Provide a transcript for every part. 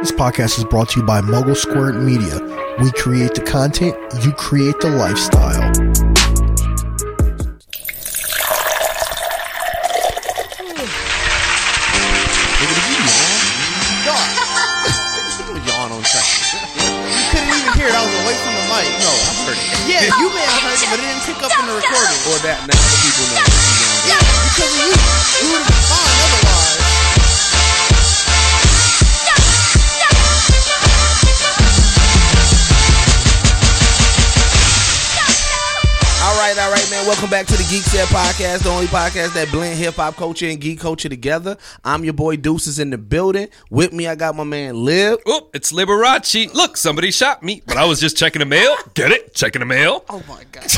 This podcast is brought to you by Mogul Squared Media. We create the content, you create the lifestyle. yawn on track. you couldn't even hear it. I was away from the mic. No, I heard it. Yeah, you may have heard it, but it didn't pick up in the recording. Or that now the people know. Yeah, because of you. You would have been fine right, all right, man. Welcome back to the Geekset Podcast, the only podcast that blend hip hop culture and geek culture together. I'm your boy Deuces in the building. With me, I got my man Lib. Oh, it's Liberace. Look, somebody shot me, but I was just checking the mail. Get it? Checking the mail. Oh my god.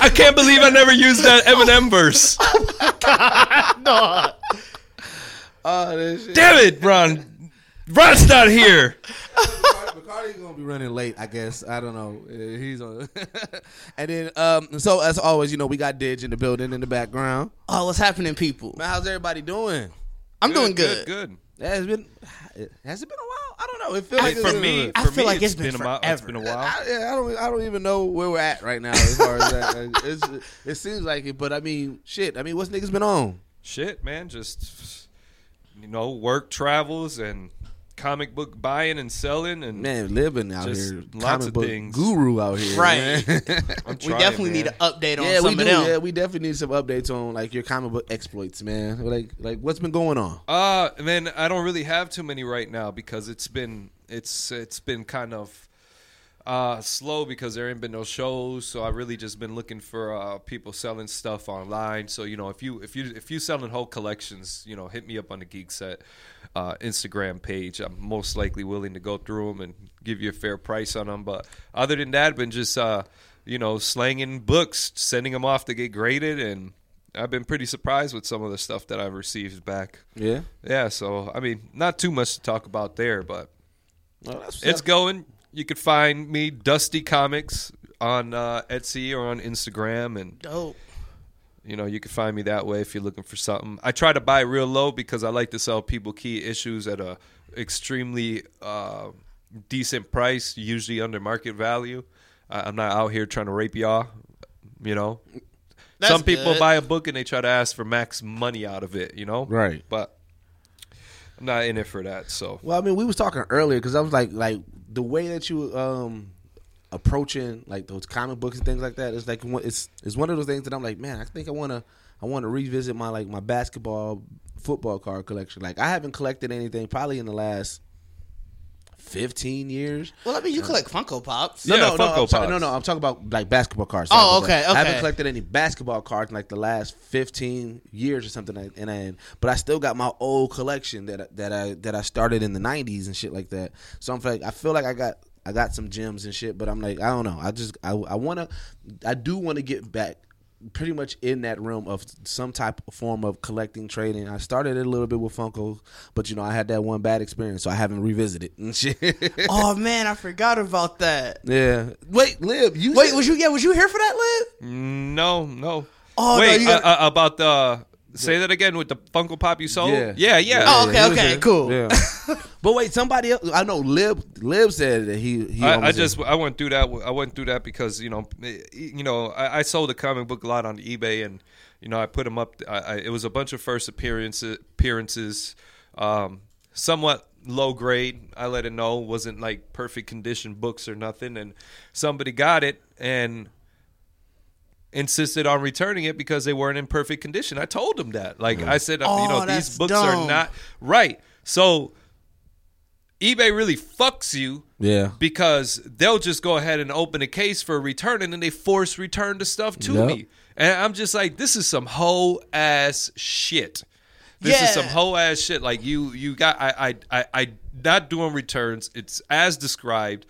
I can't believe I never used that Eminem verse. Oh, oh, this shit. Damn it, Ron. Ron's not here. Bacardi's gonna be running late, I guess. I don't know. Uh, He's on. and then, um, so as always, you know, we got Didge in the building in the background. Oh, what's happening, people? Man, how's everybody doing? I'm doing good. Good. Has it been? Has it been a while? I don't know. It feels Hey, like for been- me, I feel me, like it's been a while. It's been a while. I, yeah, I don't. I don't even know where we're at right now as far as that. It's, it seems like it, but I mean, shit. I mean, what's niggas been on? Shit, man. Just you know, work travels and comic book buying and selling and Man, living out Just here, lots comic of book things. guru out here, Right. man. I'm We definitely man. need an update on yeah, some we of do. them. Yeah, we definitely need some updates on like your comic book exploits, man. Like, like what's been going on? Uh man, I don't really have too many right now because it's been it's it's been kind of uh slow because there ain't been no shows. So I really just been looking for uh people selling stuff online. So you know, if you if you if you selling whole collections, you know, hit me up on the Geekset uh Instagram page. I'm most likely willing to go through them and give you a fair price on them. But other than that, been just uh you know, slanging books, sending them off to get graded and I've been pretty surprised with some of the stuff that I've received back. Yeah, Yeah, so I mean, not too much to talk about there, but well, that's it's going. You could find me Dusty Comics on uh, Etsy or on Instagram, and Dope. You know you can find me that way if you're looking for something. I try to buy real low because I like to sell people key issues at a extremely uh, decent price, usually under market value. I, I'm not out here trying to rape y'all, you know. That's Some people good. buy a book and they try to ask for max money out of it, you know. Right. But I'm not in it for that. So Well, I mean, we was talking earlier because I was like, like the way that you um approaching like those comic books and things like that is like it's it's one of those things that I'm like, man, I think I want to I want to revisit my like my basketball football card collection. Like I haven't collected anything probably in the last fifteen years. Well, I mean, you uh, collect Funko Pops. Yeah, no, no, Funko no, I'm sorry, Pops. no, no. I'm talking about like basketball cards. Oh, Sorry about okay. I haven't collected any basketball cards in like the last 15 years or something. like- And I, but I still got my old collection that I- that I that I started in the 90s and shit like that. So I'm like, I feel like I got I got some gems and shit. But I'm like, I don't know. I just I I want to I do want to get back. Pretty much in that realm of some type of form of collecting, trading. I started it a little bit with Funko, but you know I had that one bad experience, so I haven't revisited and shit. Oh man, I forgot about that. yeah. Wait, Lib, you Wait, said- was you? Yeah, was you here for that, Lib? no, no. Oh, Wait, you gotta- uh, uh, about the say that again with the Funko Pop you sold? Yeah. yeah, yeah. Oh, okay, okay, cool. Yeah. but wait, somebody else. I know Lib. Lib said that he. he I, I almost- just I went through that. I went through that because you know, you know, I, I sold a comic book a lot on eBay, and you know, I put them up. I, I, it was a bunch of first appearances, appearances, um, somewhat low grade. I let it know wasn't like perfect condition books or nothing, and somebody got it and insisted on returning it because they weren't in perfect condition. I told them that. Like mm. I said, uh, you Oh, know, these books dumb. are not right. So eBay really fucks you Yeah. because they'll just go ahead and open a case for a return and then they force return the stuff to Yep. me. And I'm just like, this is some hoe ass shit. This is some Yeah. hoe ass shit. Like you you got I I I, I not doing returns. It's as described.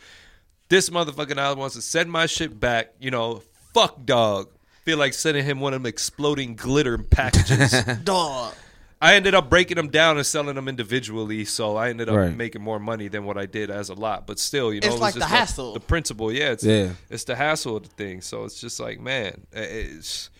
This motherfucking now wants to send my shit back. You know, fuck dog. Feel like sending him one of them exploding glitter packages. Dog. I ended up breaking them down and selling them individually, so I ended up Right. making more money than what I did as a lot. But still, you know, It's it was like the just hassle. the principle. Yeah, it's Yeah. it's the hassle of the thing. So it's just like, man, it's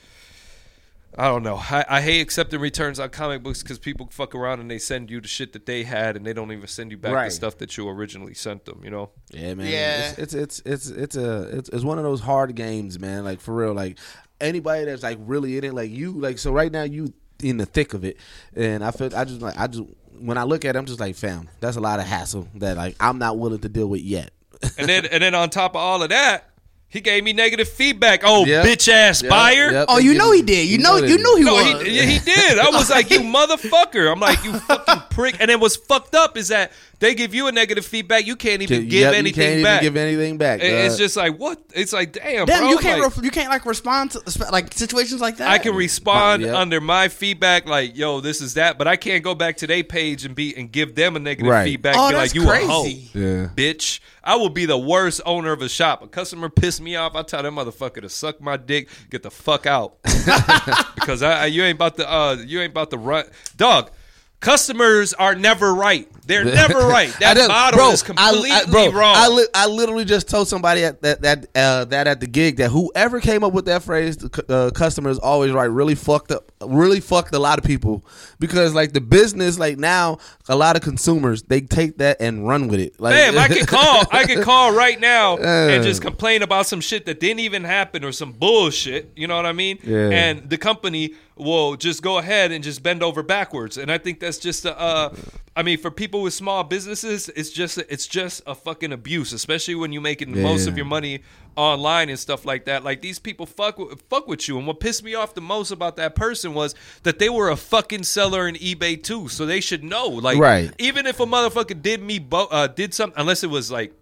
I don't know. I, I hate accepting returns on comic books because people fuck around and they send you the shit that they had, and they don't even send you back Right. the stuff that you originally sent them. You know. Yeah, man. Yeah. It's, it's it's it's it's a it's, it's one of those hard games, man. Like for real. Like anybody that's like really in it, like you, like so right now you in the thick of it, and I feel I just like I just when I look at it, I'm just like, fam, that's a lot of hassle that like I'm not willing to deal with yet. And then and then on top of all of that, he gave me negative feedback. Oh, Yep. bitch ass Yep, buyer. yep, Oh, they you give know me- he did. You know, they you did. knew he No, was. he, yeah, he did. I was like, you motherfucker. I'm like, you fucking prick. And then what's fucked up is that they give you a negative feedback. You can't even give Yep, give you anything can't back. even give anything back. It- it's just like what? It's like damn, Damn, bro. you can't like, ref- you can't like respond to like situations like that. I can respond Yeah. under my feedback, like yo, this is that, but I can't go back to their page and be and give them a negative Right. feedback. Oh, be that's like you crazy. a hoe, Yeah. bitch. I will be the worst owner of a shop. A customer piss me off, I tell that motherfucker to suck my dick, get the fuck out, because I, I- you ain't about to uh you ain't about to run, dog. Customers are never right. They're never right. That model bro, is completely I, bro, wrong. I, li- I literally just told somebody at that that uh, that at the gig that whoever came up with that phrase, uh, customers always right, really fucked up, really fucked a lot of people because like the business, like now, a lot of consumers they take that and run with it. Like, Damn, I can call. I can call right now and just complain about some shit that didn't even happen or some bullshit. You know what I mean? Yeah. And the company will just go ahead and just bend over backwards. And I think that's just a. Uh, I mean, for people with small businesses, it's just it's just a fucking abuse, especially when you're making most of your money online and stuff like that. Like these people fuck with, fuck with you. And what pissed me off the most about that person was that they were a fucking seller in eBay too, so they should know. Like, Right. even if a motherfucker did me bo- uh, did something, unless it was like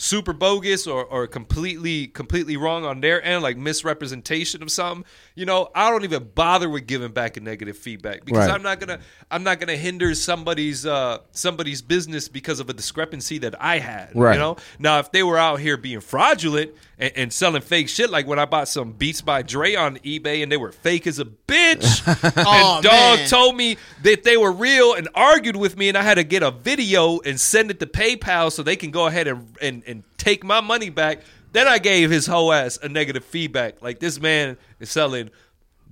super bogus or, or completely completely wrong on their end, like misrepresentation of something, you know, I don't even bother with giving back a negative feedback because Right. I'm not gonna I'm not gonna hinder somebody's uh somebody's business because of a discrepancy that I had. Right. You know? Now if they were out here being fraudulent and, and selling fake shit, like when I bought some Beats by Dre on eBay and they were fake as a bitch, Oh, and dog man. told me that they were real and argued with me, and I had to get a video and send it to PayPal so they can go ahead and and, and take my money back. Then I gave his whole ass a negative feedback. Like this man is selling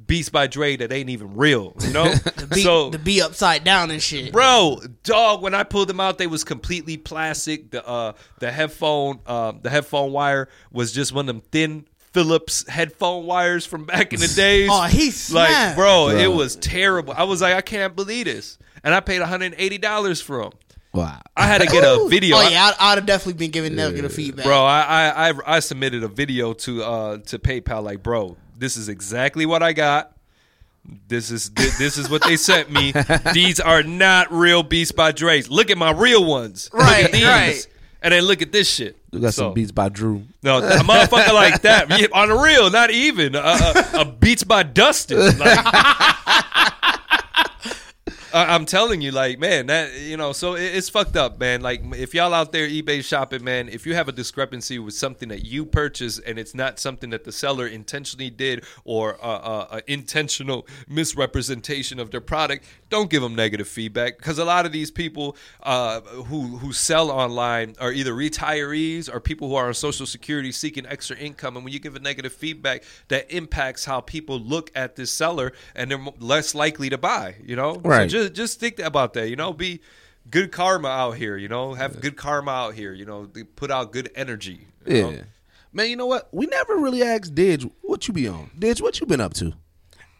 Beats by Dre that ain't even real, you know. Be, so to be upside down and shit. Bro, dog, when I pulled them out, they was completely plastic. The uh the headphone um the headphone wire was just one of them thin Philips headphone wires from back in the days. Oh, he like, snapped. bro, it was terrible. I was like, I can't believe this. And I paid $180 for them. wow. I had to get a video. Oh I- yeah, I'd, I'd have definitely been giving negative feedback. Bro, I, I I I submitted a video to uh to PayPal like, bro, this is exactly what I got. This is thi- this is what they sent me. These are not real Beats by Dre's. Look at my real ones. Look Right, at these. right. And then look at this shit. We got So- some beats by Drew. No, a motherfucker like that on the real, not even a, a, a Beats by Dustin. Like, I- I'm telling you, like, man, that you know, so it, it's fucked up, man. Like, if y'all out there eBay shopping, man, if you have a discrepancy with something that you purchased and it's not something that the seller intentionally did or uh, uh, a intentional misrepresentation of their product, don't give them negative feedback because a lot of these people uh, who who sell online are either retirees or people who are on Social Security seeking extra income, and when you give a negative feedback, that impacts how people look at this seller and they're less likely to buy. You know, Right. So just just think about that. You know, be good karma out here. You know, have good karma out here. You know, put out good energy. you know? Yeah. Man, you know what? We never really asked Didge what you be on. Didge, what you been up to?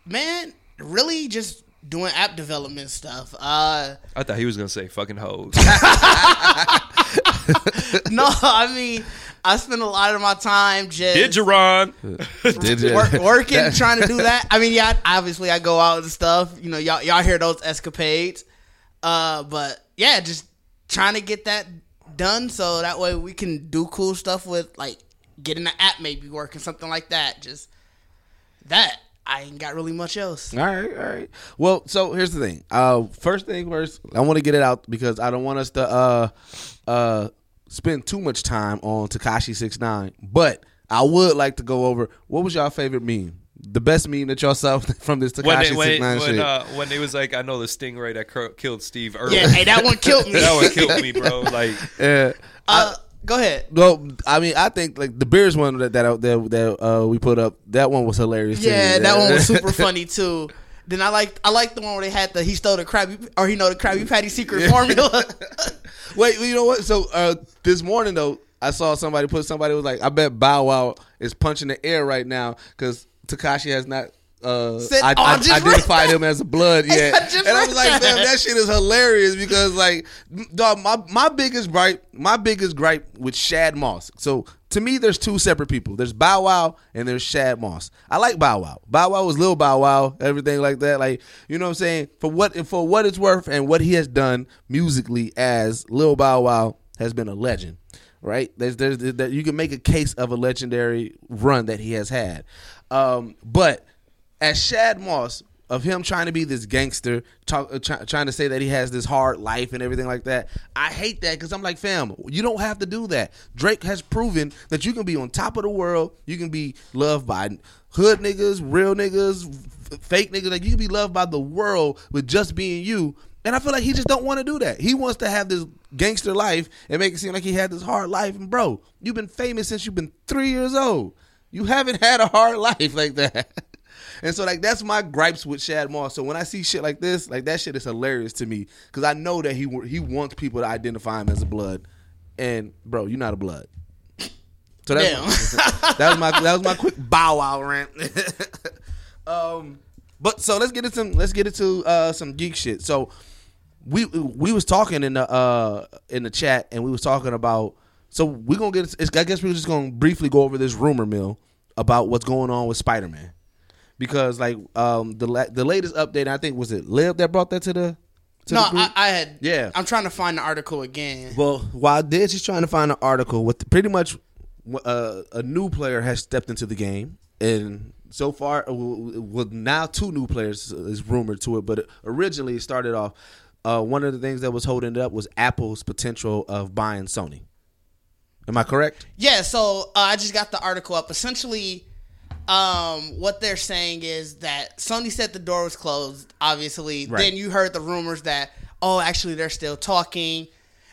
man, really just doing app development stuff. Uh, I thought he was gonna say fucking hoes. no, I mean, I spend a lot of my time just Did you, Ron? Did you? work, working, trying to do that. I mean, yeah, obviously I go out and stuff. You know, y'all y'all hear those escapades. Uh, but yeah, just trying to get that done so that way we can do cool stuff with like getting the app maybe working something like that. Just that. I ain't got really much else. All right, all right. Well, so here's the thing. Uh, first thing first, I want to get it out because I don't want us to uh, uh, spend too much time on Tekashi Six Nine. But I would like to go over what was your favorite meme, the best meme that y'all saw from this Tekashi they, when, Six Nine when, shit. uh, when they was like, I know the stingray that cur- killed Steve Irwin. Yeah, hey, that one killed me. that one killed me, bro. Like, Yeah. Uh, Go ahead. No, I mean I think like the Bears one that that that, that uh, we put up that one was hilarious. too. Yeah, that one was super funny too. Then I like I like the one where they had the he stole the Krabby or he know the Krabby Patty secret formula. Wait, you know what? So uh, this morning though, I saw somebody put somebody was like, I bet Bow Wow is punching the air right now because Tekashi has not. Uh, Said- I, oh, I I, identified him as a blood yet, and I was like. "Damn, that shit is hilarious." Because like, dog, my my biggest gripe, my biggest gripe with Shad Moss. So to me, there's two separate people. There's Bow Wow and there's Shad Moss. I like Bow Wow. Bow Wow was Lil Bow Wow, everything like that. Like, you know what I'm saying? For what for what it's worth and what he has done musically as Lil Bow Wow has been a legend. Right? There's there's that you can make a case of a legendary run that he has had. Um, but as Shad Moss of him trying to be this gangster, talk, uh, try, trying to say that he has this hard life and everything like that. I hate that because I'm like, fam, you don't have to do that. Drake has proven that you can be on top of the world. You can be loved by hood niggas, real niggas, f- fake niggas. Like you can be loved by the world with just being you. And I feel like he just don't want to do that. He wants to have this gangster life and make it seem like he had this hard life. And bro, you've been famous since you've been three years old. You haven't had a hard life like that. And so like that's my gripes with Shad Moss. So when I see shit like this, like that shit is hilarious to me because I know that he he wants people to identify him as a blood, and bro, you're not a blood. So that's Damn. that was my that was my quick bow wow rant. um, but so let's get into some let's get into uh, some geek shit. So we we was talking in the uh in the chat and we was talking about so we're gonna get it's, I guess we're just gonna briefly go over this rumor mill about what's going on with Spider Man because like um the la- the latest update I think was it Lib that brought that to the to no, the? I, I had. Yeah. I'm trying to find the article again. Well, while Diz is trying to find an article with pretty much uh, a new player has stepped into the game, and so far, uh, well, now two new players is rumored to it, but originally it started off. Uh, one of the things that was holding it up was Apple's potential of buying Sony. Am I correct? Yeah, so uh, I just got the article up. Essentially, um, what they're saying is that Sony said the door was closed. Obviously, Right. then you heard the rumors that oh, actually they're still talking,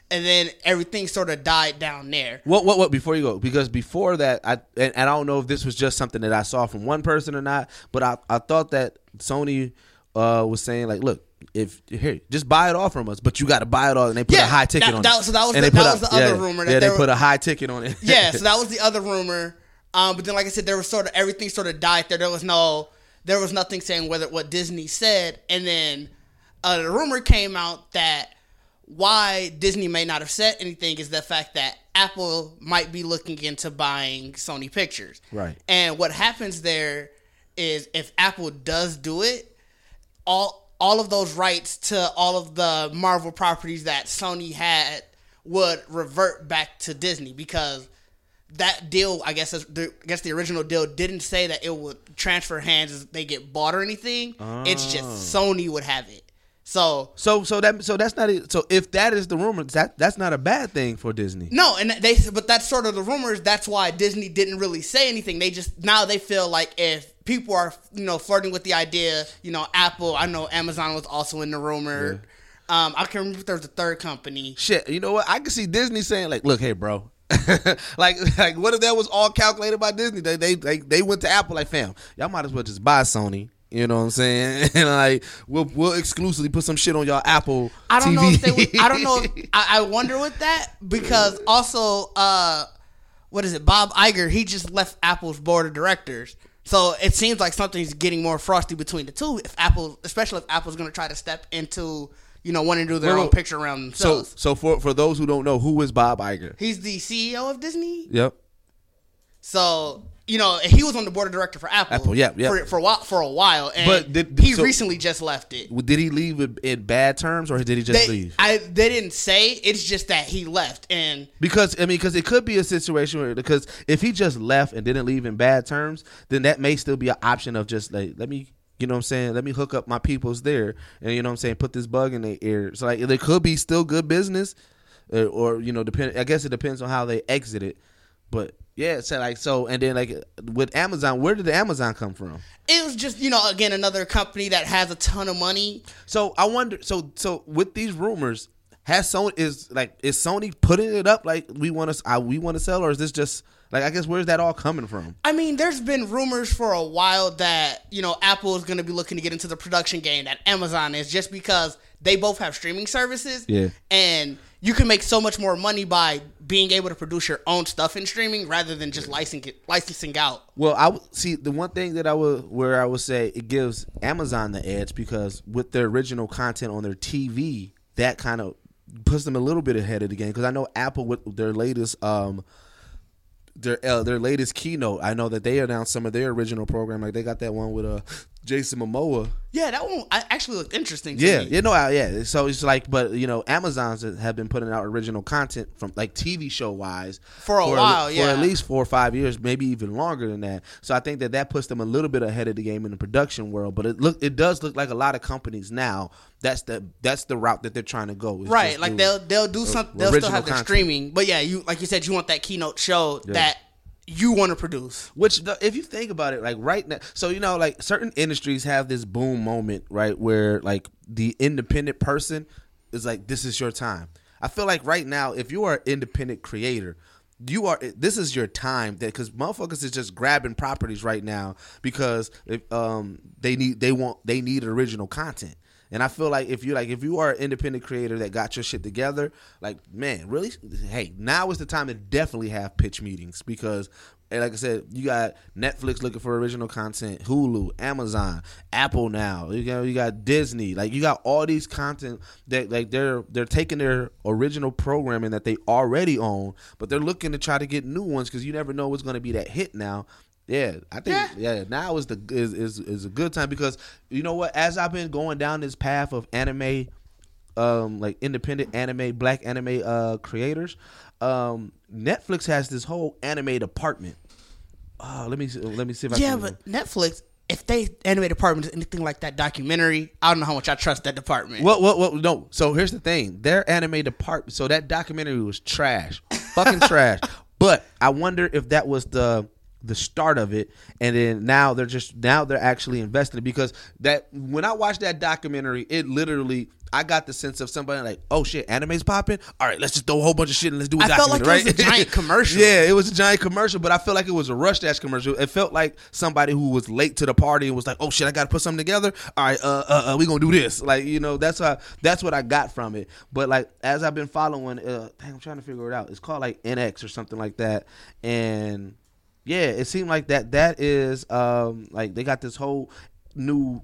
and then everything sort of died down there. What what what before you go because before that I and, and I don't know if this was just something that I saw from one person or not, but I I thought that Sony uh, was saying like, look, if here just buy it all from us, but you got to buy it all, and they put Yeah, a high ticket that- on that- it. so that was And the- that a- was the other yeah, rumor that yeah, they they were- put a high ticket on it. yeah, so that was the other rumor. Um, but then, like I said, there was sort of everything sort of died there. There was no, there was nothing saying whether what Disney said, and then uh, the rumor came out that why Disney may not have said anything is the fact that Apple might be looking into buying Sony Pictures. Right. And what happens there is if Apple does do it, all all of those rights to all of the Marvel properties that Sony had would revert back to Disney because that deal, I guess, the, I guess the original deal didn't say that it would transfer hands as they get bought or anything. It's just Sony would have it. So So so that so that's not so if that is the rumor that that's not a bad thing for Disney. no, and they but that's sort of the rumors. That's why Disney didn't really say anything. They just now they feel like if people are you know flirting with the idea, you know, Apple. I know Amazon was also in the rumor. Um, I can't remember if there was a third company. Shit, you know what? I can see Disney saying like, "Look, hey, bro." like, like, what if that was all calculated by Disney? They, they, they, they went to Apple like, "Fam, y'all might as well just buy Sony." You know what I'm saying? And like, we'll we'll exclusively put some shit on y'all Apple. I don't TV. know if they would. I don't know. If, I, I wonder with that because also, uh, what is it? Bob Iger. He just left Apple's board of directors. So it seems like something's getting more frosty between the two. If Apple, especially if Apple's going to try to step into, you know, wanting to do their Wait, own picture around so, themselves. so for for those who don't know, who is Bob Iger? He's the CEO of Disney. Yep. So you know he was on the board of director for Apple. Apple, yeah, yeah. For, for a while, for a while, and But did- he so- recently just left it. Did he leave in, in bad terms or did he just They, leave? I, they didn't say. It's just that he left, and Because I mean, because it could be a situation where because if he just left and didn't leave in bad terms, then that may still be an option of just like let me, you know, what I'm saying, let me hook up my peoples there, and you know, what I'm saying, put this bug in their ear. So like, there could be still good business, or, or you know, depend. I guess it depends on how they exit it, but yeah, so like so, and then like with Amazon, where did the Amazon come from? it was just you know again another company that has a ton of money. So I wonder. So so with these rumors, has Sony is like is Sony putting it up like we want to uh, we want to sell or is this just like I guess where's that all coming from? I mean, there's been rumors for a while that you know Apple is going to be looking to get into the production game that Amazon is, just because they both have streaming services. Yeah. and you can make so much more money by being able to produce your own stuff in streaming rather than just licensing licensing out. Well, I would see the one thing that I would where I would say it gives Amazon the edge because with their original content on their TV, that kind of puts them a little bit ahead of the game. Because I know Apple with their latest um their uh, their latest keynote, I know that they announced some of their original program. Like they got that one with uh Jason Momoa. Yeah, that one I actually looked interesting. To Yeah, me. you know, I- yeah. So it's like, but you know, Amazon's have been putting out original content from like TV show wise For a while, for yeah. at least four or five years, maybe even longer than that. So I think that that puts them a little bit ahead of the game in the production world. But it look, it does look like a lot of companies now. That's the that's the route that they're trying to go. Right, like they'll they'll do something. They'll still have their content. streaming, but yeah, you like you said, you want that keynote show that you want to produce. Which, the, if you think about it, like right now, so you know, like certain industries have this boom moment, right, where like the independent person is like, this is your time. I feel like right now, if you are an independent creator, you are. This is your time that because motherfuckers is just grabbing properties right now because if, um they need they want they need original content. And I feel like if you like if you are an independent creator that got your shit together, like man, really, hey, now is the time to definitely have pitch meetings because, and like I said, you got Netflix looking for original content, Hulu, Amazon, Apple now, you got you got Disney, like you got all these content that like they're they're taking their original programming that they already own, but they're looking to try to get new ones because you never know what's going to be that hit now. Yeah, I think yeah. now is the is, is is a good time because you know what? As I've been going down this path of anime, um, like independent anime, black anime uh creators, um, Netflix has this whole anime department. Oh, let me see- let me see if I can. Yeah, but Netflix, if they anime department is anything like that documentary, I don't know how much I trust that department. What? What? What? No. So here's the thing: their anime department. So that documentary was trash, fucking trash. But I wonder if that was the the start of it, and then now they're just now they're actually investing it because that when I watched that documentary, it literally. I got the sense of somebody like, oh shit, anime's popping. All right, let's just throw a whole bunch of shit and let's do a I felt like documentary. it was right? a giant commercial. yeah, it was a giant commercial, but I feel like it was a rush dash commercial. It felt like somebody who was late to the party and was like, "Oh shit, I got to put something together." All right, uh, uh, uh we gonna do this. Like you know, that's how that's what I got from it. But like as I've been following, uh, dang, I'm trying to figure it out. It's called like NX or something like that, and yeah, it seemed like that. That is um like they got this whole new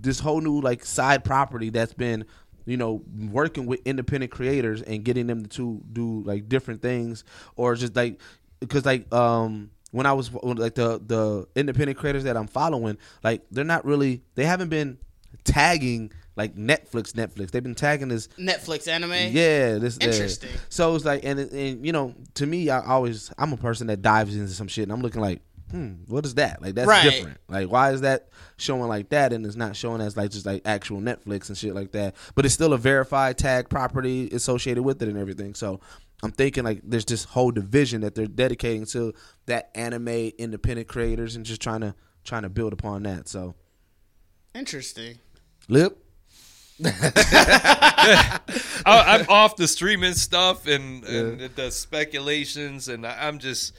this whole new like side property that's been you know working with independent creators and getting them to do like different things or just like because like um when I was like the the independent creators that I'm following like they're not really they haven't been tagging like Netflix Netflix they've been tagging this Netflix anime. yeah, this uh, Interesting. so it's like, and and you know, to me, I always I'm a person that dives into some shit, and I'm looking like, hmm, what is that? Like that's Right. different. Like why is that showing like that, and it's not showing as like just like actual Netflix and shit like that? But it's still a verified tag property associated with it and everything. So. I'm thinking like there's this whole division that they're dedicating to that anime independent creators and just trying to trying to build upon that. So, Interesting. Lib. I, I'm off the streaming stuff and, and the speculations, and I- I'm just.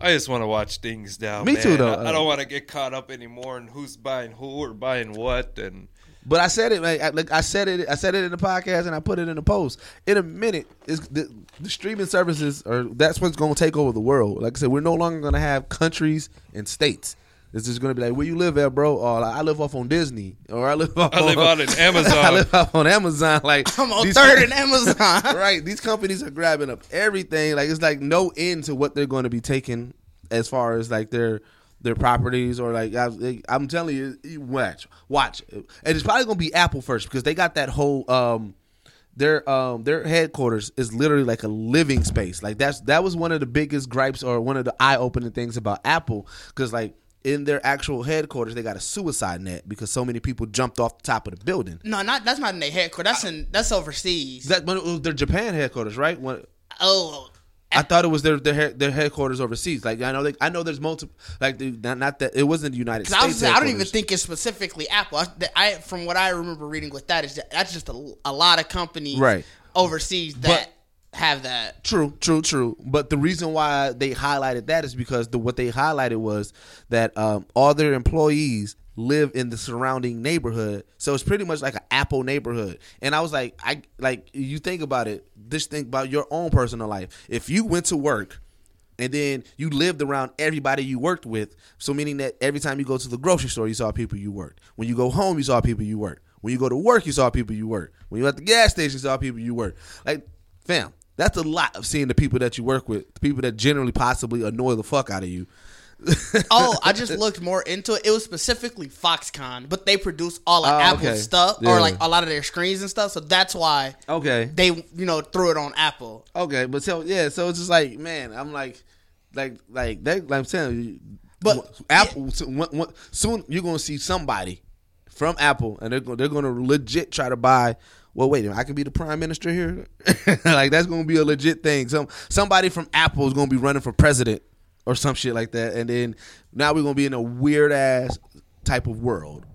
I just want to watch things now. Me man. too, though. I, I don't want to get caught up anymore in who's buying who or buying what, and But I said it I, like I said it. I said it in the podcast and I put it in the post. In a minute, is the, the streaming services are that's what's going to take over the world. Like I said, we're no longer going to have countries and states. It's just going to be like where you live at, bro. Or like, I live off on Disney, or I live off. I live on, out in Amazon. I live off on Amazon. Like I'm on third com- in Amazon. right? These companies are grabbing up everything. Like it's like no end to what they're going to be taking as far as like their their properties or like I, I'm telling you, you watch, watch, and it's probably going to be Apple first because they got that whole um their um their headquarters is literally like a living space. Like that's that was one of the biggest gripes or one of the eye opening things about Apple because like. In their actual headquarters, they got a suicide net because so many people jumped off the top of the building. No, not that's not in their headquarters. That's in that's overseas. That when it was their Japan headquarters, right? When, oh, I thought it was their their, their headquarters overseas. Like I know, they, I know there's multiple. Like the, not, not that it wasn't the United States. I was, I don't even think it's specifically Apple. I, I from what I remember reading with that is that that's just a, a lot of companies Right. overseas that have that. True, true, true. But the reason why they highlighted that is because the what they highlighted was that um, all their employees live in the surrounding neighborhood, so it's pretty much like an Apple neighborhood. And I was like, I like you think about it. Just think about your own personal life. If you went to work and then you lived around everybody you worked with, so meaning that every time you go to the grocery store, you saw people you worked. When you go home, you saw people you worked. When you go to work, you saw people you worked. When you at the gas station, you saw people you worked. Like, fam, that's a lot of seeing the people that you work with, the people that generally possibly annoy the fuck out of you. Oh, I just looked more into it. It was specifically Foxconn, but they produce all of Oh, Apple okay. stuff Yeah. or like a lot of their screens and stuff. So that's why Okay. they you know threw it on Apple. Okay, but so yeah, so it's just like, man, I'm like, like, like that. Like I'm saying, you, But- Apple so- when- when- soon you're gonna see somebody from Apple, and they're they're gonna legit try to buy. Well, wait I can be the prime minister here. like that's gonna be a legit thing. Some somebody from Apple is gonna be running for president or some shit like that, and then now we're gonna be in a weird ass type of world.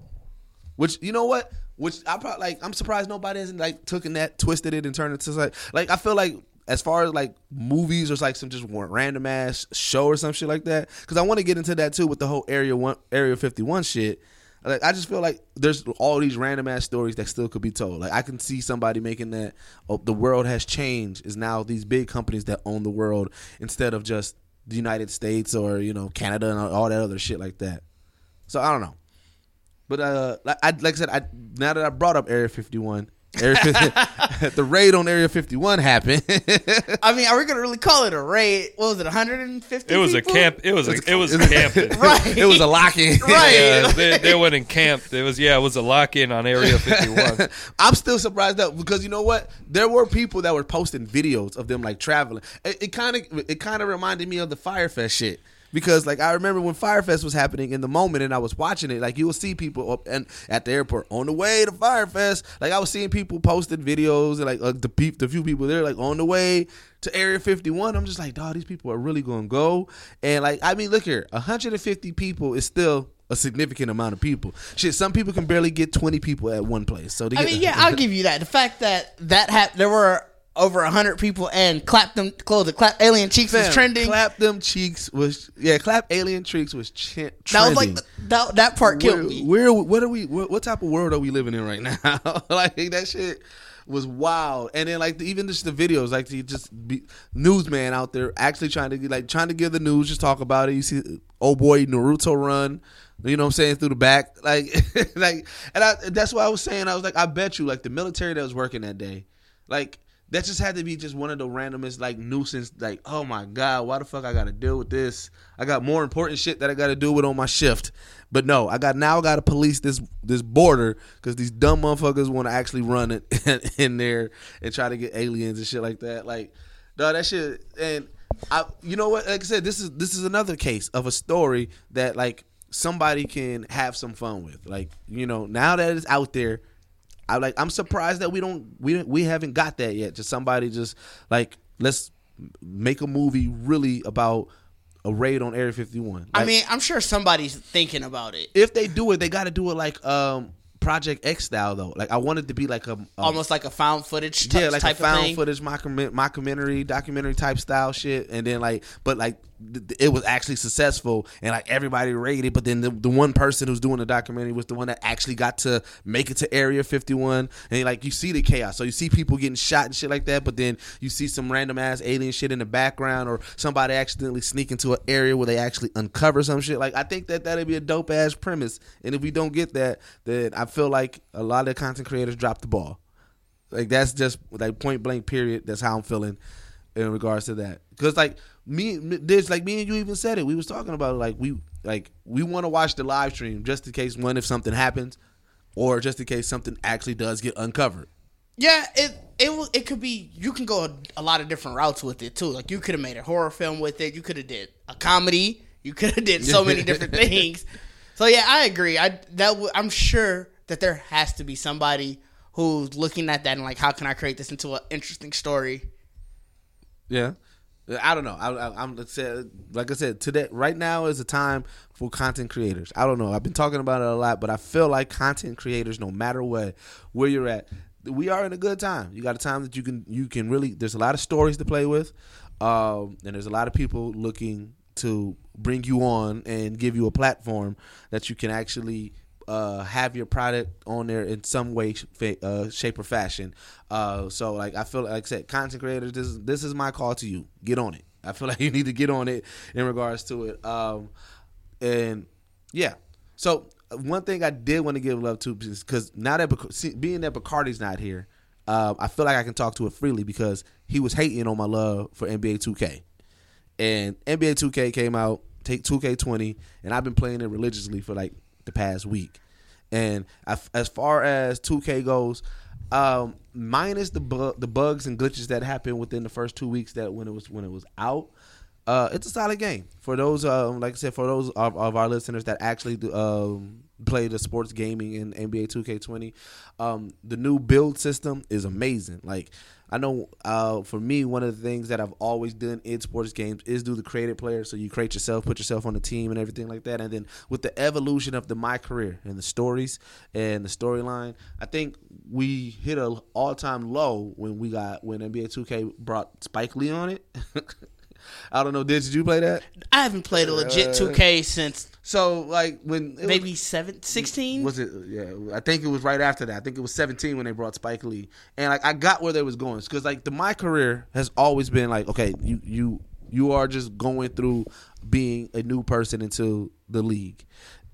Which you know what? Which I probably like. I'm surprised nobody hasn't like taken that, twisted it, and turned it to like like I feel like as far as like movies or like some just random ass show or some shit like that. Because I want to get into that too with the whole Area One, Area 51 shit. Like I just feel like there's all these random ass stories that still could be told. Like I can see somebody making that. Oh, the world has changed. Is now these big companies that own the world instead of just the United States or you know Canada and all that other shit like that. So I don't know. But uh, like I, like I said, I now that I brought up Area 51, Area 50, the raid on Area 51 happened. I mean, are we gonna really call it a raid? What was it, 150? It was a camp. It was a, it was camping. Right. it was a lock in. Right. Yeah, they, they went and camped. It was yeah, it was a lock in on Area 51. I'm still surprised that because you know what? There were people that were posting videos of them like traveling. It kind of it kind of reminded me of the Fyre Fest shit. Because like I remember when Fyre Fest was happening in the moment and I was watching it, like you will see people up and at the airport on the way to Fyre Fest. Like I was seeing people posting videos and like uh, the the few people there like on the way to Area 51. I'm just like, dog, these people are really gonna go. And like I mean, look here, 150 people is still a significant amount of people. Shit, some people can barely get 20 people at one place. So I mean, yeah, I'll give you that. The fact that that hap- there were over hundred people and clap them close the clap alien cheeks was trending. Clap them cheeks was yeah. Clap alien cheeks was ch- trending. that was like the, that, that part killed where, me. where what are we? What, what type of world are we living in right now? like that shit was wild. And then like the, even just the videos, like the just be, newsman out there actually trying to like trying to give the news, just talk about it. You see, oh boy, Naruto run. You know what I'm saying through the back, like, like, and I, that's why I was saying I was like, I bet you, like, the military that was working that day, like, that just had to be just one of the randomest like nuisance like oh my god why the fuck i gotta deal with this? I got more important shit that i gotta deal with on my shift. But no i got now i gotta police this this border because these dumb motherfuckers want to actually run it in there and try to get aliens and shit like that. Like no that shit and i you know what? Like i said this is this is another case of a story that like somebody can have some fun with. Like you know now that it's out there I like I'm surprised that we don't we don't, we haven't got that yet. Just somebody just like let's make a movie really about a raid on Area 51. I mean, I'm sure somebody's thinking about it. if they do it, they got to do it like um Project X style though. Like I want it to be like a, a Almost like a found footage yeah, like a found footage mockument- mockumentary, documentary type style shit, and then like, but like it was actually successful, and like everybody rated. But then the, the one person who's doing the documentary was the one that actually got to make it to Area 51, and like you see the chaos. So you see people getting shot and shit like that, but then you see some random ass alien shit in the background, or somebody accidentally sneak into an area where they actually uncover some shit. Like I think that that'd be a dope ass premise, and if we don't get that, then I feel like a lot of content creators dropped the ball. Like that's just like point blank. Period. That's how I'm feeling in regards to that. Because like me, there's like me and you even said it. We was talking about it, like we like we want to watch the live stream just in case one if something happens, or just in case something actually does get uncovered. Yeah, it it it could be. You can go a, a lot of different routes with it too. Like you could have made a horror film with it. You could have did a comedy. You could have did so many different things. So yeah, I agree. I that w- I'm sure that there has to be somebody who's looking at that and like, how can I create this into an interesting story? Yeah. I don't know. I, I, I'm let's say, like I said today. Right now is a time for content creators. I don't know. I've been talking about it a lot, but I feel like content creators, no matter what, where you're at, we are in a good time. You got a time that you can you can really. There's a lot of stories to play with, um, and there's a lot of people looking to bring you on and give you a platform that you can actually uh, have your product on there in some way, uh, shape, or fashion. Uh, so, like I feel like I said, content creators, this is this is my call to you. Get on it. I feel like you need to get on it in regards to it. Um, and yeah, so one thing I did want to give love to is because now that being that Bacardi's not here, uh, I feel like I can talk to it freely because he was hating on my love for NBA 2K, and NBA 2K came out, take 2K20, and I've been playing it religiously for like the past week. And as far as 2K goes, um, minus the bu- the bugs and glitches that happened within the first two weeks that when it was when it was out, uh, it's a solid game for those. Um, like I said, for those of, of our listeners that actually do, um, play the sports gaming in NBA 2K20, um, the new build system is amazing. Like I know uh, for me, one of the things that I've always done in sports games is do the creative player. So you create yourself, put yourself on the team, and everything like that. And then with the evolution of the my career and the stories and the storyline, I think we hit a all time low when we got when NBA 2K brought Spike Lee on it. I don't know. Did you play that? I haven't played a legit uh, 2K since So like when maybe was, seven, 16? was it? Yeah, I think it was right after that. I think it was 17 when they brought Spike Lee, and like I got where they was going because like the my career has always been like okay, you you you are just going through being a new person into the league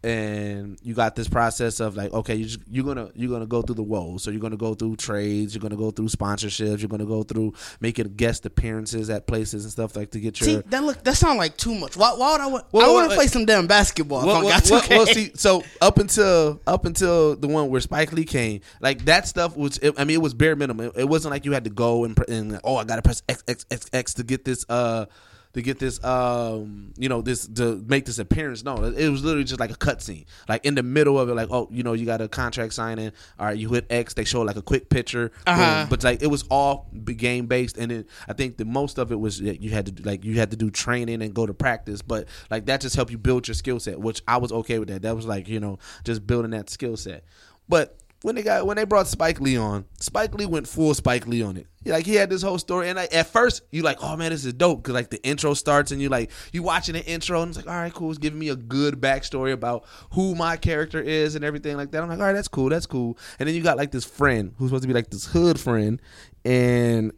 and you got this process of like okay you you're gonna you're gonna go through the woes so you're gonna go through trades you're gonna go through sponsorships you're gonna go through making guest appearances at places and stuff like to get your See, that look that sound like too much. Why, why would I want? Well, I want to uh, play some damn basketball. well, well, got well, 2K. well, see, so up until up until the one where Spike Lee came, like that stuff was. It, I mean, it was bare minimum. It, it wasn't like you had to go and, and oh, I got to press X X X X to get this. Uh, to get this, um, you know, this to make this appearance. No, it was literally just like a cutscene, like in the middle of it, like oh, you know, you got a contract signing. All right, you hit X. They show like a quick picture. Uh-huh. but like it was all game based, and then I think the most of it was that you had to do- like you had to do training and go to practice, but like that just helped you build your skill set, which I was okay with that. That was like you know just building that skill set, but. When they got when they brought Spike Lee on, Spike Lee went full Spike Lee on it. Like he had this whole story, and at first you like, oh man, this is dope because like the intro starts and you like you watching the intro and it's like, all right, cool, it's giving me a good backstory about who my character is and everything like that. I'm like, all right, that's cool, that's cool. And then you got like this friend who's supposed to be like this hood friend, and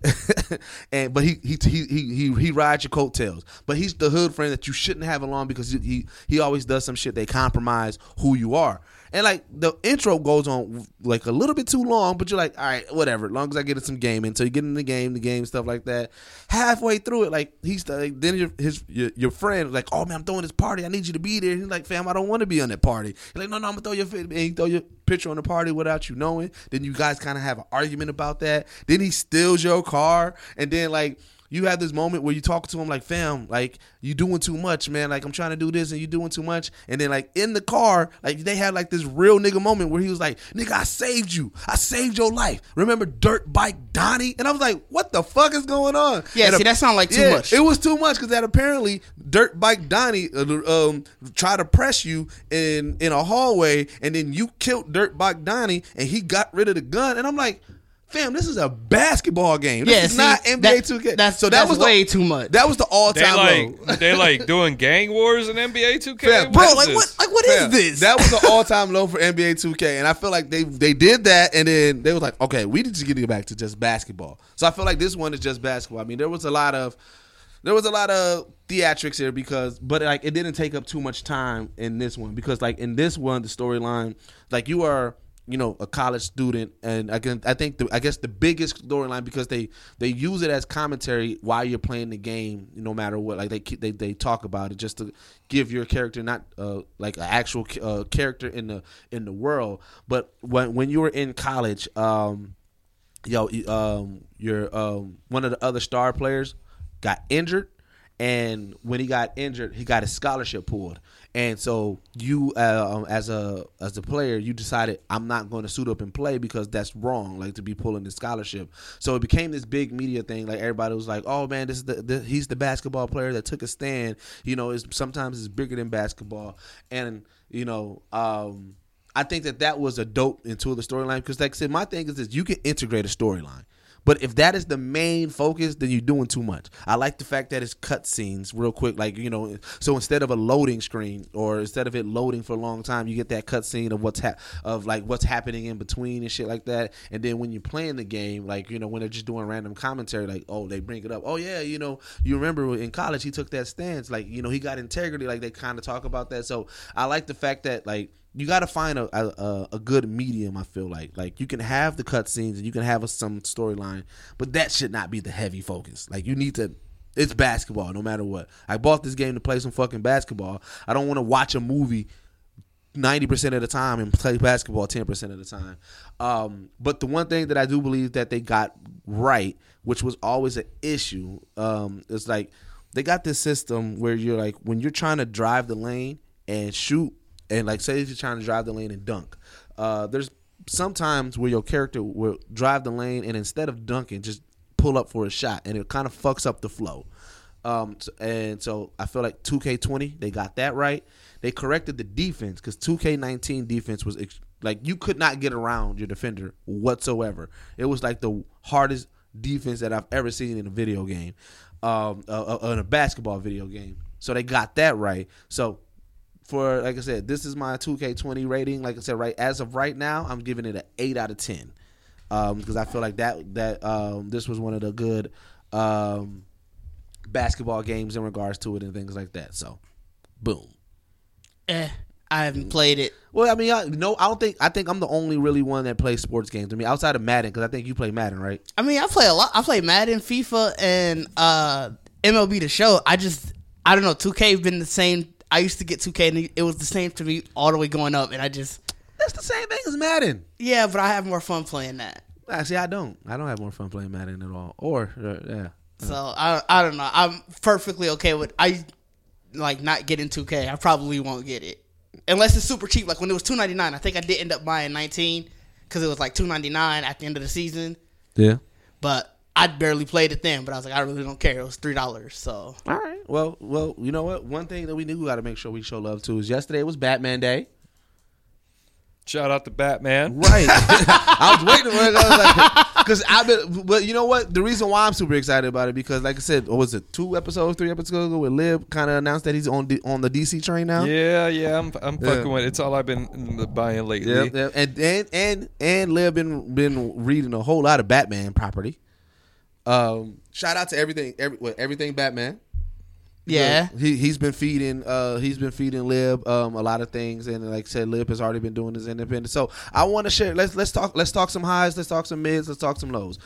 and but he he he he he, he rides your coattails. But he's the hood friend that you shouldn't have along because he he, he always does some shit. They compromise who you are. And like the intro goes on like a little bit too long, but you're like, all right, whatever. As long as I get in some game, until you get in the game, the game stuff like that. Halfway through it, like he's like, then your his your, your friend like, oh man, I'm throwing this party. I need you to be there. He's like, fam, I don't want to be on that party. He's like, no, no, I'm gonna throw your and he throw your picture on the party without you knowing. Then you guys kind of have an argument about that. Then he steals your car, and then like you have this moment where you talk to him like, fam, like you doing too much, man. Like I'm trying to do this and you doing too much. And then like in the car, like they had like this real nigga moment where he was like, nigga, I saved you. I saved your life. Remember Dirt Bike Donnie? And I was like, what the fuck is going on? Yeah, And see, that sound like too yeah, much. It was too much because that apparently Dirt Bike Donnie uh, um tried to press you in in a hallway and then you killed Dirt Bike Donnie and he got rid of the gun. And I'm like, fam, this is a basketball game. This yeah, is see, not NBA that- 2K. That's so that that's was way the, too much. That was the all They time like low. they like doing gang wars in NBA 2K. Fam, bro, like this? what? Like what is Fam, this? That was the all time low for NBA 2K, and I feel like they they did that, and then they was like, okay, we need to get it back to just basketball. So I feel like this one is just basketball. I mean, there was a lot of there was a lot of theatrics here because, but like it didn't take up too much time in this one because like in this one, the storyline, like you are. You know, a college student, and I can I think the, I guess the biggest storyline because they they use it as commentary while you're playing the game, no matter what. Like they they they talk about it just to give your character not uh, like an actual uh, character in the in the world, but when when you were in college, um, yo, um, your um, one of the other star players got injured, and when he got injured, he got his scholarship pulled. And so you, uh, as a as a player, you decided I'm not going to suit up and play because that's wrong, like to be pulling the scholarship. So it became this big media thing. Like everybody was like, "Oh man, this is the, the he's the basketball player that took a stand." You know, it's sometimes it's bigger than basketball, and you know. um I think that that was a dope into the storyline because, like I said, my thing is this: you can integrate a storyline. But if that is the main focus, then you're doing too much. I like the fact that it's cut scenes real quick, like you know. So instead of a loading screen, or instead of it loading for a long time, you get that cut scene of what's ha- of like what's happening in between and shit like that. And then when you're playing the game, like you know, when they're just doing random commentary, like oh they bring it up, oh yeah, you know, you remember in college he took that stance, like you know he got integrity, like they kind of talk about that. So I like the fact that like you got to find a, a a good medium. I feel like like you can have the cutscenes and you can have a, some storyline, but that should not be the heavy focus. Like you need to. It's basketball, no matter what. I bought this game to play some fucking basketball. I don't want to watch a movie ninety percent of the time and play basketball ten percent of the time. Um, but the one thing that I do believe that they got right, which was always an issue, um, is like they got this system where you're like when you're trying to drive the lane and shoot and like say if you're trying to drive the lane and dunk, uh, there's sometimes where your character will drive the lane and instead of dunking, just pull up for a shot, and it kind of fucks up the flow. Um, and so I feel like 2K20 they got that right. They corrected the defense because 2K19 defense was ex- like you could not get around your defender whatsoever. It was like the hardest defense that I've ever seen in a video game, um, uh, uh, in a basketball video game. So they got that right. So for like I said, this is my 2K20 rating. Like I said, right as of right now, I'm giving it an eight out of ten because I feel like that that um, this was one of the good um, basketball games in regards to it and things like that. So, boom. Eh, I haven't played it. Well, I mean, I, no, I don't think I think I'm the only really one that plays sports games. I mean, outside of Madden, because I think you play Madden, right? I mean, I play a lot. I play Madden, FIFA, and uh, MLB The Show. I just, I don't know. 2K have been the same. I used to get 2K, and it was the same to me all the way going up, and I just, That's the same thing as Madden. yeah, but I have more fun playing that. Actually, I don't. I don't have more fun playing Madden at all. Or uh, yeah, So I, I don't know. I'm perfectly okay with I like not getting 2K. I probably won't get it unless it's super cheap. Like when it was 2.99, I think I did end up buying 19 because it was like 2.99 at the end of the season. yeah. But I barely played it then. But I was like, I really don't care. It was three dollars. So All right. Well, well, you know what? One thing that we knew we got to make sure we show love to is yesterday was Batman Day. Shout out to Batman. Right. I was waiting for it. Because I've been, but you know what? The reason why I'm super excited about it because, like I said, what was it two episodes, three episodes ago, where Lib kind of announced that he's on the, on the DC train now. Yeah, yeah, I'm I'm Yeah. fucking with. It's all I've been buying lately. Yeah, yep. And and and and Lib been been reading a whole lot of Batman property. Um, shout out to everything, every what, everything Batman. yeah, he he's been feeding uh he's been feeding Lib um a lot of things and like I said Lib has already been doing his independent. So I want to share let's let's talk let's talk some highs, let's talk some mids, let's talk some lows.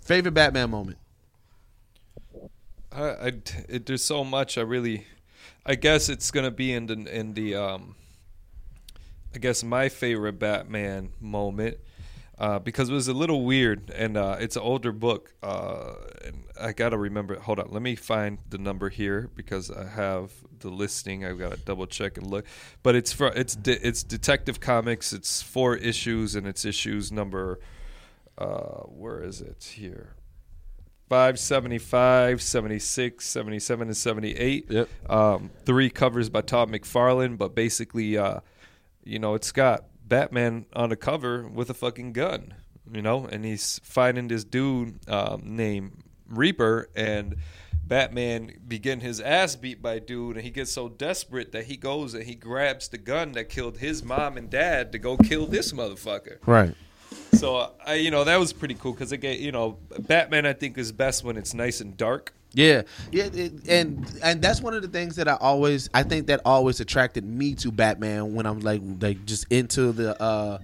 Favorite Batman moment. I, I it, there's so much I really, I guess it's gonna be in the in the um, I guess my favorite Batman moment. Uh, because it was a little weird, and uh, it's an older book, uh, and I gotta remember. Hold on, let me find the number here because I have the listing. I've got to double check and look, but it's for it's de- it's Detective Comics. It's four issues, and it's issues number. Uh, where is it here? 575, 76, 77, and 78. Yep. Um, three covers by Todd McFarlane, but basically, uh, you know, it's got Batman on the cover with a fucking gun, you know, and he's fighting this dude um, named Reaper, and Batman begin his ass beat by dude, and he gets so desperate that he goes and he grabs the gun that killed his mom and dad to go kill this motherfucker. Right. So I, you know, that was pretty cool because again, you know, Batman I think is best when it's nice and dark. Yeah, yeah, it, and and that's one of the things that I always I think that always attracted me to Batman when I'm like like just into the uh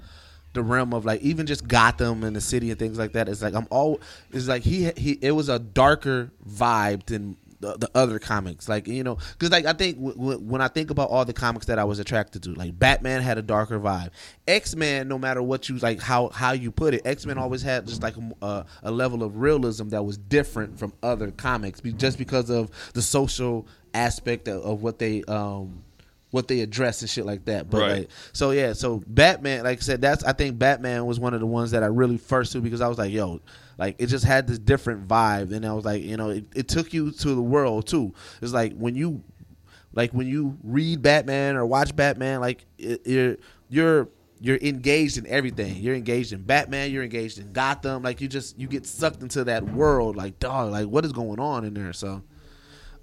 the realm of like even just Gotham and the city and things like that. It's like I'm all it's like he he it was a darker vibe than the, the other comics. Like you know, because like I think w- w- when I think about all the comics that I was attracted to, like Batman had a darker vibe. X Men, no matter what you like, how how you put it, X Men always had just like a, a, a level of realism that was different from other comics, be- just because of the social aspect of, of what they um what they address and shit like that. But Right. like, so yeah, so Batman, like I said, that's I think Batman was one of the ones that I really first to because I was like, yo, like it just had this different vibe, and I was like, you know, it, it took you to the world too. It's like when you, like when you read Batman or watch Batman, like it, you're you're you're engaged in everything. You're engaged in Batman. You're engaged in Gotham. Like you just you get sucked into that world. Like dog, like what is going on in there? So.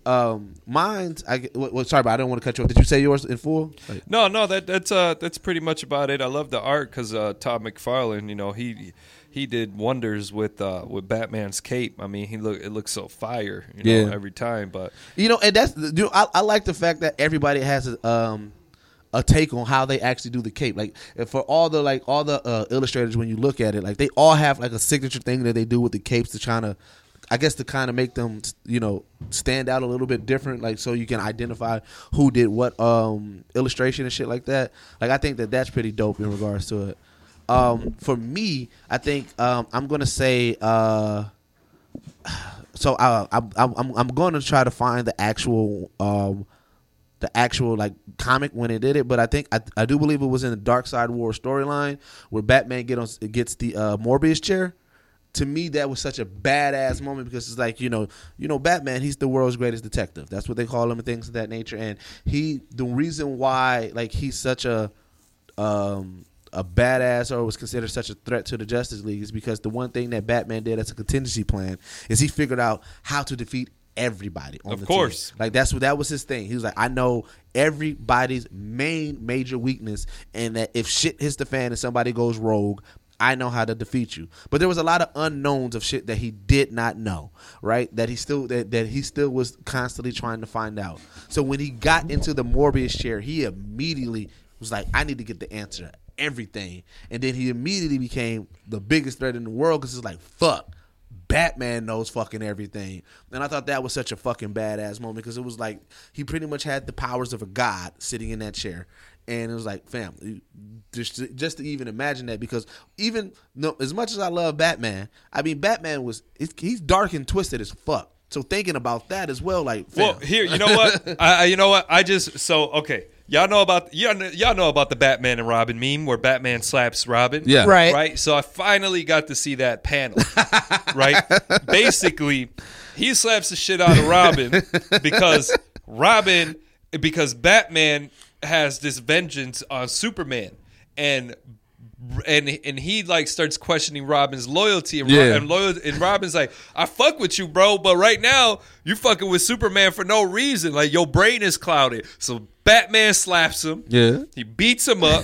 Um, mine's I well, sorry, but I don't want to cut you off. Did you say yours in full? No, no, that that's uh that's pretty much about it. I love the art because uh, Todd McFarlane, you know, he he did wonders with uh with Batman's cape. I mean, he look it looks so fire, you know, Yeah. every time. But You know, and that's you know, I, I like the fact that everybody has a um a take on how they actually do the cape. Like for all the like all the uh, illustrators, when you look at it, like they all have like a signature thing that they do with the capes to try to, I guess, to kind of make them you know stand out a little bit different. Like so you can identify who did what um illustration and shit like that. Like I think that that's pretty dope in regards to it. Um, for me, I think um, I'm gonna say. Uh, so uh, I'm I'm I'm going to try to find the actual um the actual like comic when it did it, but I think I, I do believe it was in the Darkseid War storyline where Batman get on gets the uh, Mobius chair. To me, that was such a badass moment because it's like you know, you know, Batman. He's the world's greatest detective. That's what they call him and things of that nature. And he, the reason why, like, he's such a um, a badass or was considered such a threat to the Justice League is because the one thing that Batman did as a contingency plan is he figured out how to defeat everybody on Of the course. team. Like that's what that was his thing. He was like, I know everybody's main major weakness, and that if shit hits the fan and somebody goes rogue. I know how to defeat you, but there was a lot of unknowns of shit that he did not know, right? That he still that, that he still was constantly trying to find out. So when he got into the Mobius chair, he immediately was like, "I need to get the answer everything," and then he immediately became the biggest threat in the world because it's like, "Fuck, Batman knows fucking everything. And I thought that was such a fucking badass moment because it was like he pretty much had the powers of a god sitting in that chair. And it was like, fam, just to, just to even imagine that because even no, as much as I love Batman, I mean Batman was he's, dark and twisted as fuck. So thinking about that as well, like, fam, well, here, you know what? I, I you know what? I just so okay. Y'all know about y'all know, y'all know about the Batman and Robin meme where Batman slaps Robin. Yeah. Right. Right. So I finally got to see that panel. right. Basically, he slaps the shit out of Robin because Robin because Batman has this vengeance on Superman and and and he like starts questioning Robin's loyalty and, Ro- Yeah. and loyal and Robin's like I fuck with you bro but right now you fucking with Superman for no reason like your brain is clouded so Batman slaps him Yeah. he beats him up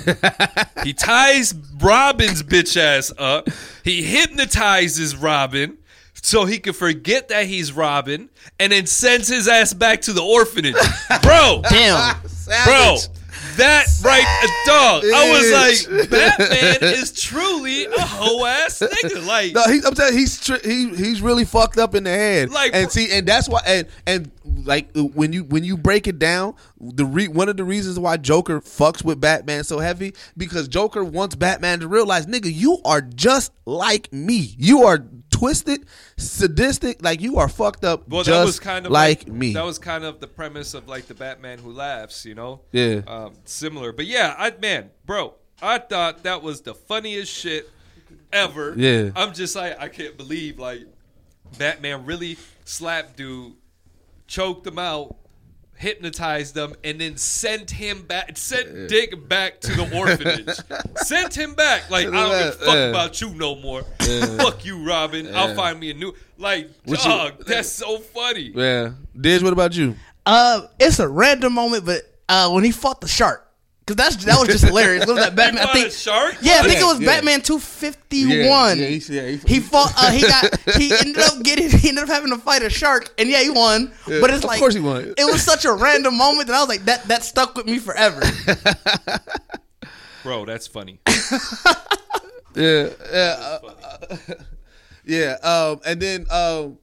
he ties Robin's bitch ass up he hypnotizes Robin so he can forget that he's Robin and then sends his ass back to the orphanage bro Damn. bro. That right, dog. I was like, Batman is truly a hoe ass nigga. Like, No, he's, I'm telling you, he's tr- he he's really fucked up in the head. Like, and see, and that's why, and and like when you when you break it down, the re- one of the reasons why Joker fucks with Batman so heavy because Joker wants Batman to realize, nigga, you are just like me. You are twisted, sadistic, like you are fucked up. well, just that was kind of like, me. That was kind of the premise of like the Batman who laughs. You know, Yeah. um, similar. But yeah, I man, bro, I thought that was the funniest shit ever. Yeah. I'm just like, I can't believe like Batman really slapped dude, choked him out. Hypnotized them and then sent him back, sent Dick back to the orphanage. sent him back. Like, I don't give a fuck Yeah. about you no more. Fuck you, Robin. I'll find me a new. Like, What you- dog, that's so funny. yeah. Diz, what about you? Uh, it's a random moment, but uh, when he fought the shark, because that's that was just hilarious. What was that Batman? I think a shark? Yeah, I think Yeah, it was yeah. Batman two fifty one. Yeah, yeah, he- yeah, he- he fought. Uh, he got. He ended up getting. He ended up having to fight a shark, and yeah, he won. But it's of like, course he won. It was such a random moment that I was like, that that stuck with me forever. Bro, that's funny. Yeah, yeah, uh, yeah. Um, and then, um,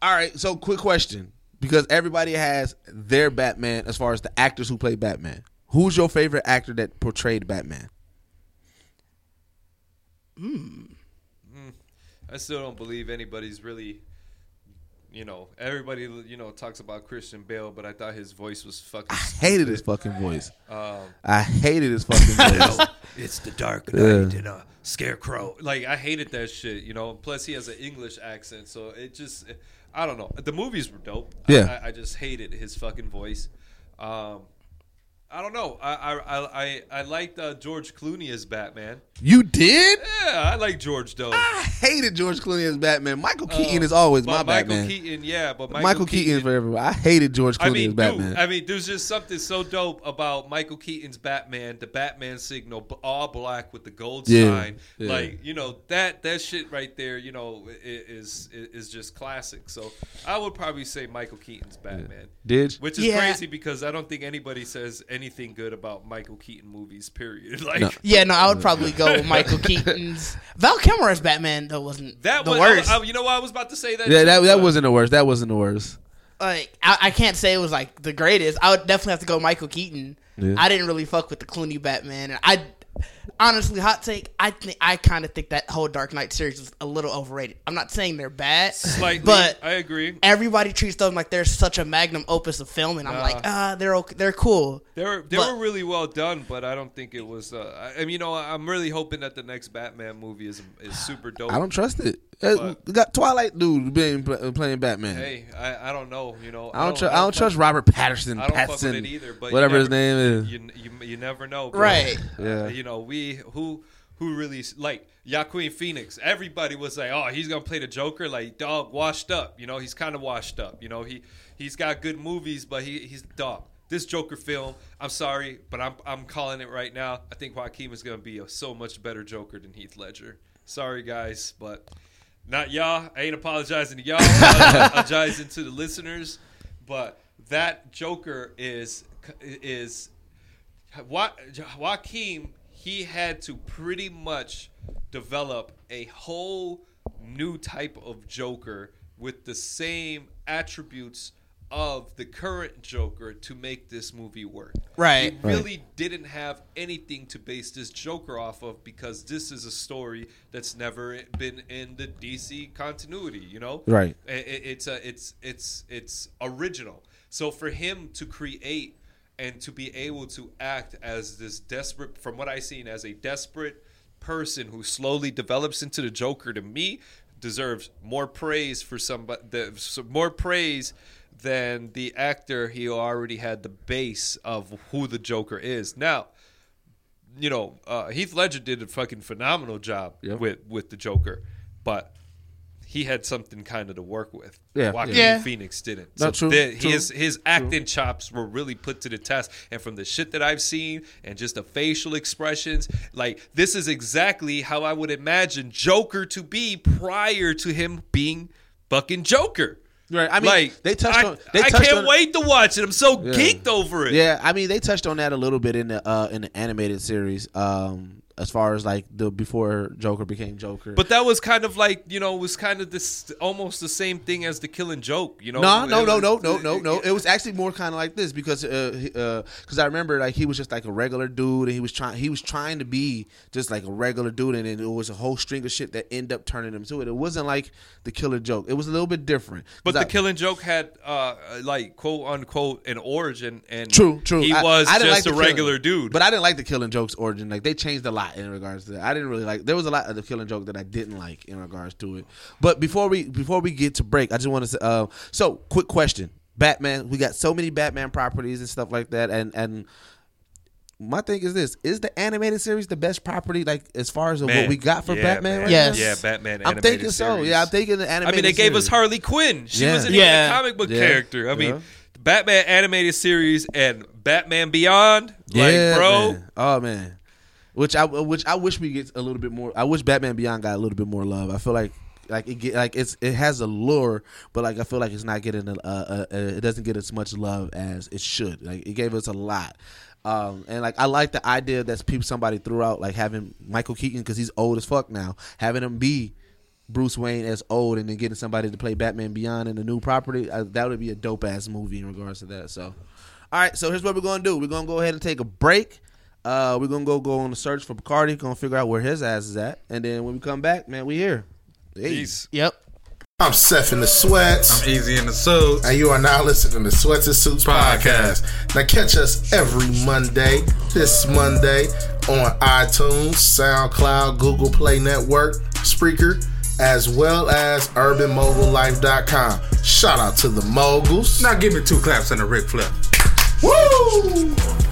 all right. So, quick question: because everybody has their Batman as far as the actors who play Batman. Who's your favorite actor that portrayed Batman? Hmm. I still don't believe anybody's really, you know, everybody you know talks about Christian Bale, but I thought his voice was fucking. I hated his fucking voice. Um, I hated his fucking voice. it's the Dark Yeah. Knight and a Scarecrow. Like I hated that shit, you know. Plus he has an English accent, so it just, I don't know. The movies were dope. Yeah. I, I just hated his fucking voice. Um, I don't know. I I I I, I liked uh, George Clooney as Batman. you did? Yeah, I like George though. I hated George Clooney as Batman. Michael Keaton Uh, is always but my Michael Batman. Keaton, yeah, but Michael, Michael, Keaton, is for everybody. I hated George Clooney I mean, as Batman. dude, I mean, there's just something so dope about Michael Keaton's Batman, the Batman signal, all black with the gold Yeah, sign. yeah. Like, you know, that that shit right there, you know, is is, is just classic. So I would probably say Michael Keaton's Batman. did Which is Yeah. crazy because I don't think anybody says anything good about Michael Keaton movies. Period. Like No. Yeah, no, I would probably go with Michael Keaton's. Val Kilmer as Batman though wasn't that the was, worst. I- I- you know, what I was about to say that. yeah, too, that that wasn't the worst. That wasn't the worst. like I, I can't say it was like the greatest. I would definitely have to go Michael Keaton. Yeah. I didn't really fuck with the Clooney Batman. And I honestly, hot take, I think I kind of think that whole Dark Knight series was a little overrated. I'm not saying they're bad, Slightly, but I agree. everybody treats them like they're such a magnum opus of film, and I'm Nah. like, ah, they're okay, they're cool. They were they But- were really well done, but I don't think it was. Uh, I I mean, you know, I'm really hoping that the next Batman movie is is super dope. I don't trust it. Uh, But- we got Twilight dude being playing Batman. Hey, I, I don't know. You know, I don't, tr- I don't trust Robert Patterson. I don't fuck with it either. But whatever you his name is. you, you you never know, bro. Right. Yeah. Uh, you know, we who who really like Joaquin Phoenix. Everybody was like, "Oh, he's gonna play the Joker." Like, dog, washed up. You know, he's kind of washed up. You know, he he's got good movies, but he he's dog. This Joker film, I'm sorry, but I'm I'm calling it right now. I think Joaquin is gonna be a so much better Joker than Heath Ledger. Sorry, guys, but not y'all. I ain't apologizing to y'all. I'm apologizing to the listeners, but that Joker is is Wa- Joaquin, he had to pretty much develop a whole new type of Joker with the same attributes of the current Joker to make this movie work. Right. He really didn't have anything to base this Joker off of because this is a story that's never been in the DC continuity, you know? Right. I- I- It's a it's it's it's original. So for him to create and to be able to act as this desperate, from what I've seen, as a desperate person who slowly develops into the Joker, to me, deserves more praise for somebody. The, more praise than the actor he already had the base of who the Joker is. Now, you know, uh, Heath Ledger did a fucking phenomenal job Yep. with with the Joker, but he had something kind of to work with. Yeah, Joaquin yeah. Phoenix didn't. No, true, the- true, his his acting chops were really put to the test, and from the shit that I've seen and just the facial expressions, like this is exactly how I would imagine Joker to be prior to him being fucking Joker. Right. I mean, like they touched on. They I touched can't on, wait to watch it. I'm so Yeah. geeked over it. Yeah, I mean, they touched on that a little bit in the uh, in the animated series. Um, as far as like the before Joker became Joker. But that was kind of like you know was kind of this almost the same thing as the Killing Joke. You know, No, no, no, no, no, no, no. It was actually more kind of like this because, uh, uh, because I remember like he was just like a regular dude, and he was trying, he was trying to be just like a regular dude, and then it was a whole string of shit that ended up turning him to it. It wasn't like the killer joke. It was a little bit different. But the I- Killing Joke had uh like quote unquote an origin, and True, true. He I- was I didn't just like a Killing- regular dude. But I didn't like the Killing Joke's origin. Like they changed a lot in regards to that. I didn't really like. There was a lot of the Killing Joke that I didn't like in regards to it. But before we before we get to break, I just want to say. Uh, so quick question: Batman. We got so many Batman properties and stuff like that, and and. My thing is this: Is the animated series the best property, like as far as what we got for yeah, Batman? man. Right Yes. now? yeah, Batman. I'm animated thinking so. Yeah, I'm thinking the animated. I mean, they gave us. Harley Quinn. She Yeah. wasn't Yeah. even a comic book Yeah. character. I mean, Yeah. the Batman animated series and Batman Beyond. Like, bro, man. Oh man. Which I which I wish we get a little bit more. I wish Batman Beyond got a little bit more love. I feel like like it get like it's it has a lure, but like I feel like it's not getting a, uh uh it doesn't get as much love as it should. Like it gave us a lot. Um, and like I like the idea that people somebody threw out like having Michael Keaton because he's old as fuck now, having him be Bruce Wayne as old and then getting somebody to play Batman Beyond in a new property. Uh, that would be a dope ass movie in regards to that. So, all right. So here's what we're gonna do. We're gonna go ahead and take a break. Uh, we're gonna go go on the search for Bacardi. Gonna figure out where his ass is at, and then when we come back, man, we here. Hey. Peace. Yep. I'm Seth in the Sweats. I'm easy in the Suits. and you are now listening to Sweats and Suits podcast. Now catch us every Monday, this Monday on iTunes, SoundCloud, Google Play Network, Spreaker, as well as UrbanMogulLife.com. Shout out to the moguls. Now give me two claps and a Ric Flair. Woo!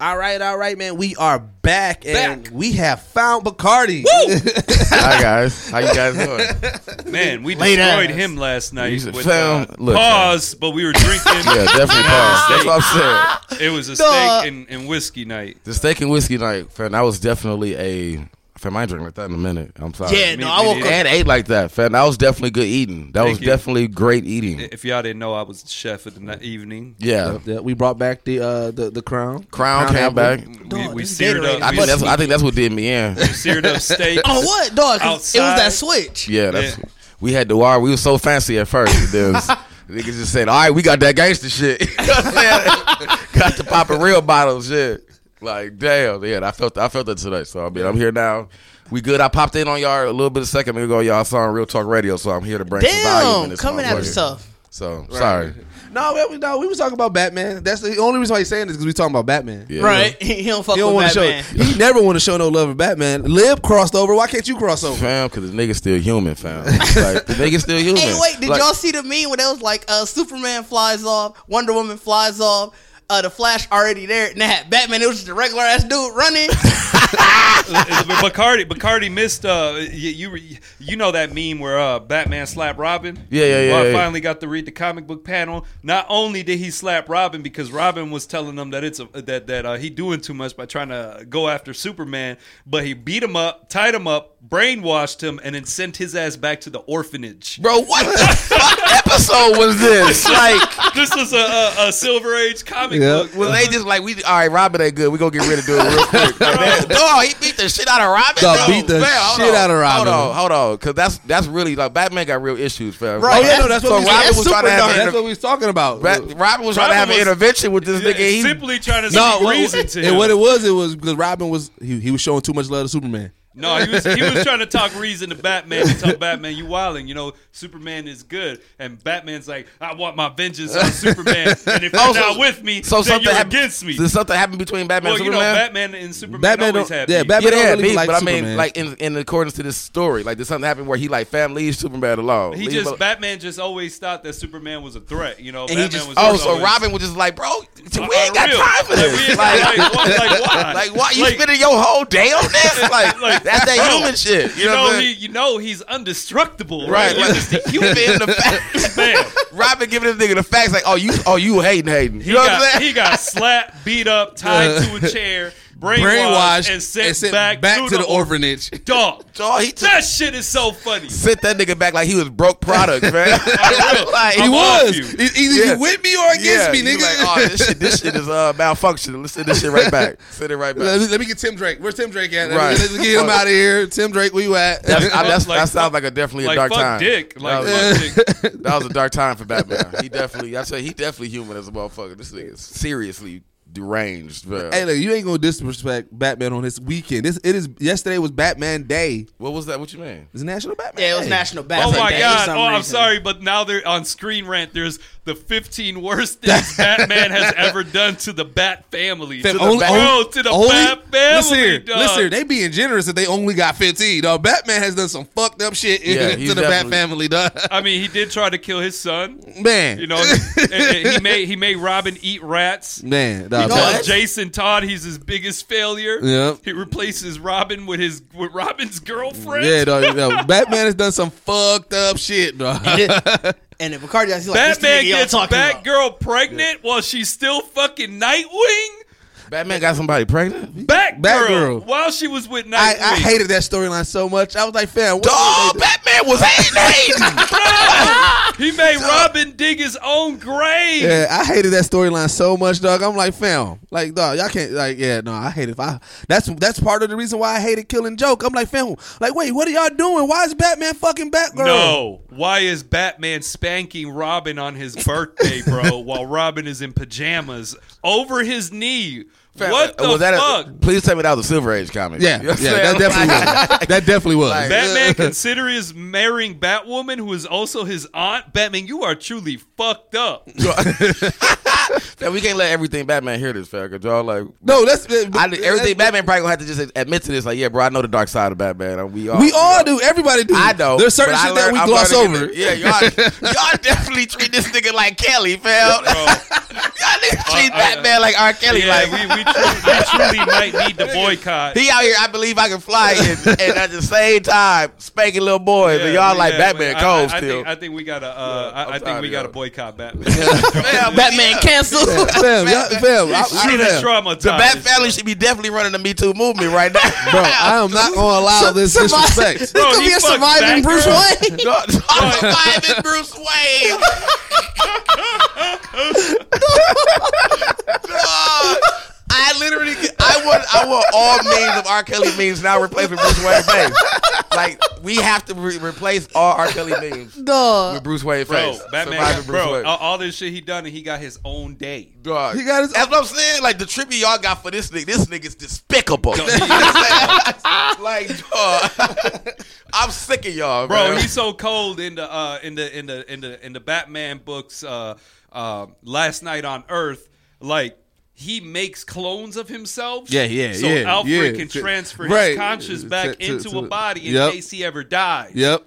All right, all right, man. We are back, and we have found Bacardi. Hi guys, how you guys doing? Man, we Late destroyed ass. him last night. You should With, film- uh, look, pause, but we were drinking. Yeah, definitely pause. That's what I'm saying. It was a Duh. steak and, and whiskey night. The steak and whiskey night, fam. That was definitely a. Fam, I ain't drinking like that in a minute. I'm sorry. Yeah, Me- no, I me woke up. And ate like that, fam. That was definitely good eating. That Thank was you. definitely great eating. If y'all didn't know, I was the chef of the night, evening. Yeah. Yeah, we brought back the uh, the the crown. Crown came apple. back. We, Dog, we this seared Gatorade up. I we think that's. I think that's what did me in. seared up steak. Oh what, dog? 'Cause It was Outside. that switch. Yeah, that's. Yeah. We had the wire. We was so fancy at first. but then was- Niggas just said, "All right, we got that gangster shit." You know what I'm saying? got the popping real bottles, shit. Like, damn, yeah. I felt. I felt that today. So I mean, I'm here now. We good. I popped in on y'all a little bit a second ago. Y'all saw on Real Talk Radio, so I'm here to bring some value in Damn, this coming at motherfucker. us tough. So sorry. No, we, no, we was talking about Batman. That's the only reason why he's saying this because we talking about Batman. Yeah. Right? He don't fuck He don't with want to Batman. show. He never want to show no love for Batman. Lib crossed over. Why can't you cross over? Fam, because the nigga's still human, fam. like, the nigga's still human. Hey, wait, did Like, y'all see the meme when it was like uh, Superman flies off, Wonder Woman flies off, uh, the Flash already there, and that Batman, it was just a regular ass dude running. Bacardi, Bacardi missed. Uh, you, you you know that meme where uh, Batman slapped Robin. Yeah, yeah, yeah, Well, I yeah. finally got to read the comic book panel. Not only did he slap Robin because Robin was telling him that it's a, that that uh, he doing too much by trying to go after Superman, but he beat him up, tied him up, brainwashed him, and then sent his ass back to the orphanage. Bro, what the fuck episode was this? Like, this was a, a, a Silver Age comic Yeah. book. was they just like, we, all right, Robin ain't good. We gonna get rid of dude real quick. Like, man, dog, he beat the shit out of Robin. Dog beat the hold shit on, out of Robin. Hold on, hold on, because that's that's really like Batman got real issues, fam. Right. Oh yeah, no, that's what So we, Robin that's was trying to have dark. That's what we was talking about. Ra- Robin was trying to have Robin an intervention with this Yeah, nigga. He, simply trying to no, speak what, reason to and him. what it was, it was because Robin was he, he was showing too much love to Superman. No, he was he was trying to talk reason to Batman and tell Batman you wilding. You know, Superman is good, and Batman's like, I want my vengeance on Superman, and if you're Oh, so- not with me, so then something you're happened against me. Did something happen between Batman well, and you know, Superman? Batman and Superman Batman always don't- have yeah, beef. Batman- yeah, they don't really beef, like but I mean, like in in accordance to this story, like did something happen where he like fam leaves Superman alone? He just him Batman just always thought that Superman was a threat. You know, he Batman just- was Oh, just so always- Robin was just like, bro, we Uh, ain't got real. time for this. Like, like, like, why? like, why you Like- spending your whole day on this? Like, Like, that's that human shit. You, You know, know, he, you know he's indestructible, right? right? Like, He's just a human the facts. man. Robin giving this nigga the facts, like, oh, you, oh, you hating, hating. You He know what I'm saying? he got slapped, beat up, tied to a chair, brainwashed, Brainwashed and sent, back, back to, the orphanage. Dog, Dog, he took, that shit is so funny. sent that nigga back like he was broke product, man. like, He I'm was you. Either Yeah. you with me or against yeah, me, nigga. Like, oh, this shit, this shit is uh, malfunctioning. Let's send this shit right back. Send it right back. let, me, let me get Tim Drake. Where's Tim Drake at? Let me- Right. Let's get him out of here. Tim Drake, where you at? That's, I, that's, Like, that sounds fuck- like a definitely like a dark fuck time. Dick, like that, was, fuck Dick. that was a dark time for Batman. He definitely, I say, he definitely human as a motherfucker. This nigga is seriously deranged, bro. Hey, look, you ain't gonna disrespect Batman on this weekend. This it is. Yesterday was Batman Day. what was that? What you mean? It's National Batman. yeah, it was Day. National Oh my Day god! some Oh, I'm sorry, but now they're on Screen Rant. There's the 15 worst things Batman has ever done to the Bat family. Fam, to the, only- bro, to the only- Bat family. Listen here, dog. listen here. They being generous if they only got 15. Dog, Batman has done some fucked up shit Yeah, to the Bat family, dog. I mean, he did try to kill his son. Man, You know, and- and he made he made Robin eat rats. man, He dog. tells what? Jason Todd he's his biggest failure. Yep. He replaces Robin with his with Robin's girlfriend. Yeah, dog. yo, Batman has done some fucked up shit, dog. And then Bacardi, he's like, this Batman nigga y'all gets talking about. Batgirl pregnant while she's still fucking Nightwing. Batman got somebody pregnant? Batgirl, Batgirl. while she was with Nightwing. I, I hated that storyline so much. I was like, fam, what Dog, did they do? Batman was hating. hating. He made Robin dig his own grave. Yeah, I hated that storyline so much, dog. I'm like, fam, like, dog, y'all can't, like, yeah, no, I hate it. If I, that's that's part of the reason why I hated Killing Joke. I'm like, fam, like, wait, what are y'all doing? Why is Batman fucking Batgirl? No. Why is Batman spanking Robin on his birthday, bro, while Robin is in pajamas over his knee? What the was that fuck? A, please tell me that was a Silver Age comic. Yeah, You know yeah, that definitely was. That definitely was. Like- Batman consider his marrying Batwoman, who is also his aunt. Batman, you are truly fucked up. Man, we can't let everything Batman hear this, fam. Cause y'all like, no, that's I, everything Batman probably gonna have to just admit to this. Like, yeah, bro, I know the dark side of Batman. and We all, We all do. Everybody do. I know. There's certain but I shit that we I'm gloss over. it. Yeah, y'all, y'all definitely treat this nigga like Kelly, fam. Y'all niggas treat Uh, uh, Batman like R. Kelly. yeah, like, we, we, truly, we truly might need to boycott. He out here, I believe I can fly, and, and at the same time spanking little boys. and y'all like Batman I- cold I, I still. Think, I think we gotta. Uh, I, I think we gotta boycott Batman. Fam, Batman cancel. fam, y'all, fam, I, I, Truly fam. traumatized. the Bat family should be definitely running the Me Too movement right now, bro, I am not gonna allow this disrespect. This Bro, gonna be a fucked surviving Bruce Batgirl. Wayne. Dog, I'm surviving Bruce Wayne. Dog, I literally, I want, I want all memes of R. Kelly memes now replaced with Bruce Wayne face. Like we have to re- replace all R. Kelly memes Dog. with Bruce Wayne Bro, face. Batman, Surviving got, Bruce bro, Wayne. all, all this shit he done, and he got his own day. Dog. He got his- That's what I'm saying. Like the tribute y'all got for this nigga. This nigga's despicable. You know what I'm like, dog. I'm sick of y'all, Bro, man. he's so cold in the uh, in the in the in the in the Batman books. Uh, uh, Last Knight on Earth, like. He makes clones of himself. Yeah, yeah, so yeah, So Alfred yeah. can To- transfer right. his conscious back To- to- into to- a body in Yep. case he ever dies. Yep.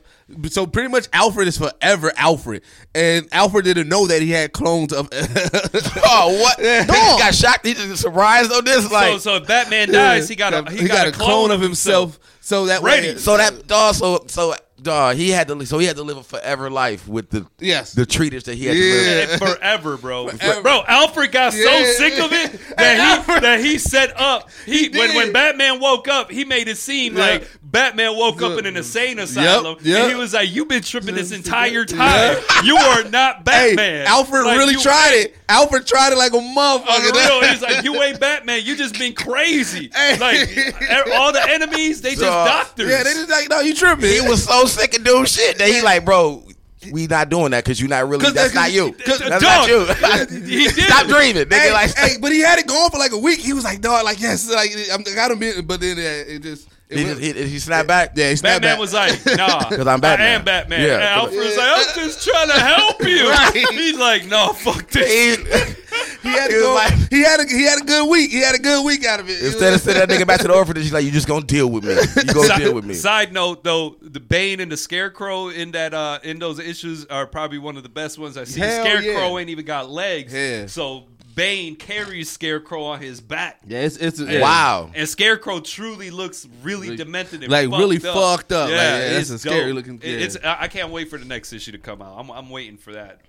So pretty much Alfred is forever Alfred. And Alfred didn't know that he had clones of Oh, what? He just got shocked. He just surprised on this. Like, so, so if Batman dies, he got a he, got, a clone, of himself. So that Ready. way So that dog, so so dog, he had to so he had to live a forever life with the Yes. the treatise that he had to live. And forever, bro. Forever. Bro, Alfred got so sick of it that he that he set up. He, when when. Batman woke up, he made it seem Yeah. like Batman woke up in an insane asylum, yep. and he was like, "You've been tripping this entire time. You are not Hey, Batman." Alfred Like, really you tried it. Alfred tried it like a motherfucker. On real, he's like, "You ain't Batman. You just been crazy. Hey. Like all the enemies, they just Dog. doctors." yeah, they just like, no, you tripping. He was so sick of doing shit that he like, bro, we not doing that because you're not really. That's that- not you. 'cause- That's Dog, not you. he did. Stop dreaming, nigga. Hey, like, hey, but he had it going for like a week. He was like, dog, like yes, like I'm, I got him in, but then uh, it just it he, went- he, he snapped back. yeah, he snapped Batman back. was like, "Nah, because I'm Batman." I am Batman." Yeah, and 'cause- Alfred was like, "I'm just trying to help you." Right. He's like, "No, fuck this." He- he had to go. like- he had a he had a good week. He had a good week out of it. Instead of sending that nigga back to the orphanage, he's like, "You just gonna deal with me. You gonna Side, deal with me." side note, though, the Bane and the Scarecrow in that uh in those issues are probably one of the best ones I've seen. Hell Scarecrow yeah. ain't even got legs, Yeah. so Bane carries Scarecrow on his back. yeah, it's it's And- Wow. And Scarecrow truly looks really demented and like, fucked really up. fucked up. Like, yeah, that's it's a scary looking- It- yeah. It's I I can't wait for the next issue to come out. I'm I'm waiting for that.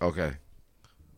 Okay.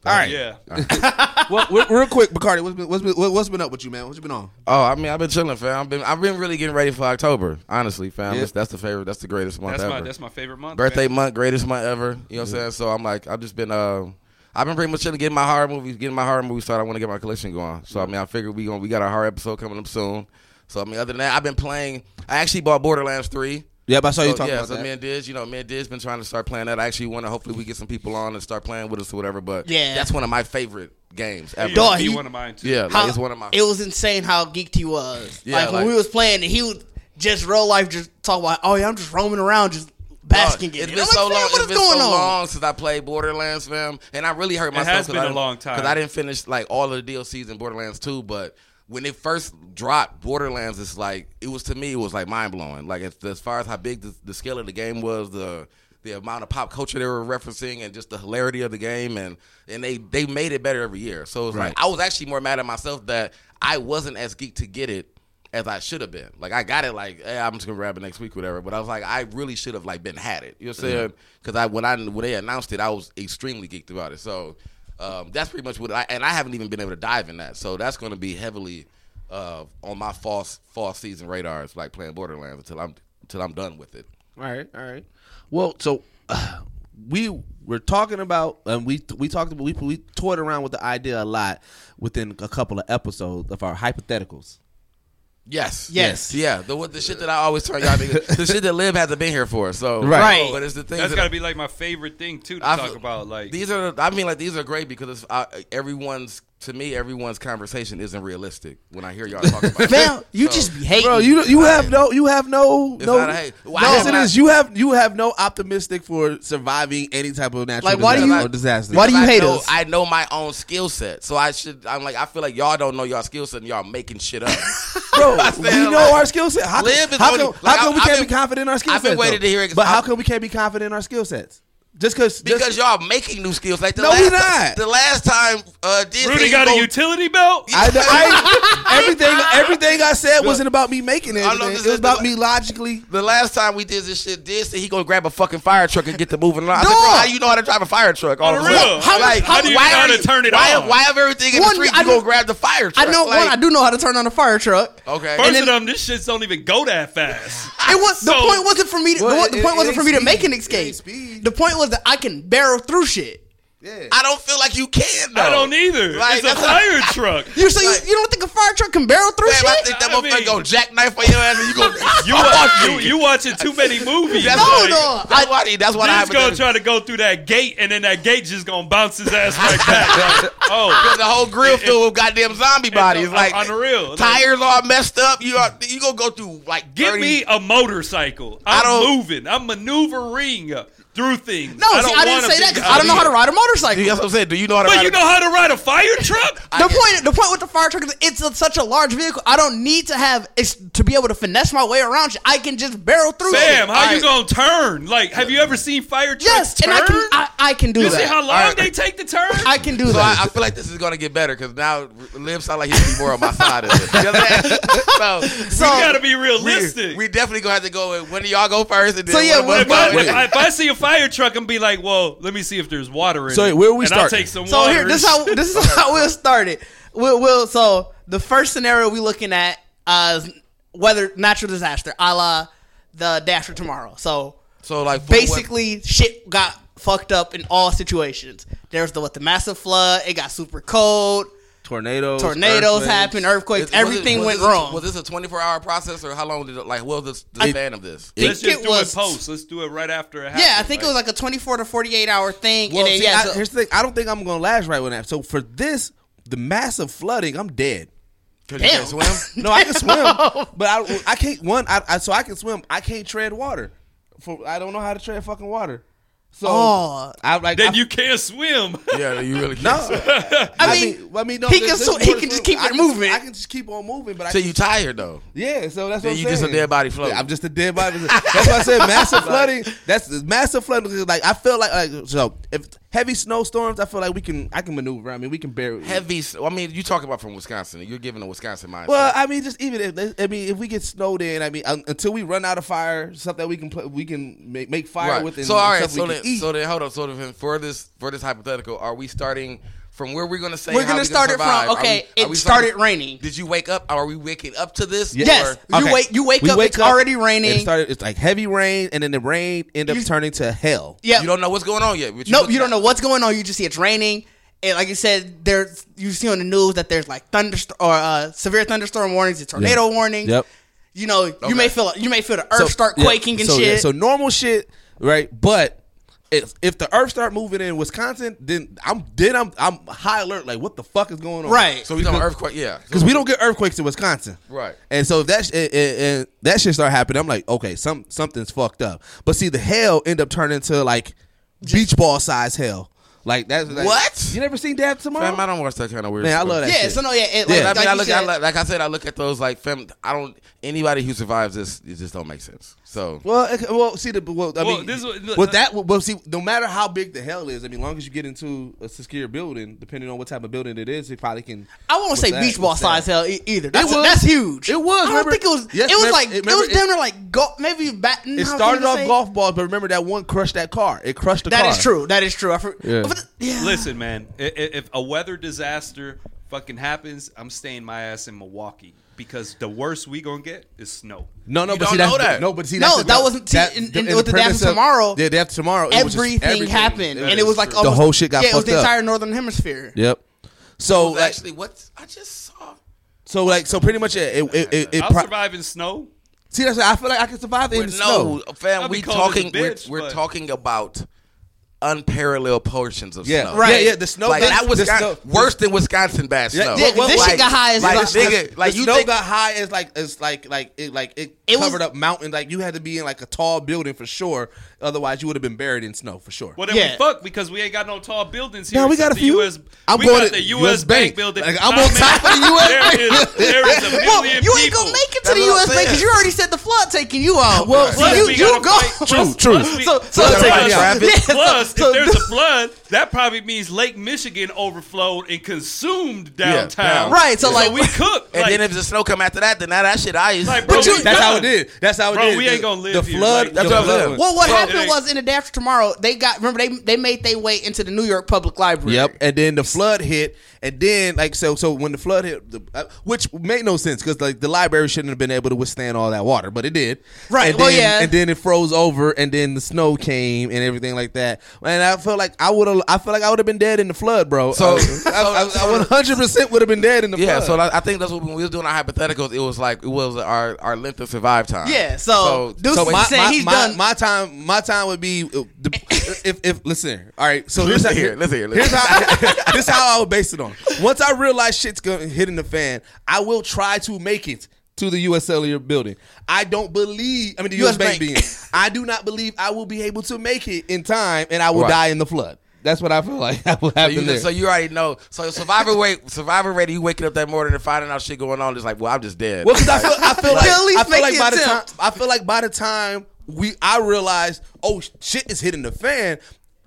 All right. Yeah. well, re- real quick, Bacardi, what's been, what's been what's been up with you, man? What you been on? Oh, I mean, I've been chilling, fam. I've been, I've been really getting ready for October. Honestly, fam. Yeah. That's, that's the favorite. That's the greatest month That's ever. my that's my favorite month. birthday man. month, greatest month ever. You know what I'm saying? So I'm like, I've just been, uh, I've been pretty much chilling, getting my horror movies, getting my horror movies started. I want to get my collection going. So I mean, I figured we going we got our horror episode coming up soon. So I mean, other than that, I've been playing. I actually bought Borderlands three. Yep, I saw you talking yeah, about so that. me and Diz, you know, me and Diz been trying to start playing that. I actually want to. Hopefully, we get some people on and start playing with us or whatever. But Yeah. that's one of my favorite games ever. Dog, He he- one of mine too. Yeah, like it's one of my. It was insane how geeked he was. Yeah, like when we was playing, he would just real life just talk about, oh yeah, I'm just roaming around, just basking Dog, in It's it. been so like, long. "Man, what It's is been going so on?" long since I played Borderlands, fam, and I really hurt myself. has 'cause been I a didn't- long time. because I didn't finish like all of the DLCs in Borderlands 2. But when it first dropped, Borderlands is like it was to me. It was like mind blowing. Like as, as far as how big the, the scale of the game was, the the amount of pop culture they were referencing, and just the hilarity of the game, and and they they made it better every year. So it was like I was actually more mad at myself that I wasn't as geeked to get it as I should have been. Like I got it like, hey, I'm just gonna grab it next week, whatever. But I was like, I really should have like been had it. You know what I'm saying? Because I when I when they announced it, I was extremely geeked about it. So um, that's pretty much what I and I haven't even been able to dive in that. So that's gonna be heavily uh, on my false fall season radars, like playing Borderlands until I'm until I'm done with it. All right, all right. Well, so uh, we were talking about, and we we talked about we we toyed around with the idea a lot within a couple of episodes of our hypotheticals. Yes. Yes. Yeah. The what the shit that I always tell y'all niggas, the shit that Lib hasn't been here for. So Right. Right. But it's the thing That's that got to be like my favorite thing too to I talk feel- about. Like these are. I mean, like these are great because it's, uh, everyone's to me, everyone's conversation isn't realistic. When I hear y'all talk about, it. Fam, you So, just be hating. Bro, you you have no you have no It's no. not a hate. Well, no, I yes, have it not- is. You have you have no optimistic for surviving any type of natural Like, why do disaster you- or disaster. why do you I hate know, us? I know my own skill set, so I should. I'm like, I feel like y'all don't know y'all skill set, and y'all making shit up. Bro, I we said, know like, our skill set. How, Lib come, how, only- come, like, how come we I- I've can't been- be confident in our skill I've been waiting though? to hear it. But how I- come we can't be confident in our skill sets? Just because because y'all making new skills. Like the No, last we not. the last time uh, Disney Rudy got a utility belt. I, I, everything everything I said wasn't about me making it. It was about the- me logically. The last time we did this shit, this say he gonna grab a fucking fire truck and get to moving along. I said, Dog. bro, how you know how to drive a fire truck? On All the of a real. sudden? How- Like, how do you why know how are to you- turn it why, on? Why have everything in One, the street? I You gonna know- grab the fire truck? I know Like, one. I do know how to turn on a fire truck. Okay. First And of then- them, this shits don't even go that fast. It was the point wasn't for me. The, point wasn't for me to make an escape. The point was that I can barrel through shit. Yeah. I don't feel like you can. Though. I don't either. Like, it's a that's fire truck. You say Like- you, you don't think a fire truck can barrel through Damn, I think that I motherfucker mean- gonna jackknife on your ass and you go. You, watch, you, you watching too many movies. That's No, what- no, That's why. That's what I He's gonna try to go through that gate, and then that gate just gonna bounce his ass right back. oh, Because the whole grill filled with goddamn zombie bodies. on- Like on the real. Like- tires all messed up. You are you gonna go through like give me a motorcycle. I I'm don't- moving. I'm maneuvering through things. No, see, I didn't say that because I don't know how to ride a motorcycle. That's what I'm saying. Do you know how to But ride you a- know how to ride a fire truck? The point, the point with the fire truck is it's a, such a large vehicle. I don't need to have it's to be able to finesse my way around. I can just barrel through. Sam, shit. how you gonna turn? Like, have you ever seen fire trucks Yes, turn? and I can I, I can do you that. You see how long Alright. they take to turn? I can do So I, that. I feel like this is gonna get better because now Lib sound like he should be more on my side of it. You know what I'm saying? so, so you gotta be realistic. we definitely gonna have to go. With, when do y'all go first? And then So, yeah, one of us if, I, go if, with- I, if I see a fire truck and be like, well, let me see if there's water in So, it. So where we and I'll starting? take some So water. here, this is how this is how we'll start it. We'll, we'll so the first scenario we looking at uh is weather natural disaster, a la the day after tomorrow. So so like for basically, shit got fucked up in all situations. There's the what the massive flood. It got super cold. Tornadoes, Tornadoes earthquakes. happened. Earthquakes. was it- everything was went this wrong. Was this a 24 hour process or how long did it? Like, what was the I- span of this? think Let's just it do was- it post. Let's do it right after it happens. yeah, I think it was like a 24 to 48 hour thing. Well, and then, see, yeah, I, so- here's the thing. I don't think I'm gonna last right with that. So for this, the massive flooding, I'm dead. Cause you Damn. can't swim. No, I can swim, but I, I can't. One, I, I so I can swim. I can't tread water. For I don't know how to tread fucking water. So Oh. I like. Then I, you can't swim. yeah, you really can't. no. swim. I mean, I mean, no, he can this sw- he can just keep I it moving. I can just keep on moving, but I So you tired though? Yeah, so that's Then what you I'm just a dead body floating. Yeah, I'm just a dead body. That's why I said massive flooding. That's massive flooding. Like I feel like, like so if heavy snowstorms, I feel like we can I can maneuver. I mean, we can bear. Heavy. I mean, you talking about from Wisconsin. You're giving a Wisconsin mindset. Well, I mean, just even if I mean, if we get snowed in, I mean, until we run out of fire, something we can play, we can make, make fire right. with. and So all right. So then, so then, hold on. So then, for this for this hypothetical, are we starting from where we're gonna say we're gonna we start it from okay. we- it we started starting- raining. Did you wake up? Are we waking up to this? Yes, Or- you wake you wake We up. it's up, already raining. It started. It's like heavy rain, and then the rain end up You- turning to hell. yeah, You don't know what's going on yet. but Nope, looking you don't know what's going on. You just see it's raining. And like you said, there's you see on the news that there's like thunderstorm or uh, severe thunderstorm warnings, and tornado warnings. Yep. You know, you may feel you may feel the earth start yeah, quaking and so, shit. yeah, so normal shit, right? But if if the earth start moving in Wisconsin, then I'm then I'm I'm high alert. Like what the fuck is going on? right. So we talking earthquake? Yeah. Because we don't get earthquakes in Wisconsin, Right. And so if that sh- and, and- and that shit start happening, I'm like, okay, some something's fucked up. But see, the hell end up turning to like beach ball size hell. Like that's like, What? you never seen that tomorrow? Fam, I don't watch that kind of weird. Man, I love that. yeah. shit. So no, yeah. It, Yeah. like, I mean, like I look, said, I, like- like I said, I look at those like fam. I don't anybody who survives this. It just don't make sense. So Well, it- well, see the well. I Well, mean, this is- with that, well, see, no matter how big the hell is, I mean, long as you get into a secure building, depending on what type of building it is, it probably can. I won't say that? beach ball What's that? size hell e- either. That's, was. that's huge. It was, I don't remember- think it was. Yes, it was remember- like it- it, was it- down there like go, maybe batten. It started off say? golf balls, but remember that one crushed that car. It crushed the That car. is true. That is true. I for, Yeah. but the- yeah. Listen, man, i- i- if a weather disaster fucking happens, I'm staying my ass in Milwaukee because the worst we gonna get is snow. No, no, You but see don't that's know that. no, but see No, that's the- that wasn't- see, in- in- with the Day After of- Tomorrow, yeah, the day after tomorrow, it was just everything, happened, and it was like true. The whole shit got yeah, it was fucked the up. entire northern hemisphere. Yep. So Well, like, actually, what I just saw. so like, so pretty much it. It, it, it, it I'll survive in snow. see, that's I feel like I can survive in the no, snow. fam, we cold as a talking. bitch, we're we're talking about unparalleled portions of Yeah, snow. Right. Yeah, yeah. The snow, Like the, that was the snow, worse than Wisconsin bad Yeah, snow. yeah, 'cause this like, shit got high as like, fuck. nigga, like the you snow think, got high as like it's like like it like it, It was- covered up mountains. Like you had to be in like a tall building for sure. Otherwise, you would have been buried in snow for sure. Well, then Yeah. we fuck because we ain't got no tall buildings here. No, we got a few. US, I'm we going got to the US US Bank Bank. building. Like, I'm Nah, on man, top of the US Bank. is- there is a million Well, you ain't gonna make it to That's the U.S. I'm because you already said the flood taking you out. Well, so you, we you gotta go. fight- True, true. plus we- So- so plus- take plus- traffic. Yeah, Plus, so- if there's a flood, that probably means Lake Michigan overflowed and consumed downtown. Yeah. Right, so, like- we cook. and like, then if the snow come after that, then now that shit ice. Like, But bro, you- That's how it done. did. That's how it Bro, did. we The- ain't gonna live The here. flood. Like- That's the what flood saying. Well, what So- happened was in the day after tomorrow, they got remember they they made their way into the New York Public Library. Yep, and then the flood hit, and then like so, so when the flood hit, the, uh, which made no sense because like the library shouldn't have been able to withstand all that water, but it did. Right, And well, then, yeah. and then it froze over, and then the snow came and everything like that. And I felt like I would have, I feel like I would have been dead in the flood, bro. So- I, I, I, 100 percent would have been dead in the yeah, flood. so I I think that's what when we was doing our hypotheticals. It was like it was our our length of survive time. Yeah, so, Deuce So my, saying my, he's my, done. my time my time would be uh, the, if if listen all right so here's Listen how, here, listen here, here's listen. how this how I would base it on once I realize shit's gonna hit in the fan I will try to make it to the U.S. Cellular building. I don't believe. I mean, the U.S. US Bank Bank. I do not believe I will be able to make it in time, and I will Right. die in the flood. That's what I feel like will So happen you, there. so you already know. So survivor wait, survivor ready. You waking up that morning and finding out shit going on. It's like, well, I'm just dead. Well, because I feel, I feel like, I feel like by the time. I feel like by the time we I realize, oh shit is hitting the fan.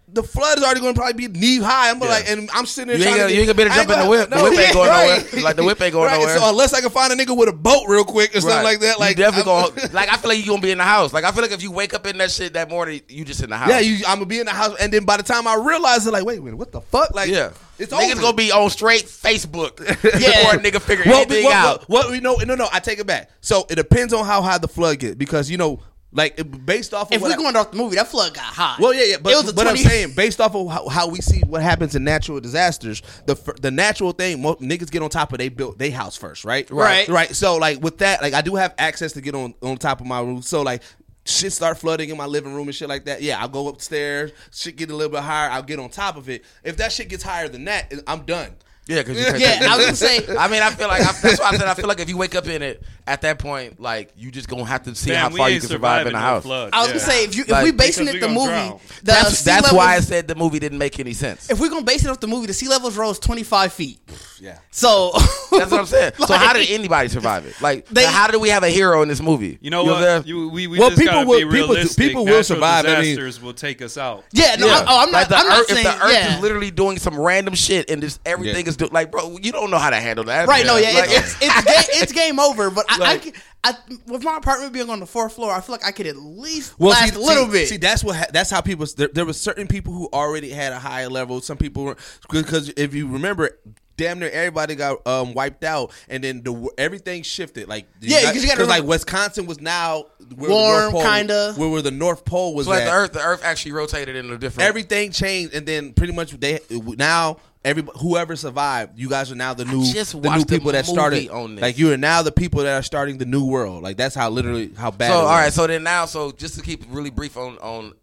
The flood is already going to probably be knee high. I'm like, and I'm sitting there. You ain't gonna- to you ain't gonna be able to jump in the whip. The whip ain't going right. nowhere. Like, the whip ain't going Right, nowhere. So unless I can find a nigga with a boat real quick or something like that, like you definitely I'm- gonna like. I feel like you gonna be in the house. Like I feel like if you wake up in that shit that morning, you just in the house. yeah, you, I'm gonna be in the house, and then by the time I realize it, like, wait a minute, what the fuck? Like, yeah. it's Niggas over. gonna be on straight Facebook Yeah. before a nigga figure well, anything well, out. Well, well, you know, no, no, I take it back. So it depends on how high the flood get because you know, like based off of if what we're I- going off the movie, that flood got hot. Well, yeah, yeah, but, it was a but I'm saying based off of how, how we see what happens in natural disasters, the the natural thing, mo- niggas get on top of they built they house first, right? Right. right. So like with that, like I do have access to get on on top of my roof. So like shit start flooding in my living room and shit like that. Yeah, I'll go upstairs. Shit get a little bit higher. I'll get on top of it. If that shit gets higher than that, I'm done. Yeah, because Yeah, I was it. gonna say- I mean, I feel like I, that's why I said I feel like if you wake up in it at that point, like you just gonna have to see Damn, how far you can survive in the no house. flood. I was Yeah. gonna say if you if Like, we basing it we the movie, drown. the That's sea that's why I said the movie didn't make any sense. if we're gonna base it off the movie, the sea levels rose 25 feet. Yeah. So That's what I'm saying. so how did anybody survive it? Like, They- how did we have a hero in this movie? You know what? I'm what? You, we we Well, just people will- be people do- realistic. people will Natural survive. I mean- will take us out. yeah, no, Yeah. I, oh, I'm not. like the I'm not earth, saying if the earth yeah. is literally doing some random shit and just everything Yeah. is do, like, bro, you don't know how to handle that. Right, no, yeah, Like, it's it's game, it's game over. But I, Like- I, I, with my apartment being on the fourth floor, I feel like I could at least Well, last see, a little see- bit. See, that's what ha- that's how people. There, there were certain people who already had a higher level. Some people were because if you remember. Damn near everybody got um, wiped out, and then the everything shifted. Like Yeah, 'cause you gotta because like Wisconsin was now where Warm, the North Pole, kinda. where, where the North Pole was So like at. the earth, the earth actually rotated in a different. Everything changed, and then pretty much they now every whoever survived, you guys are now the new just the new watched a people that started. on this. Like you are now the people that are starting the new world. Like that's how literally how bad. So it was. right, so then now, so just to keep it really brief on on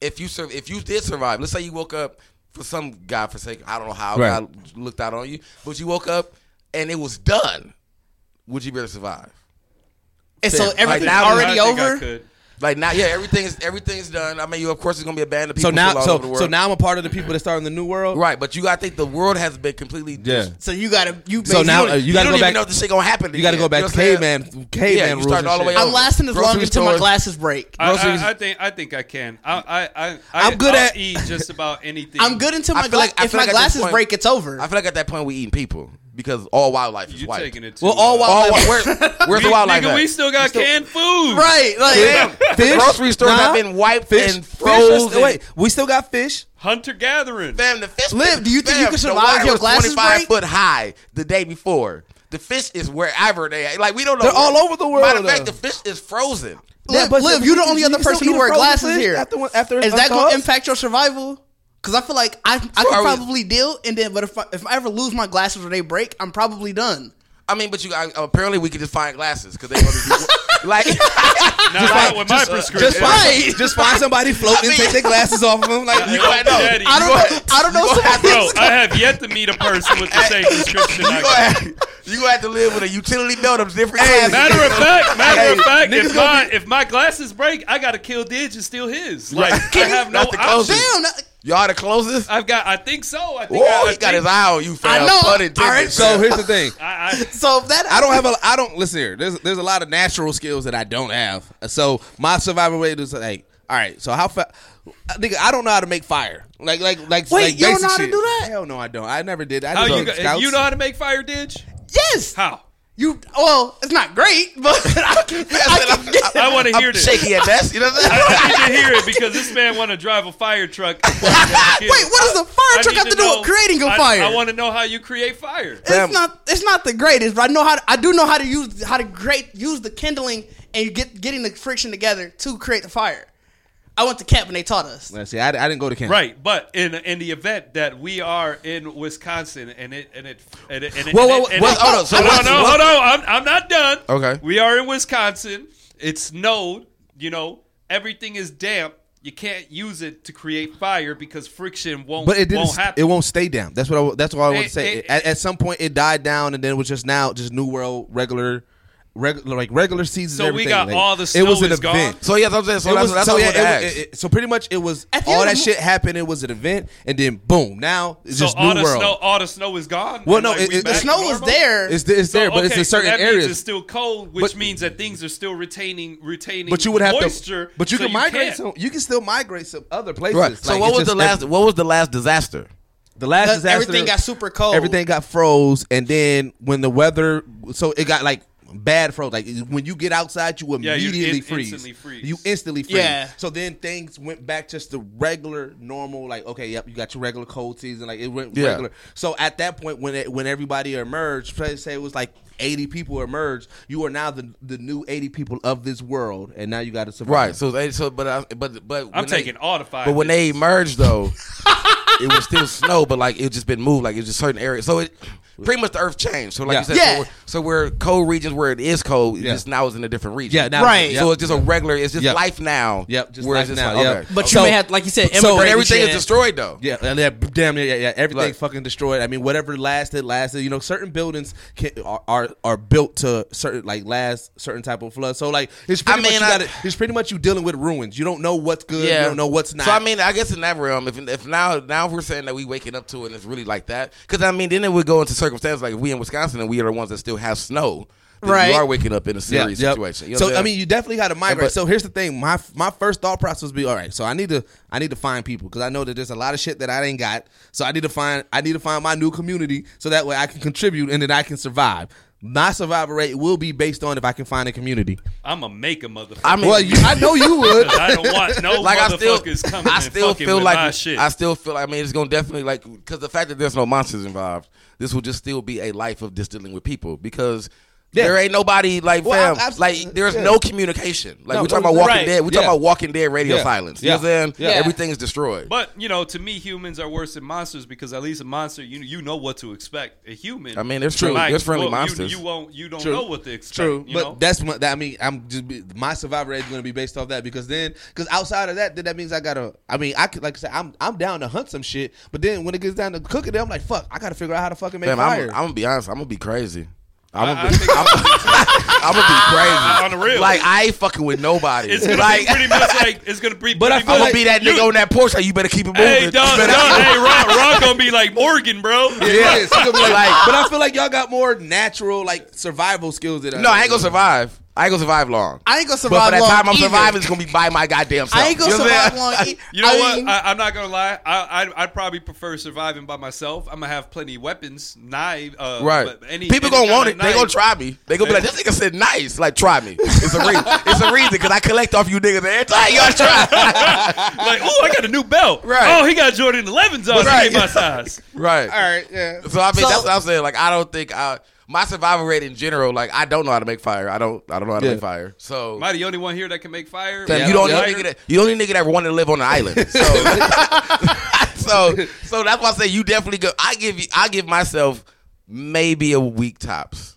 if you sur- if you did survive, let's say you woke up for some god forsake, I don't know how Right. God looked out on you, but you woke up and it was done. Would you be able to survive? and so everything's now- already I think I over. Could. Like now, yeah, everything is everything's done. I mean, you of course it's gonna be a band of people So now, all so over the world. so now I'm a part of the people that start in the new world. right? But you got to think the world has been completely Yeah. So you gotta you. So basically- now, don't- uh, you gotta don't go even back- know if this shit gonna happen. You got to go back You know to what I'm saying? caveman, caveman Yeah, rules. start all the shit. way I'm lasting as long Grocery until my glasses break. I, I, I think I think I can. I I I, I I'm good I'll at- eat just about anything. I'm good until my feel like- if my like glasses point- break, it's over. I feel like at that point we eating people because all wildlife is You white. taking it to Well, all uh, All, wildlife. where, where's the wildlife? Nigga, at? we still got canned food. Right, like Damn, the Fish? grocery stores Nah. have been wiped Fish, and fish frozen. still- wait, we still got fish. Hunter gathering. Fam, the fish. Liv, do you think you fam, can the survive your glasses 25 break? foot high the day before. The fish is wherever they are. Like we don't know. They're where- all over the world, Matter of fact, the fish is frozen. Liv, but Liv, you're the only other person who wear glasses fish here. After, after Is that going going to impact your survival? Because I feel like I I could are we- probably deal, and then but if I, if I ever lose my glasses or they break, I'm probably done. I mean, but you I, apparently we can just find glasses because they gonna be like. Not like, with my just, uh, prescription. Just find, just find somebody floating, I mean- take their glasses off of them. Like You you gonna- know. Daddy, I don't You know. I don't know. You gonna have Bro, I have yet to meet a person with the same prescription you I gonna have, you gonna have to live with a utility belt of different. Hey, sizes. Matter of fact, matter Hey, of fact, if gonna my if my glasses break, I gotta kill Didge and steal his. Like I have no That's the option. Damn. That- Y'all the closest. I've got. I think so. I think. Whoa, I, I he got think- his eye on you, fam. I know. Pun intended. All right, So here's the thing. I, I, So that I don't have a. I don't listen here. There's there's a lot of natural skills that I don't have. So my survival rate is like, all right. So how fast? Nigga, I don't know how to make fire. Like like like. Wait, like you don't know how to shit. do that? Hell no, I don't. I never did. I how you? Girl Got, Scouts. you know how to make fire, Didge? yes, How? You. Well, it's not great, but I can, I can I want to hear I'm this. shaky at best. You know what I'm saying? I need to hear it because this man want to drive a fire truck. Wait, Wait, what does a fire truck have to do with creating a fire? I, want to know how you create fire. It's not. It's not the greatest, but I know how. To, I do know how to use how to great use the kindling and get getting the friction together to create the fire. I went to camp and they taught us. Let's see. I, I didn't go to camp. Right, but in in the event that we are in Wisconsin and it and it and it, and it, Whoa, and whoa, and whoa, it- hold on, so hold on, no, hold on, I'm I'm not done. Okay. we are in Wisconsin. It snowed. You know, everything is damp. You can't use it to create fire because friction won't But it didn't. won't happen. It won't stay down. That's what. I, that's what I want to It- say. it- at, at some point, it died down, and then it was just now just new world regular, regular like regular seasons. So we everything. got Like, all the It snow was an is gone? event. So yeah, that's what I'm saying. So It that's, was, that's so what yeah, it, ask. it- it- so pretty much it was all that shit happened. It was an event, and then boom, now it's so just all new the world. snow, all the snow is gone. Well, no, like, it- The snow to was there. It's, it's So, there, but it's okay, in so certain that means areas. It's still cold, which But- means that things are still retaining retaining. but you would have moisture, to. But you can migrate. some, you can still migrate some other places. Right. So what was the last? What was the last disaster? the last That- disaster? everything got super cold. Everything got froze, and then when the weather, so it got like bad froze. Like when you get outside, you Yeah, you immediately in- freeze. instantly freeze. You instantly freeze. Yeah. So then things went back just to regular, normal. Like okay, yep, you got your regular cold season. Like it went Yeah. regular. So at that point, when it, when everybody emerged, let's say it was like. 80 people emerged. You are now the the new 80 people of this world, and now you got to survive. Right. So they. So but I, but but I'm when they- taking all the five. But when they minutes. emerged, though, it was still snow, but like it just been moved, like it's just certain areas. So it pretty much the Earth changed. So like Yeah. you said, Yeah. so, we're, so we're cold regions where it is cold. It Yeah. just now is in a different region. Yeah, now- Right. Yep. So it's just a regular. It's just Yep. life now. Yep, just where life it's just now, like, yeah. okay. But So- you may have, like you said, so everything is destroyed though. Yeah, and yeah, damn yeah, yeah, yeah. Everything Like- fucking destroyed. I mean, whatever lasted, lasted. You know, certain buildings can, are, are are built to certain like last certain type of flood. So like, it's pretty I much mean, you I- gotta, it's pretty much you dealing with ruins. You don't know what's good. Yeah. You don't know what's not. So I mean, I guess in that realm, if if now now if we're saying that we waking up to it and it's really like that, because I mean, then it would go into circumstances like if we in Wisconsin and we are the ones that still have snow, Right. You are waking up in a serious yep. situation. You know so I mean, you definitely got to migrate. but- so here's the thing: my my first thought process would be, all right. So I need to I need to find people because I know that there's a lot of shit that I ain't got. So I need to find I need to find my new community so that way I can contribute and then I can survive. My survival rate will be based on if I can find a community. I'm gonna make a motherfucker. I mean, Well, you, I know you would. I don't want no like I still, coming I still fucking feel with like shit. I still feel. like, I mean, it's gonna definitely like because the fact that there's no monsters involved, this will just still be a life of just dealing with people because. Yeah. There ain't nobody like Well, fam. I- abs- like there's yeah. no communication. Like No, we're talking about Walking right. Dead. We're Yeah. talking about Walking Dead radio Yeah. silence. You Yeah. know what I'm saying? Yeah. Everything is destroyed. But you know, to me, humans are worse than monsters because at least a monster, you you know what to expect. A human, I mean, it's true. There's friendly well, monsters. You, won't, you don't True. know what to expect. True, you but know? that's my. That, I mean, I'm just my survival rate is going to be based off that because then, because outside of that, then that means I gotta. I mean, I could like I said, I'm I'm down to hunt some shit, but then when it gets down to cooking, it, I'm like, fuck, I gotta figure out how to fucking make Fam, I'm, fire. I'm gonna be honest. I'm gonna be crazy. I'm gonna I be, think- I'm, gonna be crazy. On the real. like I ain't fucking with nobody. it's gonna like be pretty much like it's gonna be. But I feel I'm much gonna be that you- nigga on that porch. Like you better keep it moving. Hey, You dog, better- dog, hey, Ron, Ron gonna be like Morgan, bro. yeah, yeah, it's gonna be like, Like- but I feel like y'all got more natural like survival skills than No, I ain't gonna survive. I ain't gonna survive long. I ain't gonna but survive for that long time I'm either. surviving, it's gonna be by my goddamn self. I ain't gonna You know survive long. e- You know I what? mean, I, I'm not gonna lie. I, I'd, I'd probably prefer surviving by myself. I'm gonna have plenty of weapons, knife. Uh, Right. but Any, People any gonna want of it. They gonna try me. They gonna be like, this nigga said nice. Like, try me. It's a reason. it's a reason because I collect off you niggas every time y'all try. Like, oh, I got a new belt. Right. Oh, he got Jordan 11s on. Right. He ain't my size. right. All right, yeah. So I mean, So- that's what I'm saying. Like, I don't think I, my survival rate in general. Like, I don't know how to make fire. I don't. I don't know how to Yeah. make fire. So. Am I the only one here that can make fire? Yeah, you don't yeah. need nigga that you don't need nigga that wanted to live on an island. So, so, so that's why I say you definitely go. I give you, I give myself maybe a week tops.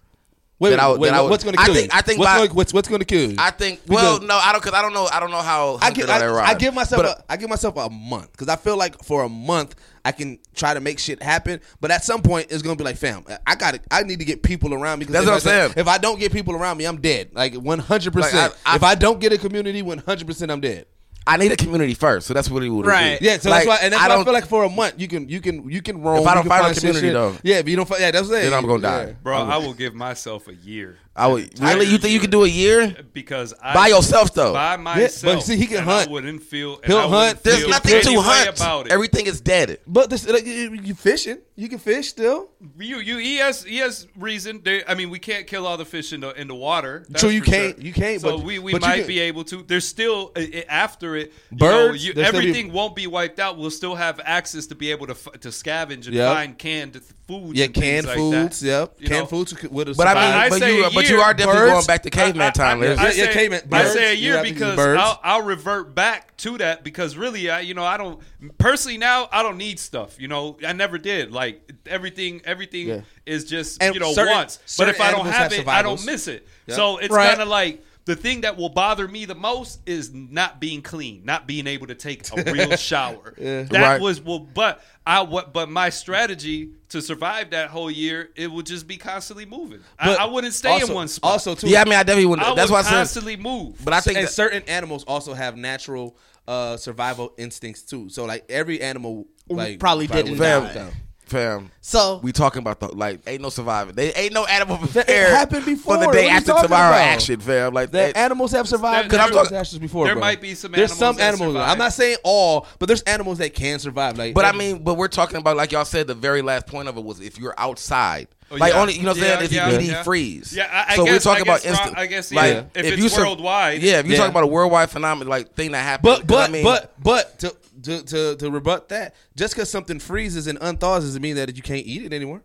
Wait, That I wait, that I what's gonna I kill think- you? I think what's, by- gonna, what's, what's gonna kill you? I think. Well, Because- no, I don't because I don't know. I don't know how. I give, hunted I, I give myself But, a, I give myself a month because I feel like for a month I can try to make shit happen, but at some point it's gonna be like, fam, I got to I need to get people around me. 'cause That's what I I'm saying. If I don't get people around me, I'm dead. Like 100. percent Like, I- I- If I don't get a community, 100, percent I'm dead. I need a community first, so that's what it would Right. Be. Yeah, so Like, that's why, and that's I why I feel like for a month you can you can you can roam. If I don't find a community, shit. though. yeah, if you don't, find, yeah, that's what I'm saying. Then I'm gonna die. Yeah. Bro, I will give myself a year I would really. You think you could do a year because I by yourself though? by myself. see, he can and hunt. I wouldn't feel. and He'll wouldn't hunt. There's feel nothing to hunt. about it. Everything is dead. But this, like, you, you fishing, you can fish still. You, you, he has, he has reason. They, I mean, we can't kill all the fish in the in the water. That's True, you can't- sure. you can't, So but- we, we but might be able to. There's still after it. you Birds, know, you- there's still be- everything won't be wiped out. We'll still have access to be able to to scavenge and Yep. find canned foods. Yeah, and things canned like foods. That. Yep, You canned know? foods would have. But I mean, I but say you, a but you are definitely Birds? going back to caveman I- I- time. I, Liz. I, Yeah, say, caveman- I birds. say a You year have to because. I'll, I'll revert back to that because really, I you know I don't personally now I don't need stuff. You know I never did. Like everything, everything Yeah. is just And you know certain- once. But if I don't have have it, I don't miss it. Yeah. So it's Right. kind of like. The thing that will bother me the most is not being clean, not being able to take a real shower. That Right. was well, but I what, but my strategy to survive that whole year, it would just be constantly moving. I, But I wouldn't stay also, in one spot. Also, too. Yeah, I mean, I definitely would. I That's would why I said. constantly move. But I think and that- certain animals also have natural uh, survival instincts too. So like every animal, like Probably didn't would die. die. Fam. So We talking about the like ain't no surviving. They ain't no animal That- it prepared happened before. for the day after tomorrow about? action, fam. Like That that. animals have survived There- natural there- disasters before. there bro. might be some There's animals some that animals. survive. I'm not saying all, but there's animals that can survive. Like, But I mean, but we're talking about like y'all said. The very last point of it was if you're outside, Oh, like yeah. only you know what I'm Yeah, saying. If yeah, you eat, yeah. freeze. Yeah, I- I so we're talking I about guess, Ron, instant. I guess, like yeah. If it's sur- worldwide. yeah. If you're Yeah. talking about a worldwide phenomenon, like thing that happened. But but I mean, but but to, to to to rebut that, just because something freezes and unthaws doesn't mean that you can't eat it anymore.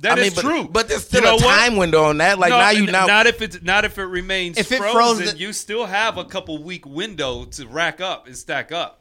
That I is mean, but, true. But there's still You know a what? time window on that. Like No, now you n- now. not if it's not if it remains If it frozen. you still have a couple week window to rack up and stack up.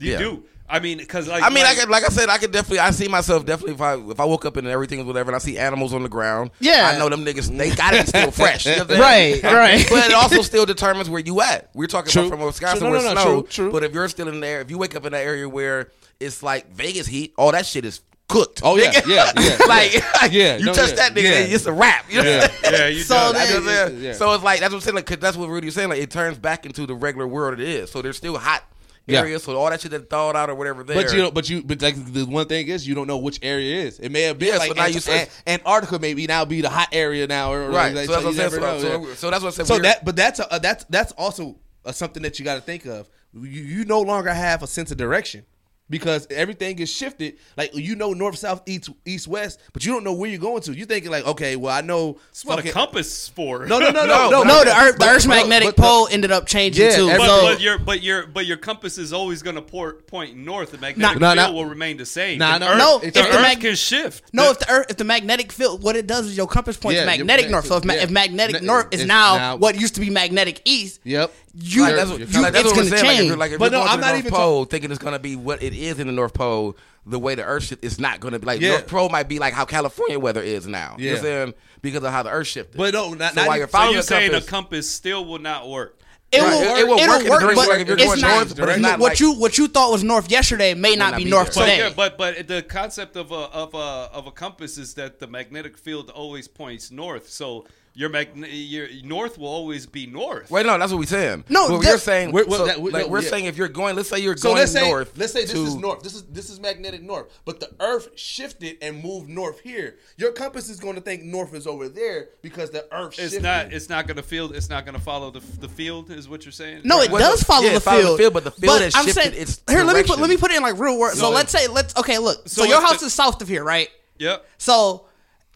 You Yeah. do. I mean, because like I mean, like, I could, like I said, I could definitely. I see myself definitely if I if I woke up and everything was whatever, and I see animals on the ground. Yeah. I know them niggas. They got to be still fresh. You know what I'm saying? Right, right. But it also still determines where you at. We're talking True. about from Wisconsin True. No, where no, no. snow. True, true. But if you're still in there, if you wake up in that area where it's like Vegas heat, all that shit is cooked. Oh, yeah, yeah, yeah, like Yeah, you no, touch yeah, that nigga, yeah. it's a wrap. You know? what I'm saying? yeah, you So done. then- You know what I'm saying? Yeah. So it's like that's what I'm saying. Like, 'cause that's what Rudy was saying. Like it turns back into the regular world it is. So there's still hot Yeah. So all that shit that thawed out or whatever there. But you know, but you but like the one thing is you don't know which area it is. It may have been Yeah, so like now Ant- you Ant- Antarctica maybe now be the hot area now or right. like- so that's what saying. So, know, so, yeah. so that's what I said. So we're- that, but that's a, uh, that's that's also uh, something that you got to think of. You, you no longer have a sense of direction because everything is shifted. Like you know north, south, east, east, west, but you don't know where you're going to. You're thinking like, okay, well I know. That's what a compass for. No, no, no, no, No, no. but no, the Earth, the but- Earth's but- magnetic but- pole ended up changing Yeah, too. every- But, so but your but your but your compass is always going to port, point north. The magnetic Nah, field nah. will remain the same. Nah, The no, Earth, no, the if the Earth mag- can shift. no, if the Earth, if the magnetic field, what it does is your compass points Yeah, magnetic magnetic north. So if, ma- if magnetic Ne- north is now, now- what used to be magnetic east, Yep. you, Right, that's what, you like, that's it's what gonna saying. Like, if change. you're, like, if But you're no, going I'm to the not North even Pole, thinking it's going to be what it is in the North Pole, the way the Earth shift, it's not going to be like Yeah. North Pole might be like how California weather is now. You know Yeah. saying? Because of how the Earth shifted. But no, not, so not while you're so you're the saying compass, a compass still will not work. it, Right, will, it- it will it'll work in work, but like, if you're it's going not. north, but it's not what like- you what you thought was north yesterday may not not be be north there. So today. yeah, but but the concept of a of a of a compass is that the magnetic field always points north. So your magn- your north will always be north. Wait, no, that's what we're saying. No, What that- you're saying. We're- well, so, that- we- like no, we're yeah. saying, if you're going, let's say you're So going let's say north. let's say this to- is north. This is this is magnetic north, but the Earth shifted and moved north here. Your compass is going to think north is over there because the Earth It's shifted. not. It's not going to feel. It's not going to follow the the field. Is what you're saying? No, it does follow yeah, the it follows the field. field, but the field has shifted its here. Let me put let me put it in like real words. So No. let's say let's okay. Look, so, So your house is south of here, right? Yep. So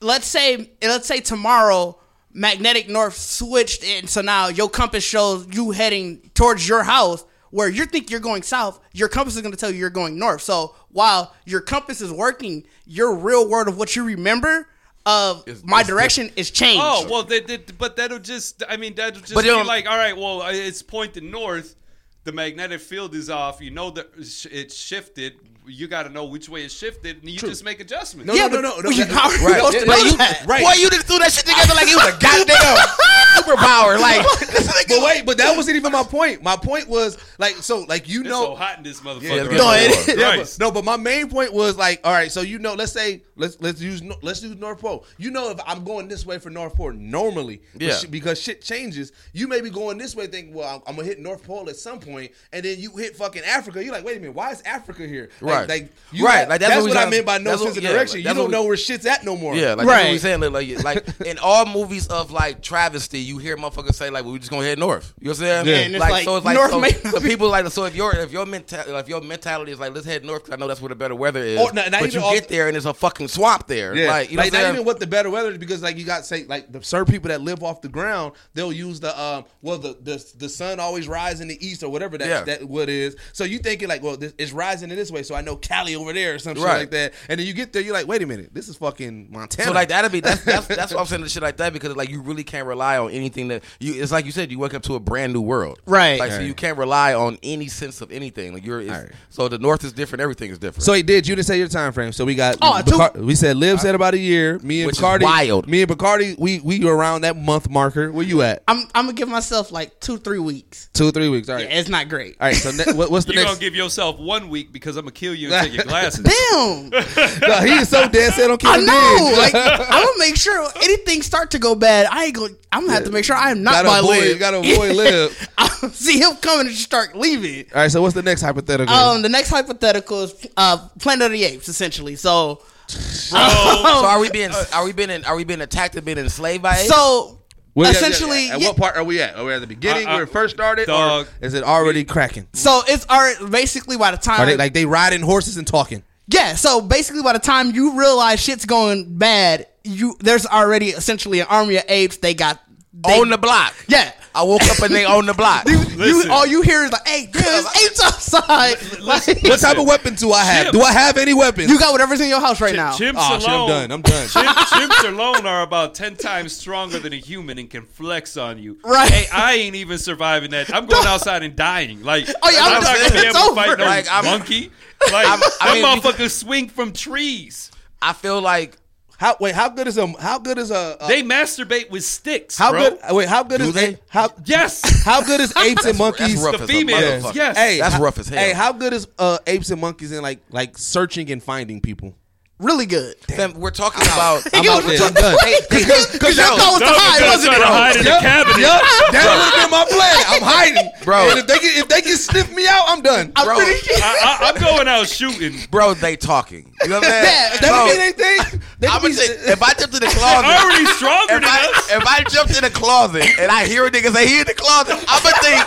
let's say let's say tomorrow magnetic north switched and so now your compass shows you heading towards your house where you think you're going south, your compass is going to tell you you're going north. So while your compass is working, your real word of what you remember of Is- my is direction is changed. Oh well, they, they, but that'll just. I mean, that'll just But be like, all right, well, uh, it's pointing north. The magnetic field is off. You know that it's shifted. You got to know which way it shifted, and you just make adjustments. No, yeah, no, but no, no, you- no, how are you right, supposed to know you- that? right. Boy, you just threw that shit together like it was a goddamn superpower. Like, this nigga- But wait, but that wasn't even my point. My point was like so, like you It's know, so hot in this motherfucker. Yeah, it's right No, now. it warm. is. Yeah, but, no, but my main point was like, all right, so you know, let's say let's let's use let's use North Pole. You know, if I'm going this way for North Pole normally, Yeah. shit- because shit changes, you may be going this way, thinking, well, I'm, I'm gonna hit North Pole at some point, and then you hit fucking Africa. You're like, wait a minute, why is Africa here? Like, Right. like you Right, have- like, that's that's, what what I trying- meant by no that's what- sense of yeah, direction. like, you don't what know where shit's at no more. Yeah, like that's Right. what we saying. Like, like, like in all movies of like travesty, you hear motherfuckers say like, "Well, we just gonna head north." You know what I'm saying? Yeah, and it's like, like, so it's like north so, may so people like so if your if your mentality if your mentality is like let's head north because I know that's where the better weather is. Or not- not but you get there and there's a fucking swamp there. Yeah, like you know like what not saying? even what the better weather is because like you got say like the certain people that live off the ground they'll use the um well the the, the sun always rise in the east or whatever that Yeah. that what is so you thinking like well this, it's rising in this way so I know Cali over there or something Right. like that and then you get there you're like wait a minute this is fucking Montana So like that'd be that's that's that's what I'm saying the shit like that because like you really can't rely on anything that you it's like you said you wake up to a brand new world Right. like so you can't rely on any sense of anything like you're it's, Alright. so the north is different everything is different So he did. You didn't say your time frame. So we got. Oh, two- Bacar- we said Liv said about a year. Me and Which is Bacardi. wild. Me and Bacardi. We we were around that month marker. Where you at? I'm I'm gonna give myself like two three weeks. Two three weeks. All right. Yeah, it's not great. All right. So ne- what, what's the You're next? gonna give yourself one week because I'm gonna kill you and take your glasses. Damn. no, he is so dead set on I killing know. Diggs. Like I'm gonna make sure anything start to go bad. I ain't gonna. I'm gonna have to make sure I am not Gotta by avoid- Liv. gotta avoid Liv. I see him coming and start leaving. All right. So what's the next hypothetical? Um, the next hypothetical is uh, Planet of the Apes, essentially. So, so are we being are we being are we being attacked and being enslaved by apes? so Where- yeah, essentially, yeah, At yeah, what part are we at? Are we at the beginning Uh, uh, where it first started, dog. or is it already cracking? so it's already basically by the time Are they like they riding horses and talking? Yeah, so basically by the time you realize shit's going bad, you there's already essentially an army of apes. They got they, on the block. Yeah. I woke up and they on the block. You, Listen. all you hear is like, "Hey, there's apes outside." Like, What type of weapons do I have? Chimps. Do I have any weapons? you got whatever's in your house right now. Chimps ah, Oh, shit, I'm alone, done. I'm done. Chimp, chimps alone are about ten times stronger than a human and can flex on you. Right. Hey, I ain't even surviving that. I'm going outside and dying. Like, Oh, yeah, I'm I'm, not gonna be able to fight no Like, monkey. Like, I'm- I that mean, motherfucker swing from trees. I feel like How wait? How good is a? How good is a? a They masturbate with sticks. how bro. good? Wait, how good Do is they? how? Yes. How good is apes and monkeys? that's rough The females, yes. Hey, That's how- rough as hell. Hey, how good is uh, apes and monkeys in like like searching and finding people? Really good. Fam, we're talking about. I'm out there. I'm done. Because your goal was to Dumb hide, wasn't trying it? to hide in the cabinet. Yup, that would have been my plan. I'm hiding, Bro. And if they can, if they can sniff me out, I'm done. I'm Bro. pretty sure. I, I, I'm going out shooting. Bro, they talking. You know what I'm saying? Yeah, That Bro, would mean anything. They I'm gonna say, if I jumped in the closet, I'm Already stronger than I, us. if I jumped in the closet and I hear a nigga say he in the closet, I'm gonna think.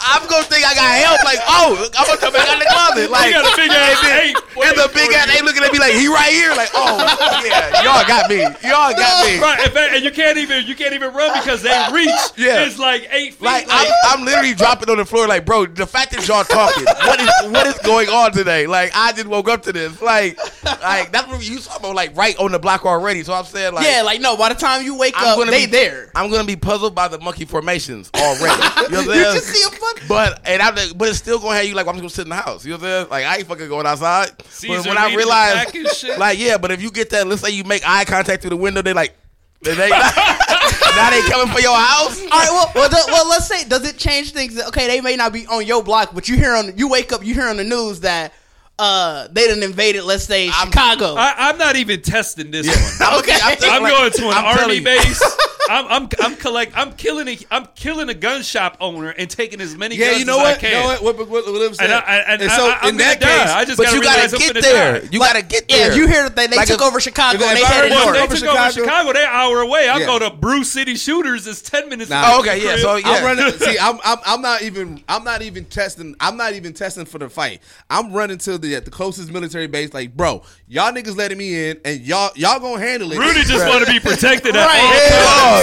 I'm gonna think I got help. Like, oh, I'm gonna come back out of the closet. Like, You got a big ass and then- And the big ass you. ape looking at me like he right here. Like, oh yeah, y'all got me. Y'all got me. Right, in fact, and you can't even you can't even run because they reach. Yeah. It's like eight feet. Like Like, I'm, I'm literally dropping on the floor. Like, bro, the fact that y'all talking, what is what is going on today? Like, I just woke up to this. Like, like that's what you talking about. Like, right on the block already. So I'm saying, like, Yeah, like no. By the time you wake I'm up, gonna they be there. I'm gonna be puzzled by the monkey formations already. You know what I'm You just see a fuck. But and I, but it's still gonna have you like I'm just gonna sit in the house. You know what I'm saying? Like I ain't fucking going outside. Caesar but when I leading realize, shit. like yeah, but if you get that, let's say you make eye contact through the window, they like, they, they now they coming for your house. All right, well, well, the, well, let's say, does it change things? Okay, they may not be on your block, but you hear on, you wake up, you hear on the news that uh, they done invaded, let's say, Chicago. I, I'm not even testing this one. okay. I'm going to an I'm army base. I'm I'm I'm collect. I'm killing a I'm killing a gun shop owner and taking as many Yeah, guns you know as what? I can. You know what? What, what, what, what I'm saying. And, I, and, And so I, I'm in that gonna die. case, I just But gotta you gotta I'm get there. die. You gotta get there. if you hear that they, they Like took a- over Chicago and they headed heard Well, one north. they over took over Chicago- Chicago. They're hour away. I Yeah. go to Bruce City Shooters. It's ten minutes. Nah. Oh, okay, yeah. crib. So I'm yeah. running. See, I'm, I'm I'm not even I'm not even testing. I'm not even testing for the fight. I'm running to the the closest military base. Like, bro, y'all niggas letting me in, and y'all y'all gonna handle it. Rudy just want to be protected at Right. all times.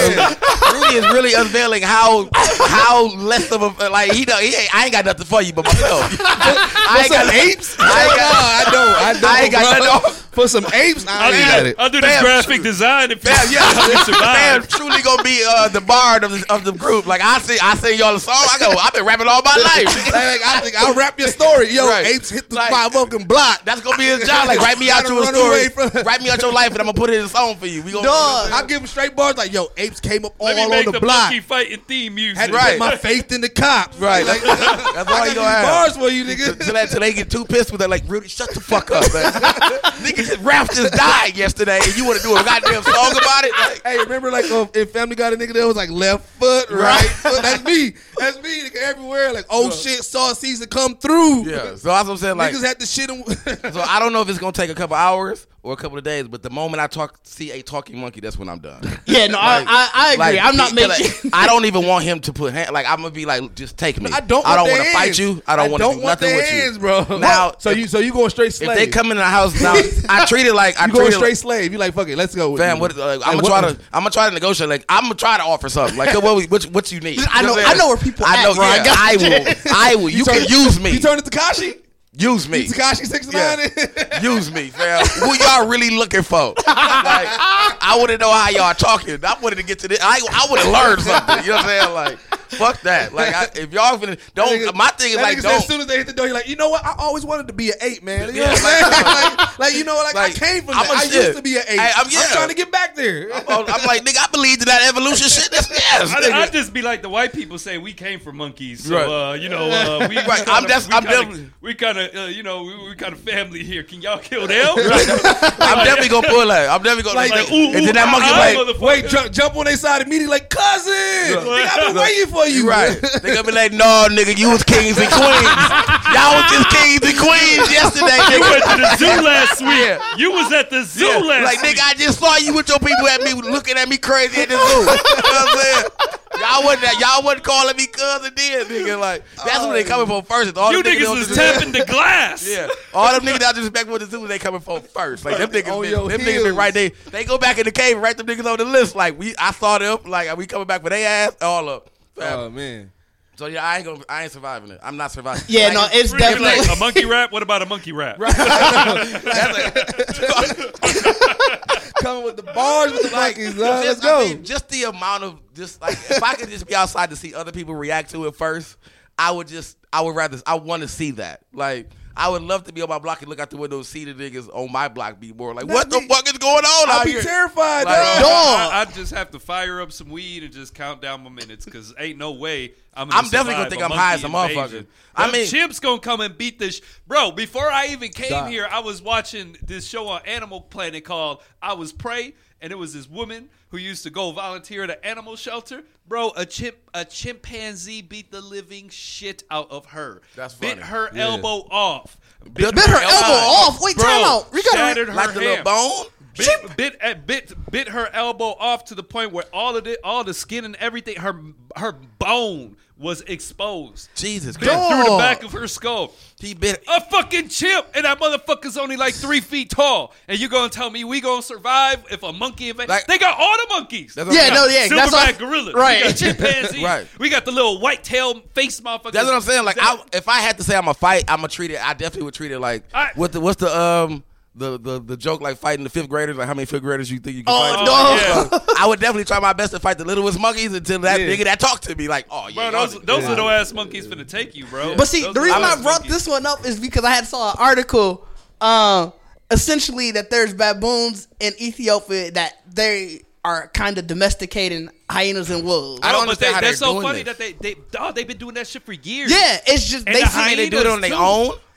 Rudy is really unveiling how how less of a like he don't. He ain't, I ain't got nothing for you but myself. I ain't got apes. I ain't got. I don't. I don't. I ain't got nothing for some apes. I I'll ain't do, got it. I'll do this Bam. graphic design if you, Bam, yeah, if you Bam, truly gonna be uh, the bard of the, of the group. Like I see, I sing y'all a song. I go, I've been rapping all my life. Like, I think I'll rap your story. Yo, Right. apes hit the Like- five fucking block. That's gonna be his job. Like write me out your story, write me out your life, and I'm gonna put it in a song for you. We gonna Dog. I'll give him straight bars like, yo, apes came up all Let on the, the, block. monkey fighting theme music. Had to Right. put my faith in the cops. Right. Like, That's, that's all you got gonna have. these bars for you, nigga. Till, that, they get too pissed with it, like Rudy, shut the fuck up, man. Nigga, just Ralph just died yesterday, and you want to do a goddamn song about it? Like, Hey, remember like uh, in Family Guy, the nigga that was like left foot, right, foot. That's me. That's me. Nigga, everywhere. Like, oh shit, saw season come through. yeah. So that's what I'm saying. Like, Niggas had to shit. In- so I don't know if it's gonna take a couple hours or a couple of days, but the moment I talk, see a talking monkey, that's when I'm done. Yeah, no, I, I, I agree. Like, I'm not making. like, I don't even want him to put hand. Like I'm gonna be like, just take me. I don't. I don't want to fight you. I don't want to do want nothing the with hands, you, bro. Now, so you so you going straight slave? If they come in the house now, I treat it like I you treat going straight like, slave. You like fuck it. Let's go. With Fam, what, uh, like, Like, I'm gonna try to I'm gonna try to negotiate. Like I'm gonna try to offer something. Like what what, what you need. I know- You what I'm I know where people I know. I yeah, got I you. will. I will. You, can use me. You turn it to Tekashi. Use me. Tekashi six Yeah. Use me, fam. Who y'all really looking for? Like, I want to know how y'all talking. I wanted to get to this. I, I would have learned something. You know what I'm saying? Like, fuck that. Like, I, if y'all finna, don't. my thing is like, nigga don't. As soon as they hit the door, you're like, you know what? I always wanted to be an eight, man. You know Yeah, what I'm saying? like, like, you know, like, Like, I came from I'm that. a I shit. used to be an eight. Hey, I'm- I'm, yeah. trying to get back there. I'm, I'm like, nigga, I believe in that evolution shit. That's yes. I, nigga. I just be like the white people say we came from monkeys, so Right. uh, you know uh, we, we Right, kinda, I'm def- I'm kinda, definitely- we kind of uh, you know we, we kind of family here. Can y'all kill them? I'm definitely gonna pull that. I'm definitely gonna Like, like, ooh, and then that ooh, monkey ah, like. Wait, jump, jump on their side immediately, like cousin. Nigga, I've been waiting for you. you right. They gonna be like, no, nigga, you was kings and queens. Y'all was just kings and queens yesterday. You went to the zoo last week. Yeah. You was at the zoo Yeah. last Like, week. nigga, I just saw you with your people at me looking at me crazy at the zoo. you know what I'm saying? Y'all wasn't y'all wasn't calling me cousin then, nigga. Like that's what they coming for first. All you them niggas was tapping the glass. Yeah, all them niggas that disrespect with the zoo, they coming for first. Like them niggas, been, your them niggas been right there. They go back in the cave and write them niggas on the list. Like we, I saw them. Like are we coming back for their ass. All up. Oh man. So yeah, I ain't gonna, I ain't surviving it. I'm not surviving. Yeah, Like, no, it's Really, like, definitely. a monkey rap. What about a monkey rap? Coming with the bars with the like, monkeys. dog. Let's go. I mean, just the amount of just like if I could just be outside to see other people react to it first, I would just I would rather I want to see that. Like I would love to be on my block and look out the window and see the niggas on my block be more like, what the fuck is going on I'll out be here? terrified, Like, dog. Dog. I, I just have to fire up some weed and just count down my minutes because ain't no way I'm. I'm definitely gonna think I'm high as a motherfucker. I I mean- mean, Chimp's gonna come and beat this. Sh- Bro, before I even came Stop. here, I was watching this show on Animal Planet called "I Was Prey," and it was this woman who used to go volunteer at an animal shelter. Bro, a chimp, a chimpanzee beat the living shit out of her. That's funny. bit funny. her elbow off. Bit Bit her elbow off. Wait, Bro, time out. We gotta. shattered her like the little bone. bit, bit, uh, bit, bit her elbow off to the point where all of it, all the skin and everything, her her bone was exposed. Jesus Bit Christ. through the back of her skull. He bit. A fucking chimp, and that motherfucker's only like three feet tall. And you gonna tell me we gonna survive if a monkey invades? Like- they got all the monkeys. That's what Yeah, I'm no, saying. yeah, that's Silverback what- gorillas. right. We got chimpanzees. Right. We got the little white tail face motherfuckers. That's what I'm saying. Like, I, if I had to say I'm a fight, I'm gonna treat it. I definitely would treat it like I- what the what's the um the, the the joke like fighting the fifth graders. Like how many fifth graders you think you can Oh, fight? no. yeah. I would definitely try my best to fight the littlest monkeys until that Yeah. nigga that talked to me like, oh yeah, Bro, those, niggas- those yeah. little ass monkeys finna take you, bro. But see, Those the reason I brought monkeys. this one up is because I had saw an article, um, essentially that there's baboons in Ethiopia that they are kind of domesticating hyenas and wolves. I don't Bro, but they, understand how they're they're so doing funny this. that they they dog, they've been doing that shit for years. Yeah, it's just And they the see they do it on their too.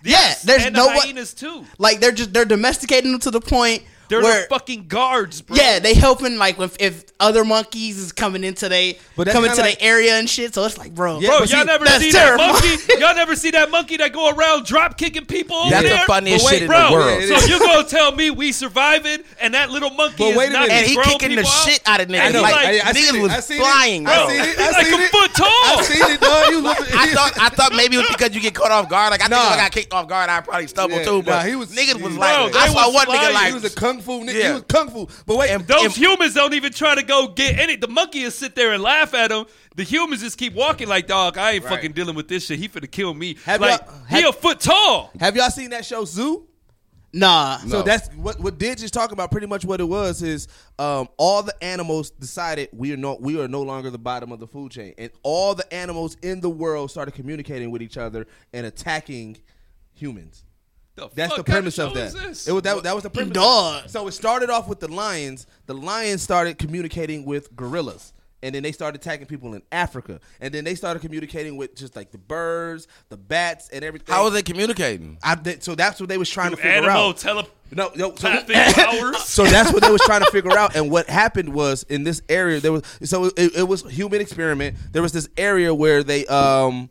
Own? Yeah, there's and no the hyenas too. like they're just they're domesticating them to the point They're where the fucking guards, bro. yeah they helping like if, if other monkeys is coming into they But that's coming to like- the area and shit. So it's like, bro, Yeah, Bro, y'all see, never that's see terrifying. that monkey. Y'all never see that monkey that go around drop kicking people over That's the there. funniest But wait, shit in bro, the world. So you gonna tell me we surviving and that little monkey But wait a knocking minute. and he kicking the out? shit out of And niggas. he's Like, like- I- I seen niggas it. was I seen it. flying, I bro. seen it. He's I like seen a it. foot tall. I seen it, dog. You look. I thought I thought maybe it was because you get caught off guard. Like I think if I got kicked off guard, I probably stumbled too. But he was- niggas was like, I saw was one nigga like he was a kung fu nigga. He Yeah. was kung fu. But wait, And- Those If- humans don't even try to go get any. The monkey is sit there and laugh at him. The humans just keep walking like, dog, I ain't fucking dealing with this shit. He finna kill me. Have like, y'all- he a foot tall. have y'all seen that show Zoo? nah. So that's what what did just talk about. Pretty much what it was is um, all the animals decided we are no we are no longer the bottom of the food chain, and all the animals in the world started communicating with each other and attacking humans. The That's fuck the premise kind of show that. It was that, that was the premise. Dog. So it started off with the lions. The lions started communicating with gorillas. And then they started attacking people in Africa. And then they started communicating with just like the birds, the bats, and everything. How are they communicating? I, did- so that's what they was trying to figure Animal out. tele No, no. So, Traffic powers. so that's what they was trying to figure out. And what happened was in this area there was so it, it was human experiment. There was this area where they um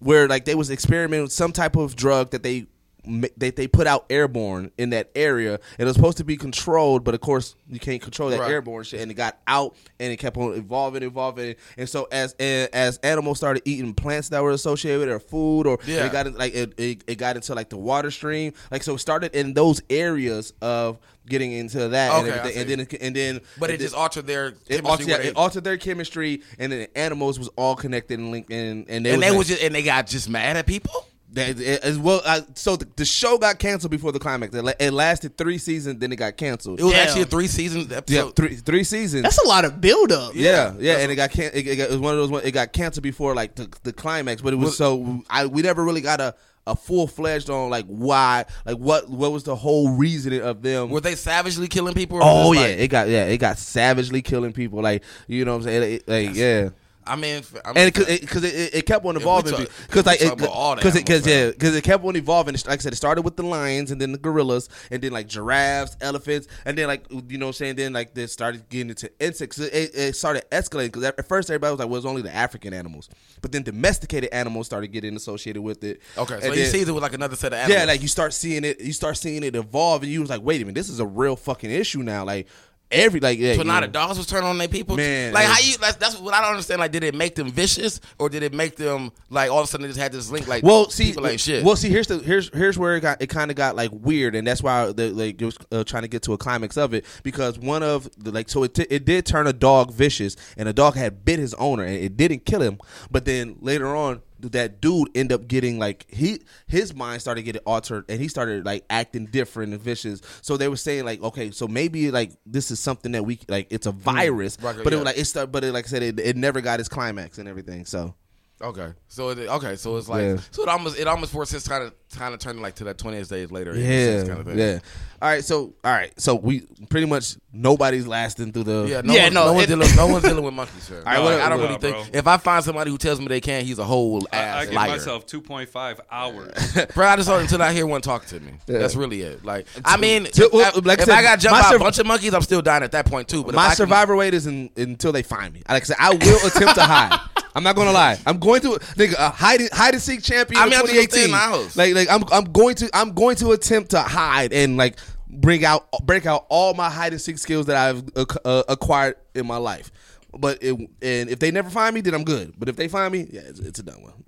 where like they was experimenting with some type of drug that they ma- they, they put out airborne in that area it was supposed to be controlled but of course you can't control that Right. airborne shit and it got out and it kept on evolving evolving and so as as animals started eating plants that were associated with their food or Yeah. it got in, like it, it, it got into like the water stream like so it started in those areas of getting into that and, Okay, everything. and then it, and then But it and just altered their it altered, yeah, it altered their chemistry and then the animals was all connected and linked and and they and was, they like- was just and they got just mad at people. They, it- as well. Uh, so the, the show got canceled before the climax. It, it lasted three seasons, then it got canceled. It was Damn. actually a three seasons episode. yeah, three three seasons. That's a lot of build up. yeah, yeah, and it got can- it, it, got- it was one of those. one- It got canceled before like the, the climax, but it was so I we never really got a, a full fledged on like why like what what was the whole reasoning of them. Were they savagely killing people? or oh yeah, like- it got yeah it got savagely killing people like you know what I'm saying It- like yeah. I mean, I mean and because it, it, it kept on evolving because like it, talk about all the because because yeah because it kept on evolving. Like I said, it started with the lions and then the gorillas and then like giraffes, elephants, and then like you know what I'm saying. Then like they started getting into insects. It, it, it started escalating because at first everybody was like, well, it was only the African animals, but then domesticated animals started getting associated with it. Okay, so And each then- season was like another set of animals. yeah, like you start seeing it, you start seeing it evolve, and you was like, wait a minute, this is a real fucking issue now. Like every like yeah, So you now know. the dogs was turning on their people. Man, like it- how you? Like, that's what I don't understand. Like, did it make them vicious, or did it make them like all of a sudden they just had this link? Like, Well, see, people ain't shit. well, see, here's the here's here's where it got it kind of got like weird, and that's why the, like it was uh, trying to get to a climax of it because one of the like so it t- it did turn a dog vicious, and a dog had bit his owner, and it didn't kill him, but then later on. That dude end up getting like he his mind started getting altered and he started like acting different and vicious. So they were saying like okay, so maybe like this is something that we like it's a mm. virus, Right, but it yeah. was like it started, but it, like I said, it, it never got its climax and everything. So okay, so it, okay, so it's like Yeah. so it almost it almost forced his kind of kind of turning like to that twentieth days later. Yeah, kind of thing. yeah. All right, so all right, so we pretty much nobody's lasting through the. Yeah, no, Yeah, one, no, no, one's it- dealing, no one's dealing with monkeys, sir. right, No, what- I don't what- really bro. think. If I find somebody who tells me they can, he's a whole ass I give liar. myself 2.5 hours. Bro, I just until I hear one talk to me. That's really it. Like, I mean, to- if, well, I, like I if said, I got jumped my by a bunch of monkeys, I'm still dying at that point too. But My can- survivor rate is in, until they find me. Like I said, I will attempt to hide. I'm not gonna lie. I'm going to nigga a hide hide and seek champion. I mean, I'm gonna stay 2018. in my house. Like like I'm I'm going to I'm going to attempt to hide and like bring out break out all my hide and seek skills that I've uh, acquired in my life. But it, and if they never find me, then I'm good. But if they find me, yeah, it's, it's a done one.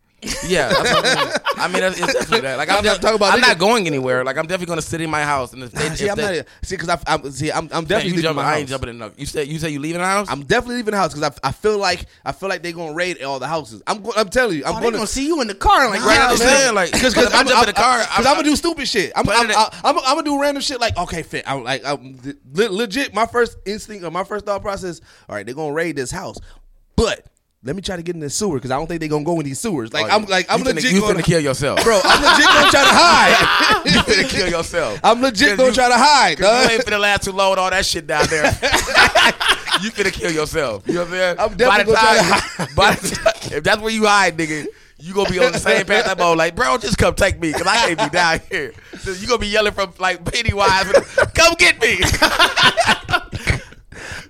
Yeah, that's I mean. I mean, it's definitely that. Like I'm, I'm not talking about I'm niggas- not going anywhere. Like, I'm definitely going to sit in my house. And if they, see, if I'm they, not see because I'm see I'm, I'm definitely leaving jumping, my I ain't jumping in. The, you said you say you leaving the house? I'm definitely leaving the house because I, I feel like I feel like they're gonna raid all the houses. I'm go, I'm telling you, I'm Oh, gonna gonna see you in the car like Right, I'm saying, like, because if I jump in the car, because I'm, gonna do stupid shit. I'm I'm, I'm, I'm, I'm gonna do random shit like okay, fit. I'm like um, I'm, legit. My first instinct or my first thought process. All right, they're gonna raid this house, but let me try to get in the sewer because I don't think they're gonna go in these sewers. Like Oh, I'm like I'm you finna, legit you gonna finna kill yourself, bro. I'm legit gonna try to hide. you finna kill yourself. I'm legit gonna you- try to hide. Cause you ain't finna last too long with all that shit down there. you finna kill yourself. You know what I'm saying? I'm definitely by the gonna time, by the time, if that's where you hide, nigga, you gonna be on the same path I'm on. Like, bro, just come take me, cause I can't be down here. So you gonna be yelling from like Pennywise, come get me.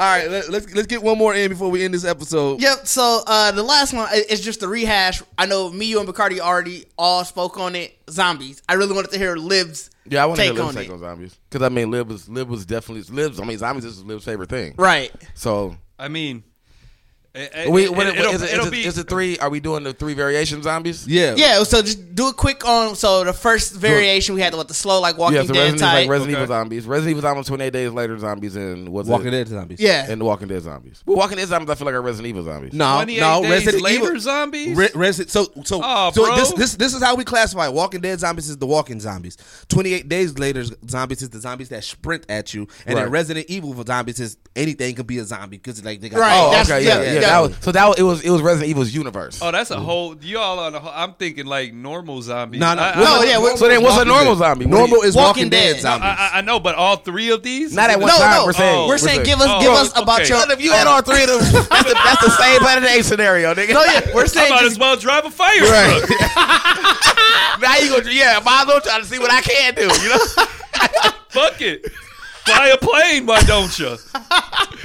All right, let, let's let's get one more in before we end this episode. Yep. So uh, the last one is just a rehash. I know me, you, and Bacardi already all spoke on it. Zombies. I really wanted to hear Liv's Yeah, I want to hear Liv on take it. on zombies, cause I mean, Liv was Liv was definitely Liv's. I mean, zombies is Liv's favorite thing. Right. So I mean, it, we, it, what, it'll, is, it, it'll is, be it, is it three? Are we doing the three variation zombies? Yeah, Yeah. So just do a quick on. So the first variation we had what the slow like Walking Yeah, so Dead Resident, type. like Resident Okay. Evil zombies. Resident Evil zombies, 28 days later zombies, and what's Walking it? Dead zombies. yeah. And the Walking Dead zombies. Well, Walking Dead zombies, I feel like are Resident Evil zombies. No, no, days Resident later Evil zombies. Re- Resident, so so Oh, so bro. this this this is how we classify it. Walking Dead zombies is the walking zombies. Twenty eight days later zombies is the zombies that sprint at you, and then Resident Evil zombies is anything can be a zombie because like they got Right, Oh, that's- okay, yeah, yeah, yeah. Yeah. That was, so that was, it was it was Resident Evil's universe. Oh, that's a whole. Y'all on a whole. I'm thinking like normal zombies. No, no, I, No, I, yeah, so then, what's a normal Dead. zombie? Normal is Walking Walking Dead, Dead. zombies. I, I- I know, but all three of these. not at one No, time. no. We're saying oh. We're saying give us Oh, give us about okay. your. If you had all three of them, that's the, that's the same Planet A scenario, nigga. No, yeah, we're I saying might just as well drive a fire truck. now you go, yeah, might as well try to see what I can do. You know, Fuck it. Fly a plane, why don't you? matter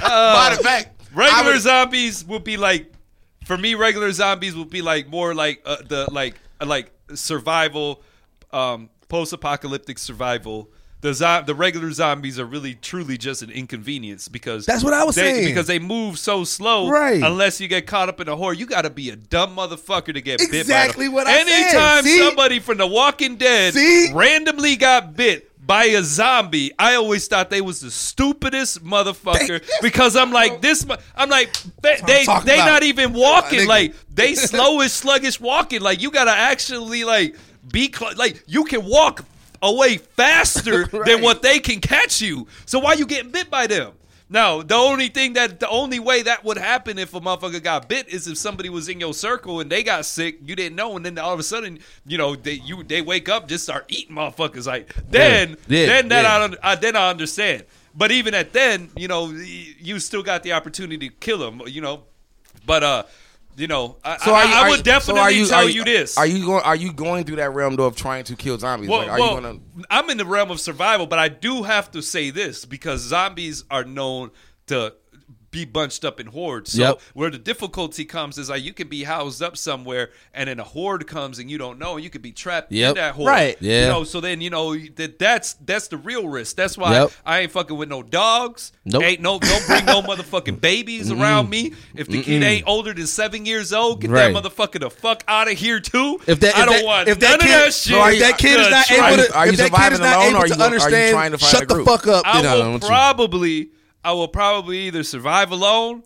of uh, fact, I Regular would- zombies would be like, for me, regular zombies would be like more like uh, the like uh, like survival, um, post-apocalyptic survival. The zo- the regular zombies are really truly just an inconvenience because That's what I was they, saying. because they move so slow. Right. Unless you get caught up in a horde, you got to be a dumb motherfucker to get bit. Exactly by them. what I said. Anytime somebody from The Walking Dead See? randomly got bit by a zombie, I always thought they was the stupidest motherfucker because I'm like this. I'm like they they, talking they not even walking. Like they slow sluggish walking. Like you gotta actually like be cl- like you can walk away faster than what they can catch you. So why you getting bit by them? No, the only thing that the only way that would happen if a motherfucker got bit is if somebody was in your circle and they got sick, you didn't know, and then all of a sudden, you know, they you they wake up just start eating motherfuckers. Like then, Yeah, then that yeah. I, don't- I then I understand. But even at then, you know, you still got the opportunity to kill them. You know, but uh, you know, I, So I, you, I would you- definitely so are you, tell are you, this. Are you going? Are you going through that realm though of trying to kill zombies? Well, like, are well, you gonna? I'm in the realm of survival, but I do have to say this because zombies are known to be bunched up in hordes. So Yep. where the difficulty comes is like you can be housed up somewhere and then a horde comes and you don't know and you could be trapped Yep. in that horde. Right. Yeah. You know, so then you know that that's that's the real risk. That's why Yep. I ain't fucking with no dogs. Nope. Ain't no don't bring no motherfucking babies around me. If the kid ain't older than seven years old, get Right. that motherfucker the fuck out of here too. If that- I if don't that- want if that none kid- of that so shit. are if you- that kid is not able to, are you if that kid surviving is not alone, able or are to you are you understand, trying to find shut a the group? fuck up. I then will want you. probably, I will probably either survive alone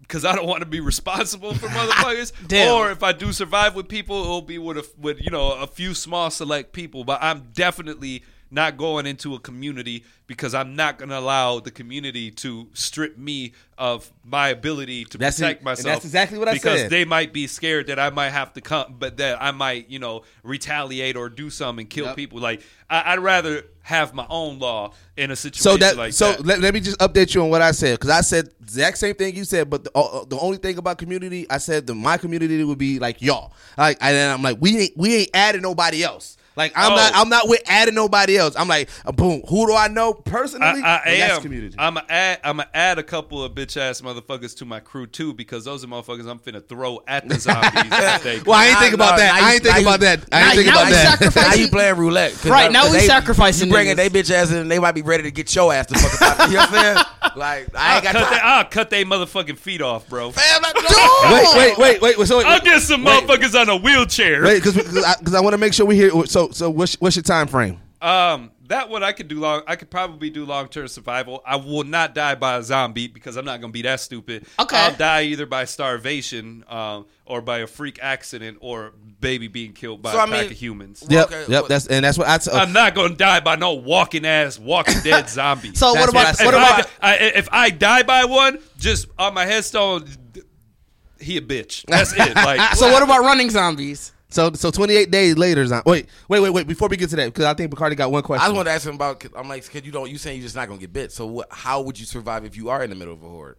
because I don't want to be responsible for motherfuckers, or if I do survive with people, it'll be with a, with you know a few small select people. But I'm definitely not going into a community because I'm not going to allow the community to strip me of my ability to That's it. protect And myself. that's exactly what I because said. Because they might be scared that I might have to come, but that I might, you know, retaliate or do something and kill Yep. people. Like I, I'd rather have my own law in a situation So that like so that. Let, let me just update you on what I said because I said the exact same thing you said, but the, uh, the only thing about community, I said that my community would be like y'all. Like and then I'm like we ain't we ain't adding nobody else. Like I'm Oh. not I'm not with adding nobody else. I'm like uh, boom. Who do I know personally? I, I And that's am. community. I'm a add. I'm gonna add a couple of bitch ass motherfuckers to my crew too because those are motherfuckers I'm finna throw at the zombies. well, I ain't think about that. I ain't think about that. I ain't think about we that. sacrifice- Now you playing roulette. 'Cause Right, now we they- sacrificing You bringing niggas. they bitch ass in, and they might be ready to get your ass the fuck out. You know what I'm saying? Like I I'll ain't got cut, time. I'll cut they motherfucking feet off, bro. Fam, wait, wait, wait, wait, wait. So wait, I'll get some wait, motherfuckers on a wheelchair. Wait, because I, 'cause I want to make sure we hear. So so what's what's your time frame? Um, that one I could do long. I could probably do long term survival. I will not die by a zombie because I'm not gonna be that stupid. Okay. I'll die either by starvation, um, or by a freak accident, or baby being killed by So, a I pack mean- of humans. Yep, Okay, yep. well- That's and that's what I. T- I'm not gonna die by no walking ass, walking dead zombie. So That's what what about I what if, about I, I, if I die by one, just on my headstone, he a bitch. That's it. Like so what about running zombies? So so 28 days later. Zom- Wait, wait, wait, wait. Before we get to that, because I think Bacardi got one question. I just wanted to ask him about. I'm like, cause you don't. You saying you're just not gonna get bit. So what? How would you survive if you are in the middle of a horde?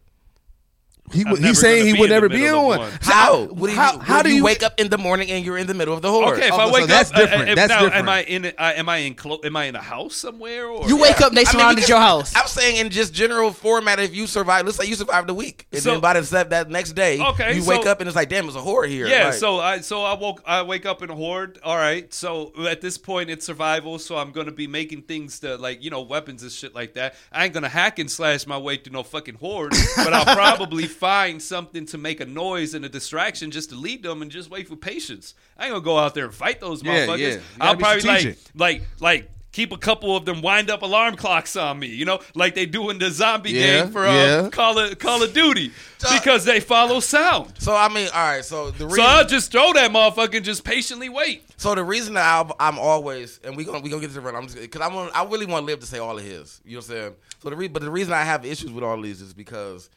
He, I'm he's saying he would never be middle on one. one. How? What do you, how, how do do you you wake up in the morning and you're in the middle of the horde? Okay, if Okay, I so wake that's up, uh, different. if- That's now, different. Am I in? Uh, am I in? Clo- am I in a house somewhere? Or You wake up, they I mean, surrounded because- your house. I'm saying in just general format, if you survive, let's say you survived the week, and So- then by the se- that next day, Okay, you so- wake up and it's like, damn, it's a horde here. Yeah, Like, so I so I woke I wake up in a horde. All right, so at this point it's survival. So I'm gonna be making things to like you know weapons and shit like that. I ain't gonna hack and slash my way through no fucking horde, but I'll probably find something to make a noise and a distraction just to lead them and just wait for patience. I ain't gonna go out there and fight those Yeah, motherfuckers. yeah. You I'll probably like strategic. like like. Keep a couple of them wind up alarm clocks on me, you know, like they do in the zombie Yeah, game for uh, yeah. Call of Call of Duty, because they follow sound. so I mean, all right. So the reason, So I'll just throw that motherfucker and just patiently wait. So the reason that I'm, I'm always and we gonna we gonna get to the run. I'm just because I want I really want to live to say all of his. You know what I'm saying? So the re- but the reason I have issues with all of these is because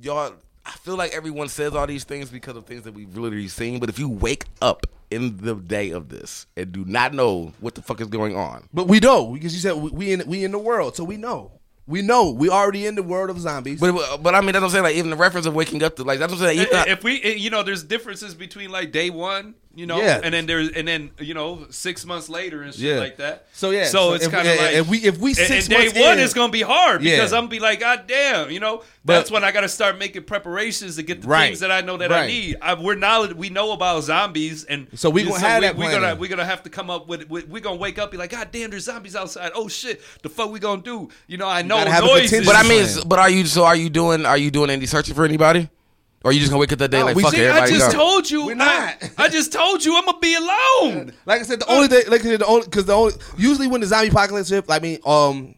y'all. I feel like everyone says all these things because of things that we've literally seen. But if you wake up in the day of this and do not know what the fuck is going on, But we know because you said we, we in we in the world, so we know. We know we already in the world of zombies. but but I mean that's what I'm saying. Like even the reference of waking up to like that's what I'm saying. Even, if we, eh, you know, there's differences between like day one, you know, Yeah. and then there's and then you know six months later and shit Yeah. like that. So, yeah, so, so it's kind of like and we- if we six and day months one in- is gonna be hard Yeah. because I'm gonna be like, God damn, you know, But- that's when I got to start making preparations to get the Right. things that I know that I need. I, we're knowledge, we know about zombies, and So we gonna have we, that We're gonna we're gonna have to come up with, with we're gonna wake up be like, God damn, there's zombies outside. Oh shit, the fuck we gonna do? You know, I know gotta have noises. but I mean, but are you so are you doing are you doing any searching for anybody? Or are you just gonna wake up that day No, like we fuck see- it, I I everybody just go? told you. We're I- not. I, just told you I'm gonna be alone. Like I said, the only thing, like I said, the only because the only usually when the zombie apocalypse hit, I mean, um,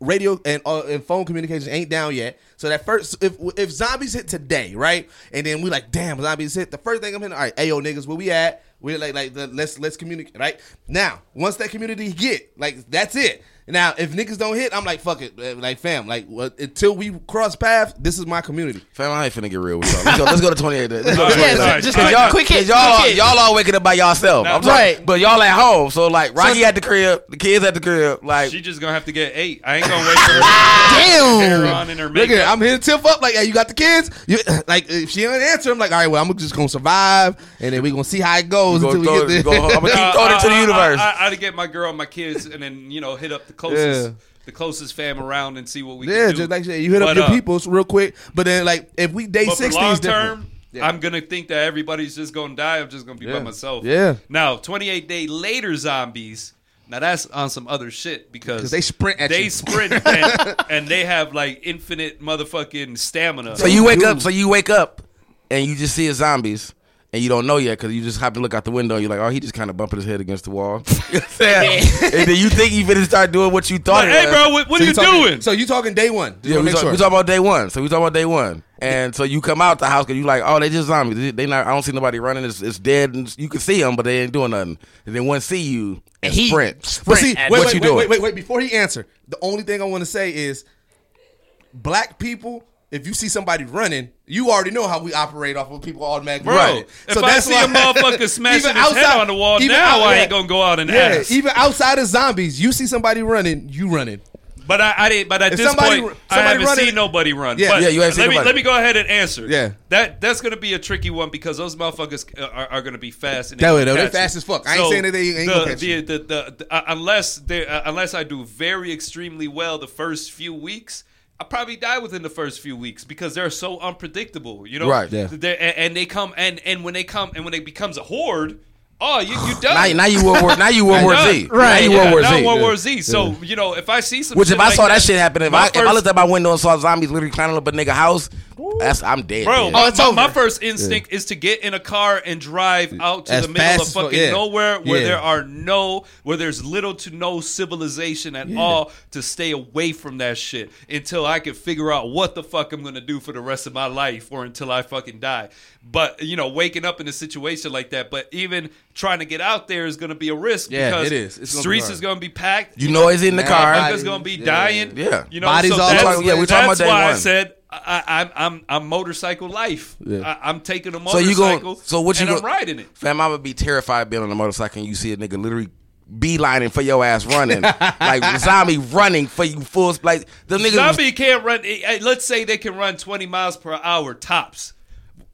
radio and uh, and phone communication ain't down yet. So that first, if if zombies hit today, right, and then we like, damn, zombies hit. The first thing I'm hitting, all right, ayo niggas, where we at? We're like, like the, let's let's communicate, right? Now, once that community get, like, that's it. Now, if niggas don't hit, I'm like, fuck it, uh, like fam, like well, until we cross paths, this is my community. Fam, I ain't finna get real with y'all. Let's go, let's go to 28 days. Let's go to All right, 28 Yeah, all right, just all quick, hit, Cause y'all, quick hit. y'all all waking up by yourself. Now- I'm sorry, Right. but y'all at home. So like, Rocky at the crib, the kids at the crib. Like, She just gonna have to get eight. I ain't gonna wait for her hair Damn. on and her Look at it. I'm hitting Tiff up like, hey, you got the kids? You, like, if she don't answer, I'm like, all right, well, I'm just gonna survive, and then we gonna see how it goes until throw we it- get go- I'm gonna keep Uh, throwing it to the I- I- universe. I, I, I'd get my girl, and my kids, and then you know hit up the closest, Yeah. the closest fam around and see what we yeah, can do. just like I said, you hit up your uh, peoples real quick, but then like if we day But for long is different. term, I'm gonna think that everybody's just gonna die. I'm just gonna be by myself. Yeah. Now, 28 day later zombies. Now that's on some other shit because they sprint at they you. sprint and, and they have like infinite motherfucking stamina. so you wake do. up, so you wake up, and you just see his zombies. And you don't know yet because you just have to look out the window. And you're like, oh, he just kind of bumping his head against the wall. You know what I'm saying? and then you think you finna start doing what you thought. Like, hey, bro, what, what So are you talking- doing? So you talking day one? Just Yeah, we talk, sure. we talk about day one. So we talk about day one, and so you come out the house because you like, oh, they just zombies. They, they not. I don't see nobody running. It's, it's dead. And you can see them, but they ain't doing nothing. And then one see you and he- sprint. But see, wait, what wait, you wait, doing? wait, wait, wait. Before he answer, the only thing I want to say is, black people. If you see somebody running, you already know how we operate off of people automatically Bro, running. if I see a motherfucker smashing even his head on the wall, even now I ain't gonna go out and Yeah, ask. even outside of zombies, you see somebody running, you running. But I, I didn't. But at If this somebody- point, I haven't running- seen nobody run. Yeah. but Yeah, you ain't seen let me let me go ahead and answer. Yeah. that that's gonna be a tricky one because those motherfuckers uh, are, are gonna be fast. And That way, gonna though, they catch fast you. as fuck. I ain't saying that they ain't the, gonna catch the, you. The, the, the, uh, unless they uh, unless I do very extremely well the first few weeks. I probably die within the first few weeks because they're so unpredictable, you know. Right, yeah. And, and they come and and when they come and when it becomes a horde, oh, you you done. Now, now you World War. Now you World War Z. Right, Now you Yeah, World War now Z. World War Z. So you know, if I see some, Which shit if I like saw that, shit happen, if my I if I first- looked at my window and saw zombies literally climbing up a nigga house, that's I'm dead. Bro, dead. my, it's my, over. my first instinct is to get in a car and drive out to As the middle fast of as fuck, fucking yeah. nowhere where Yeah. there are no, where there's little to no civilization at all to stay away from that shit until I can figure out what the fuck I'm gonna do for the rest of my life or until I fucking die. But you know, waking up in a situation like that, but even trying to get out there is gonna be a risk Yeah, because it is. It's gonna be streets hard. is gonna be packed. you know he's in the car. Motherfuckers gonna be Yeah. dying. Yeah. you know. Bodies so all that's, over Yeah, we're talking that's about day why I said I, I'm I'm I'm motorcycle life. Yeah. I, I'm taking a motorcycle. So you gon- so what you and I'm riding it. Fam, I would be terrified being on a motorcycle and you see a nigga literally beelining for your ass running, like zombie running for you full like the niggas. was- Zombie can't run. eh, eh, Let's say they can run 20 miles per hour tops.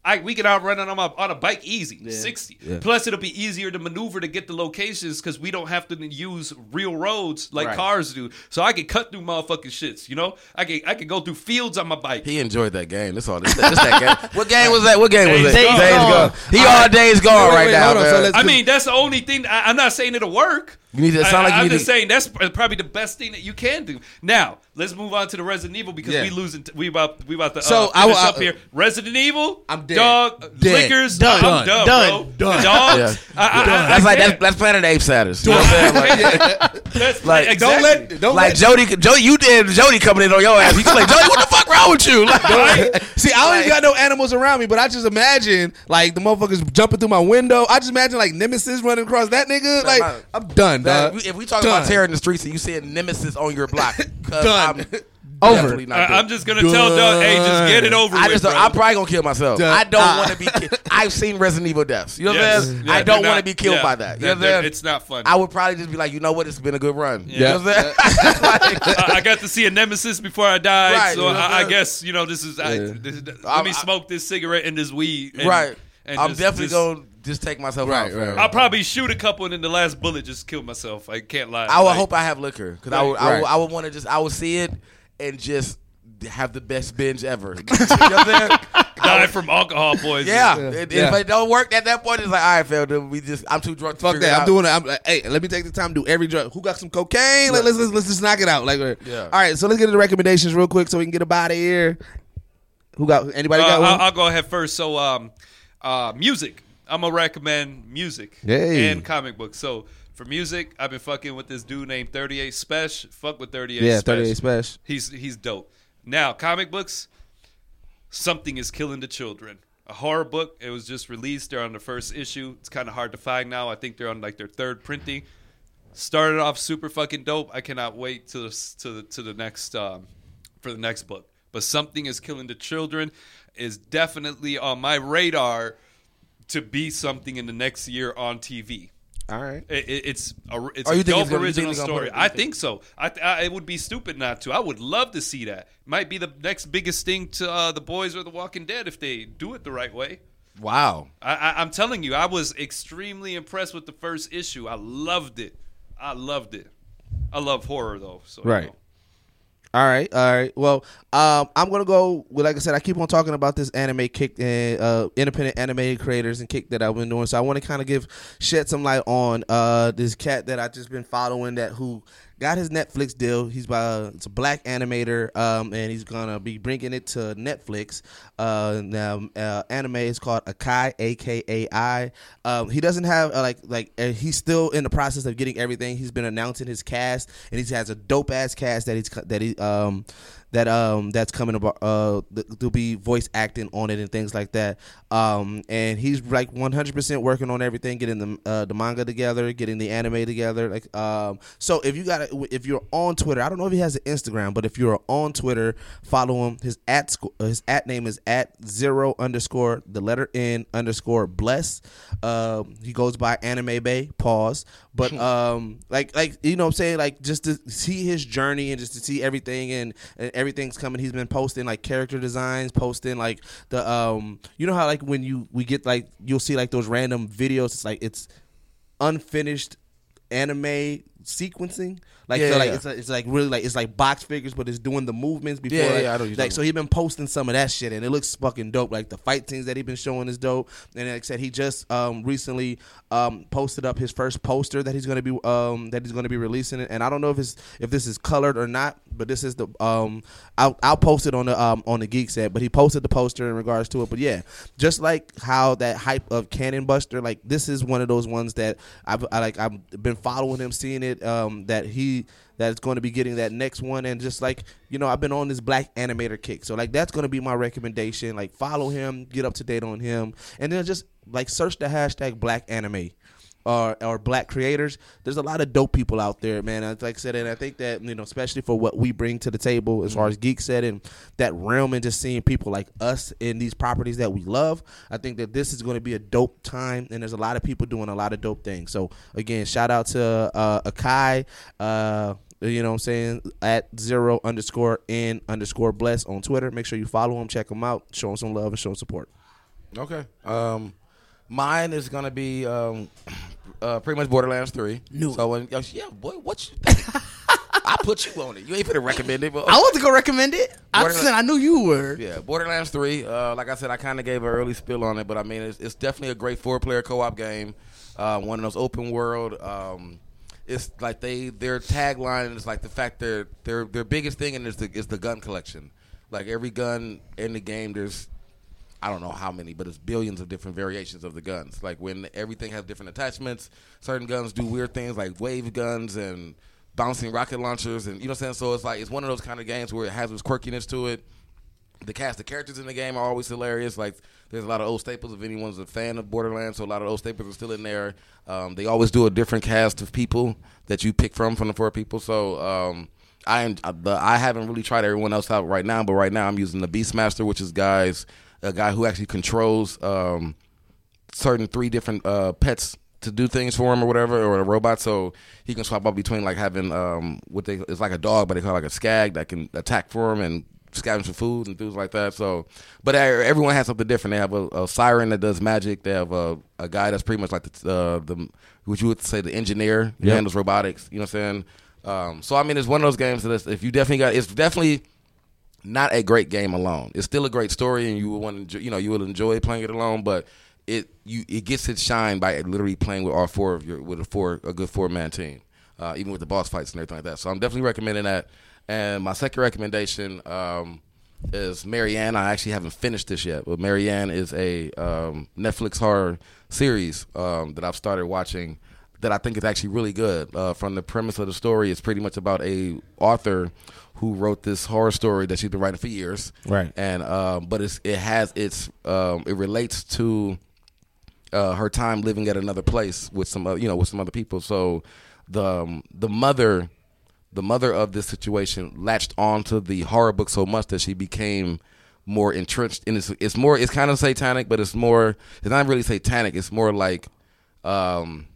I, we can outrun on a, on a bike easy, 60. Plus, it'll be easier to maneuver to get the locations because we don't have to use real roads like Right. cars do. So I can cut through motherfucking shits. You know, I can I can go through fields on my bike. He enjoyed that game. That's all. This, this that game. What game was that? What game was Days that? Gone. Days Gone. gone. He all days gone Wait, right wait, now. on. So man. let's- I mean, that's the only thing. I, I'm not saying it'll work. You need to- it sound like I, you am need just to- saying that's probably the best thing that you can do. Now, let's move on to the Resident Evil because Yeah. we losing. We about we about to So, uh, I finish will- up here. Resident Evil. I'm dead. Dog Dead. liquors. Done. I'm done, Done. bro. Done. Dogs. Yeah. I, I, I, That's I like that's, can't. that's Planet of the Apes status. You know what I'm saying? Like, That's like, exactly. Don't let don't like let Jody, Jody, you did Jody coming in on your ass. He's like, Jody, what the fuck wrong with you? Like, See, I don't even got no animals around me, but I just imagine like the motherfuckers jumping through my window. I just imagine like Nemesis running across that nigga. Like man. I'm done, that- dog. if we talk Done. about terror in the streets and you see a nemesis on your block, Done. I'm Over. not I, I'm just gonna tell Doug, hey, just get it over I with, just, I'm probably gonna kill myself. Done. I don't Ah. want to be. Ki- I've seen Resident Evil deaths. You know what I'm Yes. saying? Yeah, I don't want to be killed yeah, by that. You they're- know what I'm they're- It's not fun. I would probably just be like, you know what? It's been a good run. You Yeah. know what I'm saying? Like- I, I got to see a nemesis before I died, Right, so you know I'm I, I guess you know this is. I, this, is- let me I- smoke this cigarette and this weed. And, right. and I'm just- definitely just- gonna just take myself Right, out. right, right. I'll probably shoot a couple and then the last bullet just kill myself. I can't lie. I would Like, hope I have liquor because I would, I Right. would, I would want to just, I would see it and just have the best binge ever. you know what I'm saying? die from alcohol poisoning. Yeah. Yeah. And Yeah. If it don't work at that point, it's like, all right, Phil, then we just, I'm too drunk to Fuck that. it I'm doing it. I'm like, hey, let me take the time to do every drug. Who got some cocaine? Like, let's, let's let's just knock it out. Like, Yeah. all right. So let's get into the recommendations real quick so we can get up out of here. Who got anybody Uh, got one? I'll, I'll go ahead first. So, um, uh, music. I'm gonna recommend music Hey. and comic books. So for music, I've been fucking with this dude named 38 Spesh. Fuck with 38. yeah, Special. 38 Spesh. He's he's dope. Now, comic books. Something is killing the children. A horror book. It was just released. They're on the first issue. It's kind of hard to find now. I think they're on like their third printing. Started off super fucking dope. I cannot wait to the, to the, to the next um, for the next book. But something is killing the children is definitely on my radar to be something in the next year on TV. All right. It, it, it's a, it's Oh, a you dope it's gonna- original story. I think so. I, I it would be stupid not to. I would love to see that. Might be the next biggest thing to uh, the boys or the Walking Dead if they do it the right way. Wow. I, I, I'm telling you, I was extremely impressed with the first issue. I loved it. I loved it. I love horror though. So you Right. know. All right, all right. Well, um, I'm gonna go. Like I said, I keep on talking about this anime kick and uh, independent animated creators and kick that I've been doing. So I want to kind of give shed some light on uh, this cat that I just been following that who got his Netflix deal. He's by it's a black animator, um, and he's gonna be bringing it to Netflix. Uh, now, uh, anime is called Akai, A K A I. Um, he doesn't have uh, like like uh, he's still in the process of getting everything. He's been announcing his cast, and he has a dope ass cast that he's that he um that um that's coming about uh th- there'll be voice acting on it and things like that. Um and he's like 100% working on everything getting the uh, the manga together getting the anime together like um so if you got if you're on Twitter I don't know if he has an Instagram but if you're on Twitter follow him. His at uh, his at name is at zero underscore the letter N underscore bless. Um he goes by anime bay pause. But um like like you know what I'm saying? Like just to see his journey and just to see everything and, and everything's coming. He's been posting like character designs posting like the um you know how like when you we get like you'll see like those random videos it's like it's unfinished anime sequencing. Like Yeah, so like yeah. it's, it's like really like it's like box figures but it's doing the movements before Yeah, like, yeah, I you're like so he's been posting some of that shit and it looks fucking dope. Like the fight scenes that he's been showing is dope. And like I said he just um recently um posted up his first poster that he's gonna be um that he's gonna be releasing and I don't know if it's if this is colored or not but this is the um I'll, I'll post it on the um on the Geekset but he posted the poster in regards to it. But yeah just like how that hype of Cannon Buster like this is one of those ones that I've I like I've been following him seeing it um that he that is going to be getting that next one. And just like you know I've been on this black animator kick. So like that's going to be my recommendation. Like follow him get up to date on him. And then just like search the hashtag black anime or or black creators. There's a lot of dope people out there, man. Like I said, and I think that you know, especially for what we bring to the table as far as Geekset and that realm and just seeing people like us in these properties that we love. I think that this is going to be a dope time, and there's a lot of people doing a lot of dope things. So again, shout out to uh, Akai. Uh, you know what I'm saying? At zero underscore n underscore bless on Twitter. Make sure you follow him, check him out, show him some love and show him support. Okay. Um, mine is gonna be um, uh, pretty much Borderlands Three. Knew so when, yeah, boy, what you? I put you on it. You ain't finna recommend it, but I wasn't gonna recommend it. I said I knew you were. Yeah, Borderlands Three. Uh, like I said, I kind of gave an early spill on it, but I mean, it's, it's definitely a great four-player co-op game. Uh, one of those open world. Um, it's like they their tagline is like the fact their their their biggest thing and is the is the gun collection. Like every gun in the game, there's I don't know how many, but it's billions of different variations of the guns. Like when everything has different attachments, certain guns do weird things like wave guns and bouncing rocket launchers, and you know what I'm saying. So it's like it's one of those kind of games where it has its quirkiness to it. The cast, the characters in the game are always hilarious. Like there's a lot of old staples. If anyone's a fan of Borderlands, so a lot of old staples are still in there. Um, they always do a different cast of people that you pick from from the four people. So um, I I haven't really tried everyone else out right now. But right now I'm using the Beastmaster, which is guys a guy who actually controls um, certain three different uh, pets to do things for him or whatever, or a robot, so he can swap up between like having um, what they it's like a dog, but they call it like a skag that can attack for him and scavenge for food and things like that. So, but everyone has something different. They have a, a siren that does magic. They have a, a guy that's pretty much like the uh, the what you would say the engineer Yep. handles robotics. You know what I'm saying? Um, so I mean, it's one of those games that if you definitely got, it's definitely not a great game alone. It's still a great story, and you will want to, enjoy, you know, you will enjoy playing it alone. But it you it gets its shine by literally playing with all four of your with a four a good four man team, uh, even with the boss fights and everything like that. So I'm definitely recommending that. And my second recommendation um, is Marianne. I actually haven't finished this yet, but Marianne is a um, Netflix horror series um, that I've started watching that I think is actually really good. Uh, from the premise of the story, it's pretty much about a author who wrote this horror story that she's been writing for years. Right. And um, but it's it has its um, it relates to uh, her time living at another place with some other, you know with some other people. So the um, the mother the mother of this situation latched onto the horror book so much that she became more entrenched in it's it's more it's kind of satanic but it's more it's not really satanic it's more like um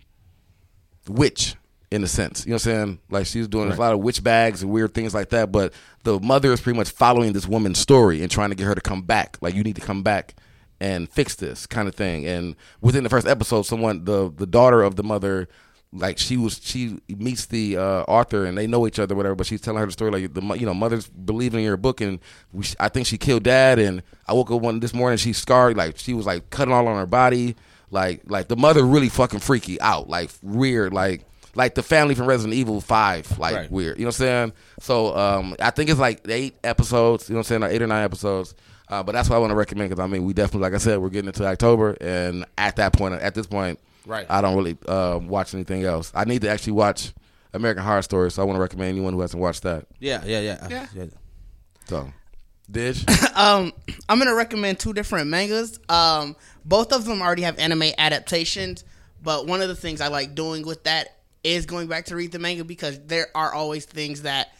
witch in a sense. You know what i'm saying? Like she's doing a lot of witch bags and weird things like that but the mother is pretty much following this woman's story and trying to get her to come back. Like you need to come back and fix this kind of thing. And within the first episode someone the the daughter of the mother like she was she meets the uh, author and they know each other whatever but she's telling her the story like the you know mother's believing in your book and we, i think she killed dad and i woke up one this morning she's scarred like she was like cutting all on her body. Like like the mother really fucking freaky out like weird like like the family from resident evil 5 like Right. weird you know what i'm saying so um i think it's like eight episodes you know what i'm saying or eight or nine episodes uh, but that's what I want to recommend because I mean we definitely, like I said, we're getting into October, and at that point, at this point, Right. I don't really uh, watch anything else. I need to actually watch American Horror Story, so I want to recommend anyone who hasn't watched that. Yeah, yeah, yeah. Yeah. So, Dish, Um, I'm gonna recommend two different mangas. Um, both of them already have anime adaptations, but one of the things I like doing with that is going back to read the manga because there are always things that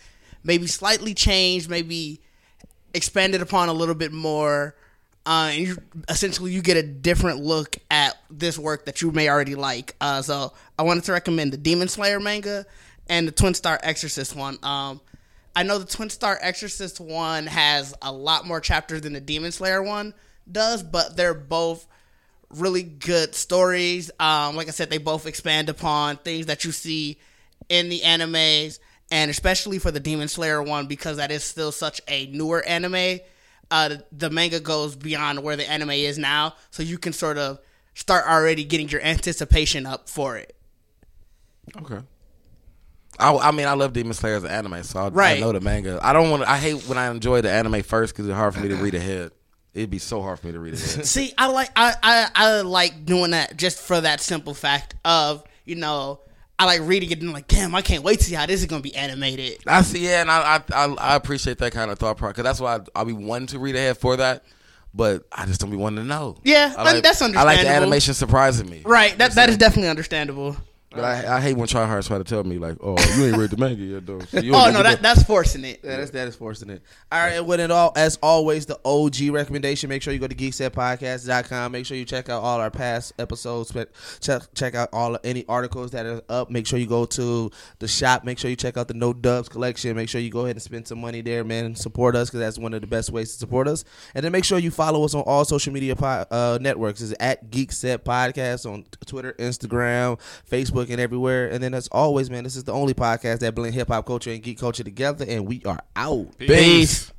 maybe slightly changed, maybe expanded upon a little bit more. Uh, and you, essentially, you get a different look at this work that you may already like. Uh, so, I wanted to recommend the Demon Slayer manga and the Twin Star Exorcist one. Um, I know the Twin Star Exorcist one has a lot more chapters than the Demon Slayer one does, but they're both really good stories. Um, like I said, they both expand upon things that you see in the animes, and especially for the Demon Slayer one because that is still such a newer anime. Uh, the, manga goes beyond where the anime is now, so you can sort of start already getting your anticipation up for it. okay. I, I mean, I love Demon Slayer as an anime, so I, I know the manga. I don't want. I hate when I enjoy the anime first because it's hard for me to read ahead. It'd be so hard for me to read ahead. See, I like I, I I like doing that just for that simple fact of you know I like reading it and like damn I can't wait to see how this is gonna be animated. I see, yeah, and I I, I, I appreciate that kind of thought process because that's why I, I'll be one to read ahead for that. but I just don't be wanting to know. Yeah, I and that's understandable. I like the animation surprising me. Right. That that is definitely understandable. But I, I hate when tryhards try to tell me like, "Oh, you ain't read the manga yet, though." So you Oh don't no, get that that's forcing it. Yeah, that's that is forcing it. All right, and with it all, as always, the OG recommendation. Make sure you go to geeksetpodcast.com. Make sure you check out all our past episodes. Check check, check out all any articles that are up. Make sure you go to the shop. Make sure you check out the No Dubs collection. Make sure you go ahead and spend some money there, man. Support us because that's one of the best ways to support us. And then make sure you follow us on all social media po- uh, networks. Is at Geekset Podcast on Twitter, Instagram, Facebook, and everywhere. And then as always, man, this is the only podcast that blend hip hop culture and geek culture together. And we are out. Peace.